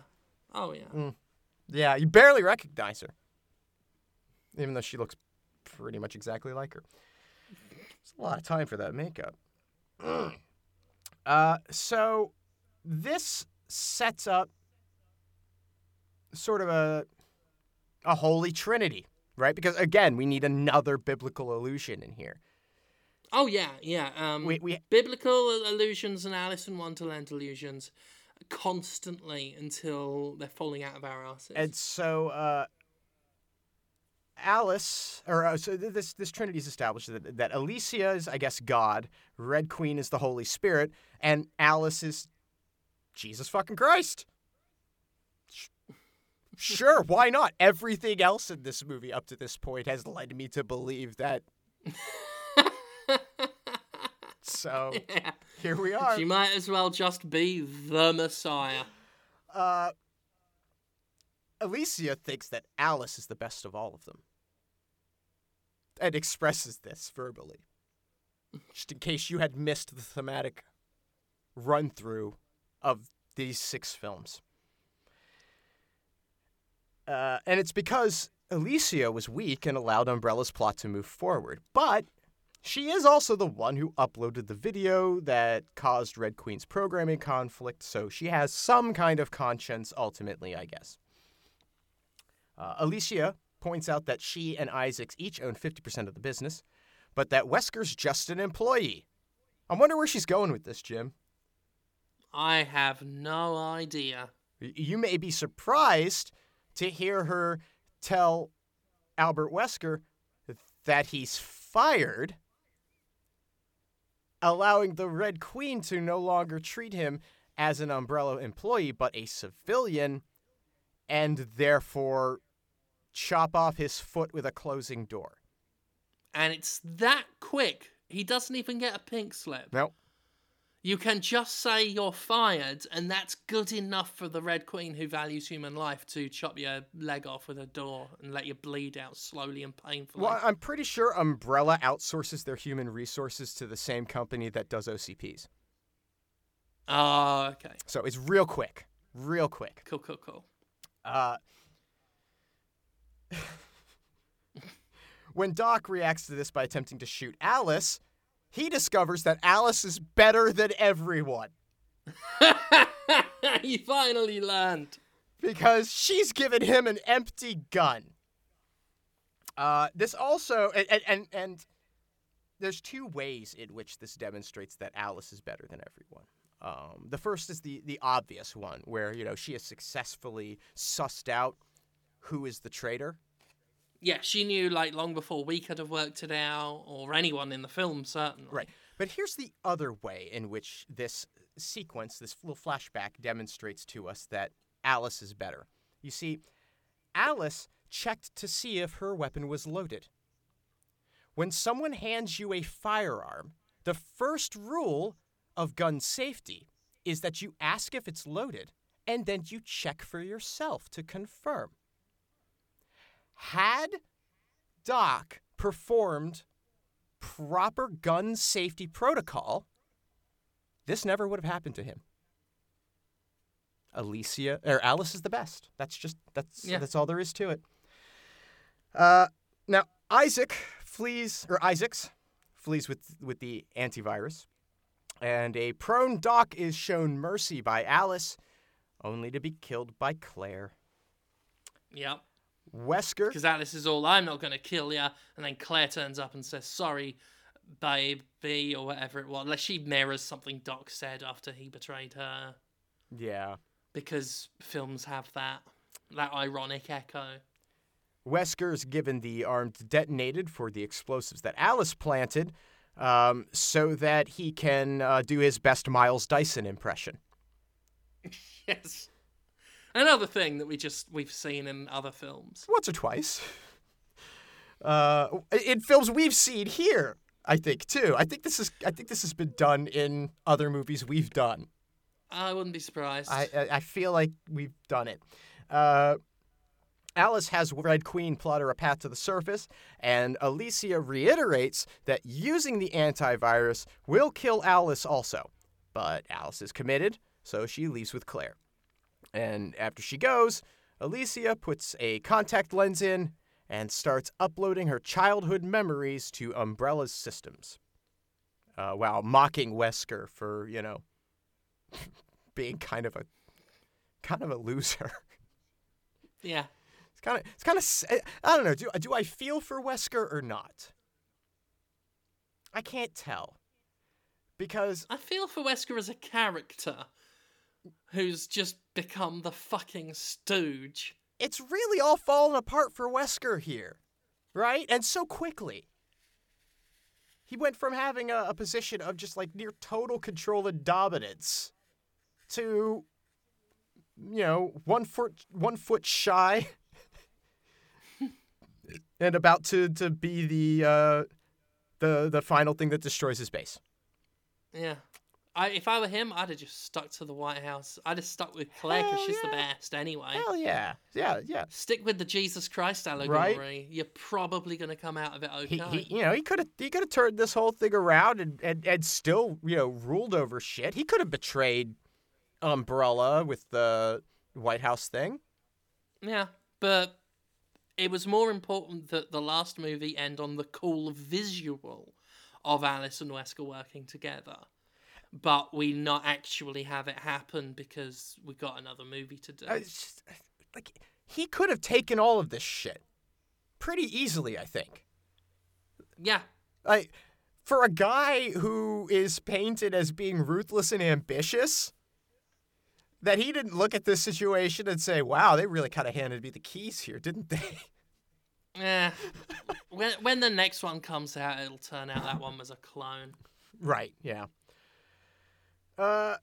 Oh yeah. Yeah, you barely recognize her. Even though she looks pretty much exactly like her. It's a lot of time for that makeup. uh, so this sets up sort of a a holy trinity, right? Because again, we need another biblical illusion in here. Oh yeah, yeah. Um, We we biblical illusions and Alice in Wonderland illusions constantly until they're falling out of our asses. And so uh, Alice, or uh, so this this Trinity is established that, that Alicia is, I guess, God, Red Queen is the Holy Spirit, and Alice is Jesus fucking Christ. Sure, why not? Everything else in this movie up to this point has led me to believe that. So yeah. here we are. She might as well just be the Messiah. Uh, Alicia thinks that Alice is the best of all of them and expresses this verbally. Just in case you had missed the thematic run through of these six films. Uh, and it's because Alicia was weak and allowed Umbrella's plot to move forward. But she is also the one who uploaded the video that caused Red Queen's programming conflict, so she has some kind of conscience ultimately, I guess. Uh, Alicia points out that she and Isaacs each own 50% of the business, but that Wesker's just an employee. I wonder where she's going with this, Jim. I have no idea. You may be surprised to hear her tell Albert Wesker that he's fired, allowing the Red Queen to no longer treat him as an Umbrella employee, but a civilian, and therefore chop off his foot with a closing door. And it's that quick. He doesn't even get a pink slip. Nope. You can just say you're fired, and that's good enough for the Red Queen who values human life to chop your leg off with a door and let you bleed out slowly and painfully. Well, I'm pretty sure Umbrella outsources their human resources to the same company that does OCPs. Oh, okay. So it's real quick. Real quick. Cool, cool, cool. Uh, when Doc reacts to this by attempting to shoot Alice, he discovers that Alice is better than everyone he finally learned. because she's given him an empty gun. Uh, this also, and, and, and, and there's two ways in which this demonstrates that Alice is better than everyone. Um, the first is the the obvious one, where you know she has successfully sussed out who is the traitor. Yeah, she knew like long before we could have worked it out, or anyone in the film, certainly. Right. But here's the other way in which this sequence, this little flashback, demonstrates to us that Alice is better. You see, Alice checked to see if her weapon was loaded. When someone hands you a firearm, the first rule of gun safety is that you ask if it's loaded and then you check for yourself to confirm. Had Doc performed proper gun safety protocol, this never would have happened to him. Alicia or Alice is the best. That's just that's Yeah. that's all there is to it. Uh, now Isaac flees or Isaacs flees with with the antivirus, and a prone Doc is shown mercy by Alice, only to be killed by Claire. Yep. Wesker Because Alice is all, I'm not going to kill you. And then Claire turns up and says, sorry, baby, or whatever it was. Unless she mirrors something Doc said after he betrayed her. yeah. Because films have that. That ironic echo. Wesker is given the armed detonated for the explosives that Alice planted, um, so that he can uh, do his best Miles Dyson impression. Yes. Another thing that we just we've seen in other films. once or twice. Uh, in films we've seen here, I think too. I think this is. I think this has been done in other movies we've done. I wouldn't be surprised. I I, feel like we've done it. Uh, Alice has Red Queen plot her a path to the surface, and Alicia reiterates that using the antivirus will kill Alice also. But Alice is committed, so she leaves with Claire. And after she goes, Alicia puts a contact lens in and starts uploading her childhood memories to Umbrella's systems. Uh, while mocking Wesker for, you know, being kind of a kind of a loser. yeah. It's kind of it's kind of I don't know. Do do I feel for Wesker or not? I can't tell. Because I feel for Wesker as a character who's just become the fucking stooge. it's really all fallen apart for Wesker here, right? And so quickly. He went from having a, a position of just like near total control and dominance to, you know, one foot one foot shy, and about to to be the uh, the the final thing that destroys his base. Yeah. I, if I were him, I'd have just stuck to the White House. I'd have stuck with Claire because she's the best anyway. Hell yeah, yeah, yeah. Stick with the Jesus Christ allegory. You're probably going to come out of it okay. He, he, you know, he could have he could have turned this whole thing around and, and, and still, you know, ruled over shit. He could have betrayed Umbrella with the White House thing. Yeah, but it was more important that the last movie end on the cool visual of Alice and Wesker working together. But we not actually have it happen because we got another movie to do. Uh, just, like he could have taken all of this shit pretty easily, I think. yeah, Like for a guy who is painted as being ruthless and ambitious, that he didn't look at this situation and say, "Wow, they really kind of handed me the keys here, didn't they?" yeah. when when the next one comes out, it'll turn out that one was a clone. Right. Yeah. Uh,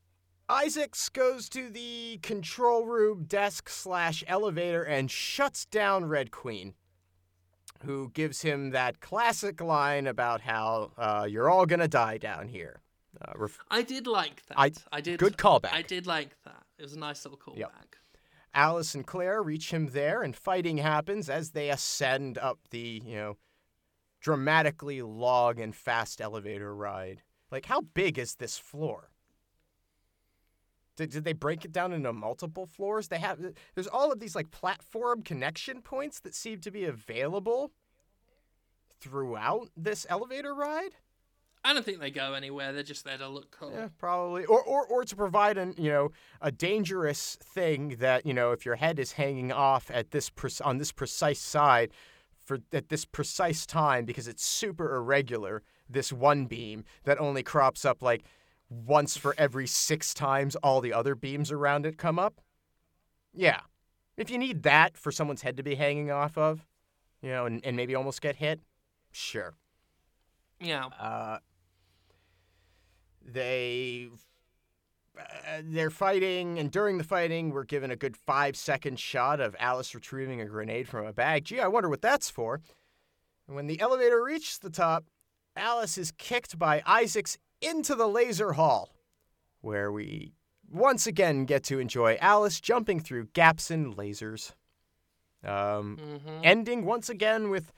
Isaacs goes to the control room desk slash elevator and shuts down Red Queen, who gives him that classic line about how uh, you're all gonna die down here. Uh, ref- I did like that. I- I, did. good callback. I did like that. It was a nice little callback. Yep. Alice and Claire reach him there, and fighting happens as they ascend up the, you know, dramatically long and fast elevator ride. Like, how big is this floor? Did, did they break it down into multiple floors? They have there's all of these like platform connection points that seem to be available throughout this elevator ride. I don't think they go anywhere. They're just there to look cool. Yeah, probably. Or, or, or to provide an, you know, a dangerous thing that, you know, if your head is hanging off at this pre- on this precise side for at this precise time because it's super irregular, this one beam that only crops up like once for every 6 times all the other beams around it come up. Yeah. If you need that for someone's head to be hanging off of, you know, and, and maybe almost get hit, sure. Yeah. Uh, they uh, they're fighting, and during the fighting, we're given a good five second shot of Alice retrieving a grenade from a bag. Gee, I wonder what that's for. And when the elevator reaches the top, Alice is kicked by Isaacs into the laser hall, where we once again get to enjoy Alice jumping through gaps in lasers. Um, hmm ending once again with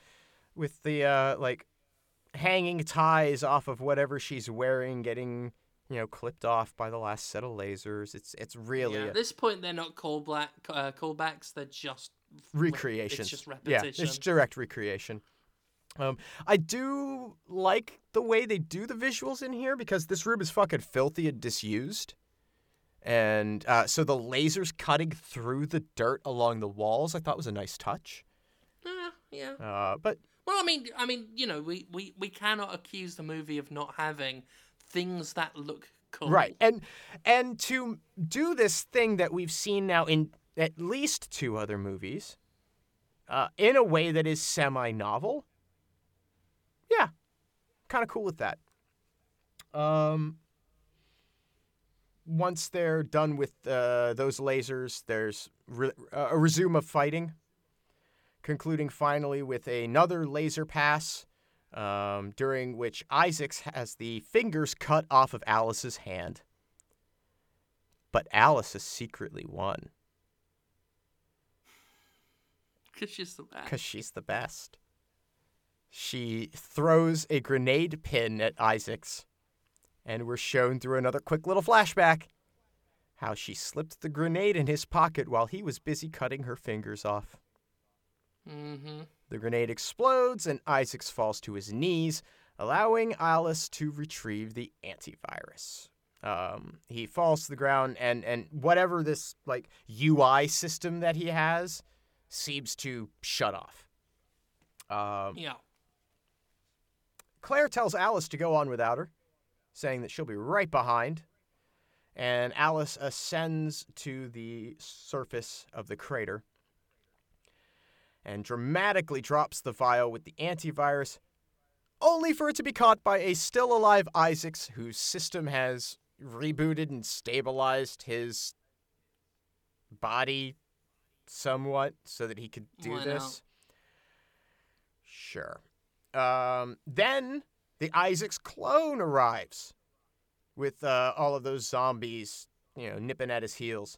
with the uh like hanging ties off of whatever she's wearing getting you know clipped off by the last set of lasers it's it's really yeah, a at this point, they're not callback uh, callbacks. They're just recreations. It's just yeah repetition. it's direct recreation um i do like the way they do the visuals in here because this room is fucking filthy and disused and uh, so the lasers cutting through the dirt along the walls i thought was a nice touch Uh, yeah. uh, but Well, I mean, I mean, you know, we, we, we cannot accuse the movie of not having things that look cool. Right. And and to do this thing that we've seen now in at least two other movies, uh, in a way that is semi-novel. Yeah, kind of cool with that. Um, once they're done with uh, those lasers, there's re- uh, a resume of fighting, concluding finally with another laser pass um, during which Isaacs has the fingers cut off of Alice's hand. But Alice has secretly won Because she's the best. because she's the best. She throws a grenade pin at Isaacs, and we're shown through another quick little flashback how she slipped the grenade in his pocket while he was busy cutting her fingers off. Mm-hmm. The grenade explodes and Isaacs falls to his knees, allowing Alice to retrieve the antivirus. Um, he falls to the ground, and, and whatever this like UI system that he has seems to shut off. Um, Yeah. Claire tells Alice to go on without her, saying that she'll be right behind. And Alice ascends to the surface of the crater and dramatically drops the vial with the antivirus, only for it to be caught by a still alive Isaacs whose system has rebooted and stabilized his body somewhat so that he could do Why this. not? Sure. Um, then the Isaacs clone arrives with uh, all of those zombies, you know, nipping at his heels.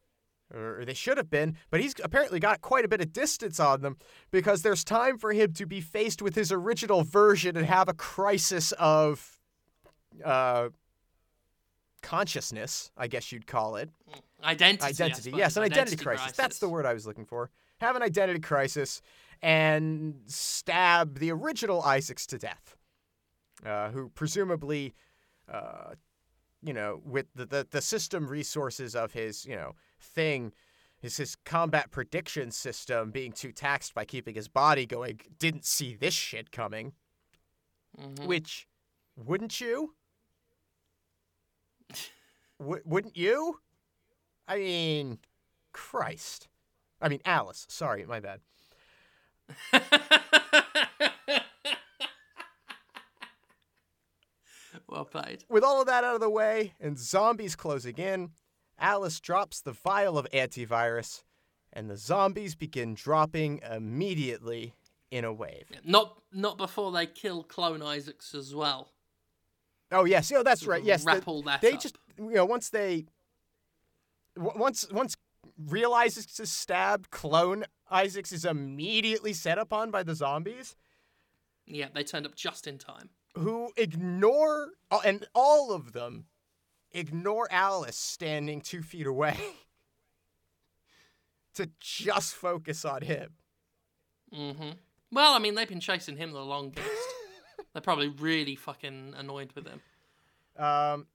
Or they should have been, but he's apparently got quite a bit of distance on them because there's time for him to be faced with his original version and have a crisis of uh, consciousness, I guess you'd call it. Identity. Identity, yes, an identity, crisis. That's the word I was looking for. Have an identity crisis and stab the original Isaacs to death, uh, who presumably, uh, you know, with the, the the system resources of his, you know, thing, is his combat prediction system being too taxed by keeping his body going, didn't see this shit coming. Mhm. Which, wouldn't you? W- wouldn't you? I mean, Christ. I mean, Alice. Sorry, my bad. well played. With all of that out of the way and zombies closing in, Alice drops the vial of antivirus, and the zombies begin dropping immediately in a wave. Not not before they kill Clone Isaacs as well. Oh yes, oh that's right. Yes, wrap the- all that they up. just you know once they once once realizes is stabbed, clone Isaacs is immediately set upon by the zombies Yeah, they turned up just in time. who ignore uh, and all of them ignore Alice standing two feet away to just focus on him. Mm-hmm. Well, I mean, they've been chasing him the longest. They're probably really fucking annoyed with him. Um,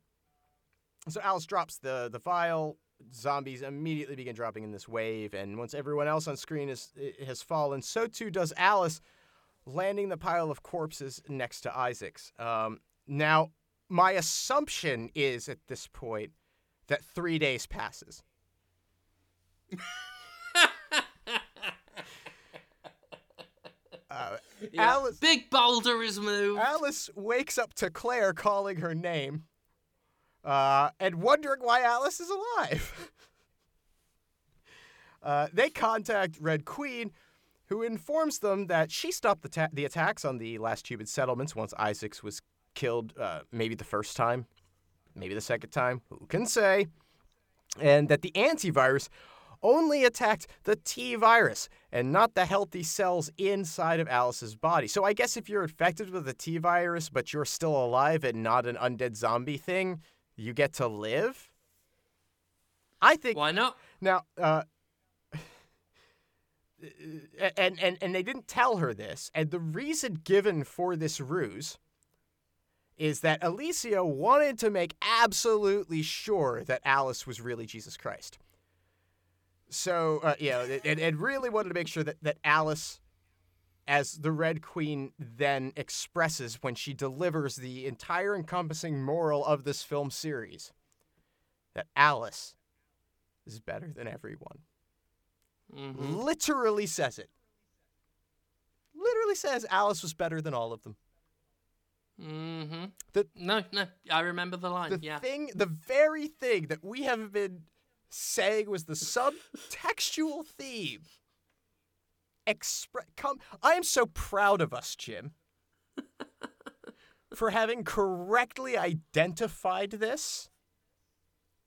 so Alice drops the the vial. Zombies immediately begin dropping in this wave, and once everyone else on screen is, has fallen, so too does Alice, landing the pile of corpses next to Isaacs. Um, now, my assumption is at this point that three days passes. Uh, Yeah. Alice, Big boulder is moved. Alice wakes up to Claire calling her name uh, and wondering why Alice is alive. uh, they contact Red Queen, who informs them that she stopped the, ta- the attacks on the last Cuban settlements once Isaacs was killed, uh, maybe the first time, maybe the second time, who can say, and that the antivirus only attacked the T virus and not the healthy cells inside of Alice's body. So I guess if you're infected with the T virus, but you're still alive and not an undead zombie thing, you get to live. I think Why not? now, uh, and, and, and they didn't tell her this. And the reason given for this ruse is that Alicia wanted to make absolutely sure that Alice was really Jesus Christ. So, uh, you know, and, and really wanted to make sure that, that Alice, as the Red Queen then expresses when she delivers the entire encompassing moral of this film series, that Alice is better than everyone. hmm Literally says it. Literally says Alice was better than all of them. hmm The- no, no, I remember the line. The yeah. thing, the very thing that we have been saying was the subtextual theme. Expre- come, I am so proud of us, Jim, for having correctly identified this,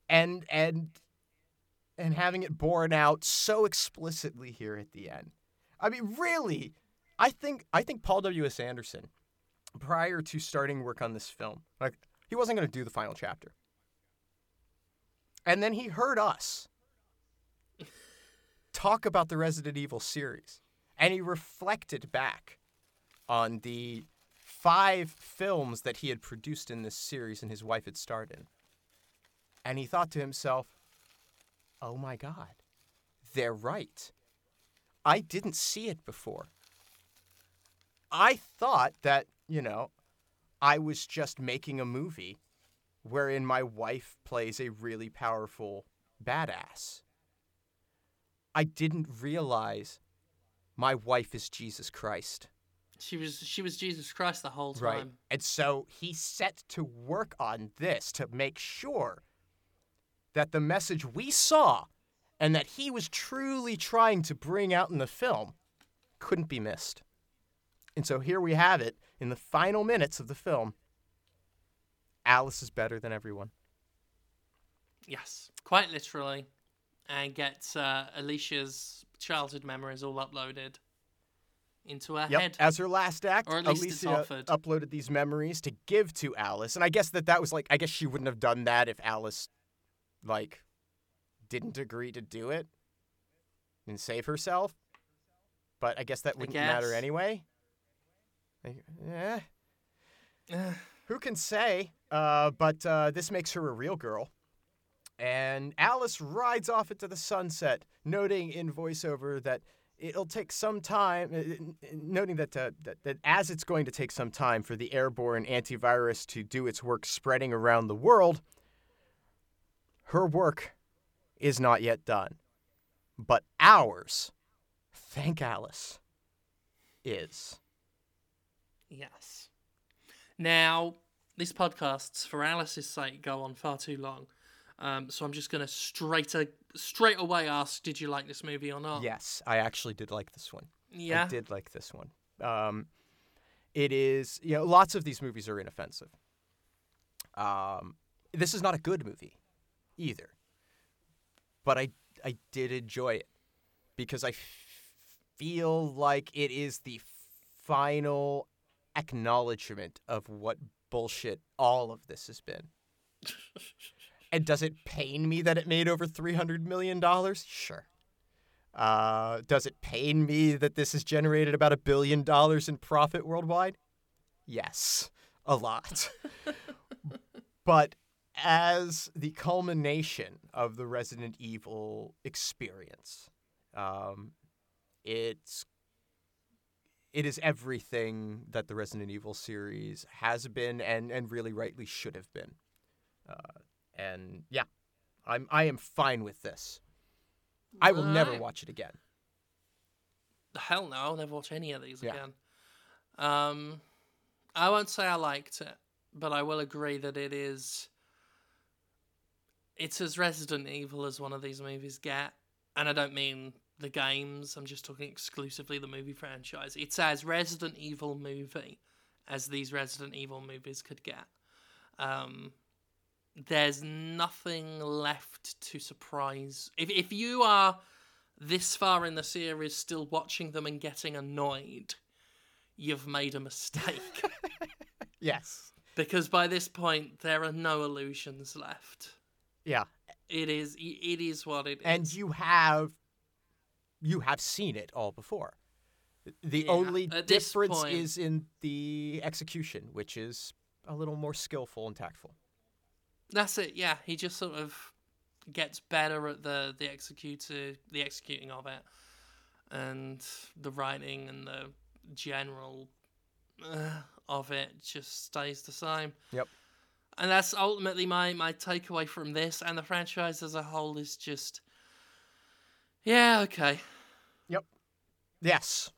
and and and having it borne out so explicitly here at the end. I mean, really, I think I think Paul W. S. Anderson, prior to starting work on this film, like he wasn't going to do the final chapter. And then he heard us talk about the Resident Evil series. And he reflected back on the five films that he had produced in this series and his wife had starred in. And he thought to himself, oh my God, they're right. I didn't see it before. I thought that, you know, I was just making a movie wherein my wife plays a really powerful badass. I didn't realize my wife is Jesus Christ. She was she was Jesus Christ the whole time. Right. And so he set to work on this to make sure that the message we saw and that he was truly trying to bring out in the film couldn't be missed. And so here we have it in the final minutes of the film. Alice is better than everyone. Yes, quite literally, and gets uh, Alicia's childhood memories all uploaded into her Yep. head. As her last act, Or at least Alicia uploaded these memories to give to Alice, and I guess that that was like I guess she wouldn't have done that if Alice, like, didn't agree to do it and save herself. But I guess that wouldn't matter anyway. Like, eh, who can say? Uh, but uh, this makes her a real girl. And Alice rides off into the sunset, noting in voiceover that it'll take some time, uh, noting that, uh, that, that as it's going to take some time for the airborne antivirus to do its work spreading around the world, her work is not yet done. But ours, thank Alice, is. Yes. Now, these podcasts, for Alice's sake, go on far too long. Um, so I'm just gonna straight a, straight away ask, did you like this movie or not? Yes, I actually did like this one. Yeah. I did like this one. Um, it is, you know, lots of these movies are inoffensive. Um, this is not a good movie either, but I I did enjoy it because I f- feel like it is the final acknowledgement of what bullshit all of this has been. and does it pain me that it made over three hundred million dollars? Sure. Uh, does it pain me that this has generated about a billion dollars in profit worldwide? Yes, a lot. but as the culmination of the Resident Evil experience, um, it's it is everything that the Resident Evil series has been and and really rightly should have been. Uh, and yeah, I'm I am fine with this. I will never watch it again. Hell no, I'll never watch any of these Yeah. again. Um, I won't say I liked it, but I will agree that it is. It's as Resident Evil as one of these movies get, and I don't mean the games. I'm just talking exclusively the movie franchise. It's as Resident Evil movie as these Resident Evil movies could get. Um, there's nothing left to surprise. If if you are this far in the series still watching them and getting annoyed, you've made a mistake. Yes. because by this point there are no illusions left. Yeah. It is it is what it is. And you have you have seen it all before. The Yeah, only difference point- is in the execution, which is a little more skillful and tactful. That's it. Yeah, he just sort of gets better at the the executor the executing of it, and the writing and the general uh, of it just stays the same. Yep. And that's ultimately my my takeaway from this and the franchise as a whole is just, yeah, okay, Yep. Yes.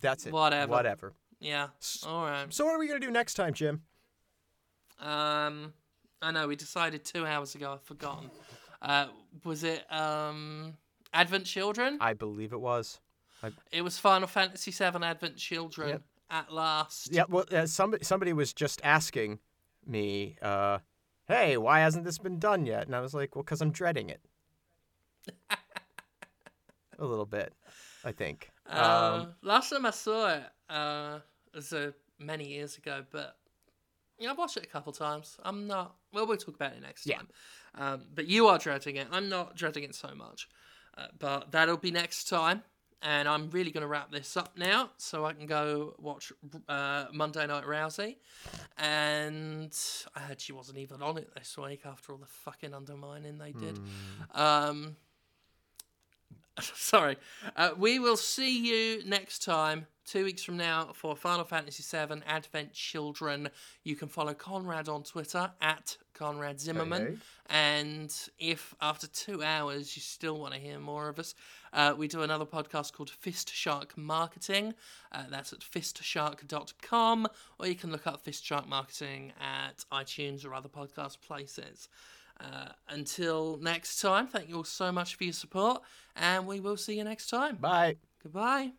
That's it. Whatever. Whatever. yeah, all right. So what are we going to do next time, Jim? Um, I know we decided two hours ago. I've forgotten. Uh, was it um Advent Children? I believe it was. It was Final Fantasy VII Advent Children Yep. at last. Yeah, well, uh, somebody somebody was just asking me, uh, "Hey, why hasn't this been done yet?" And I was like, "Well, because I'm dreading it." a little bit, I think. Uh, um, last time I saw it uh, was uh, many years ago, but I've watched it a couple times. I'm not. Well, we'll talk about it next Yeah. time. Um, but you are dreading it. I'm not dreading it so much. Uh, but that'll be next time. And I'm really going to wrap this up now so I can go watch uh, Monday Night Rousey. And I heard she wasn't even on it this week after all the fucking undermining they did. Um, sorry. Uh, we will see you next time, two weeks from now, for Final Fantasy VII Advent Children. You can follow Conrad on Twitter at Conrad Zimmerman. And if after two hours you still want to hear more of us, uh, we do another podcast called Fist Shark Marketing. Uh, that's at fistshark.com, or you can look up Fist Shark Marketing at iTunes or other podcast places. Uh, until next time, thank you all so much for your support, and we will see you next time. bye. Goodbye.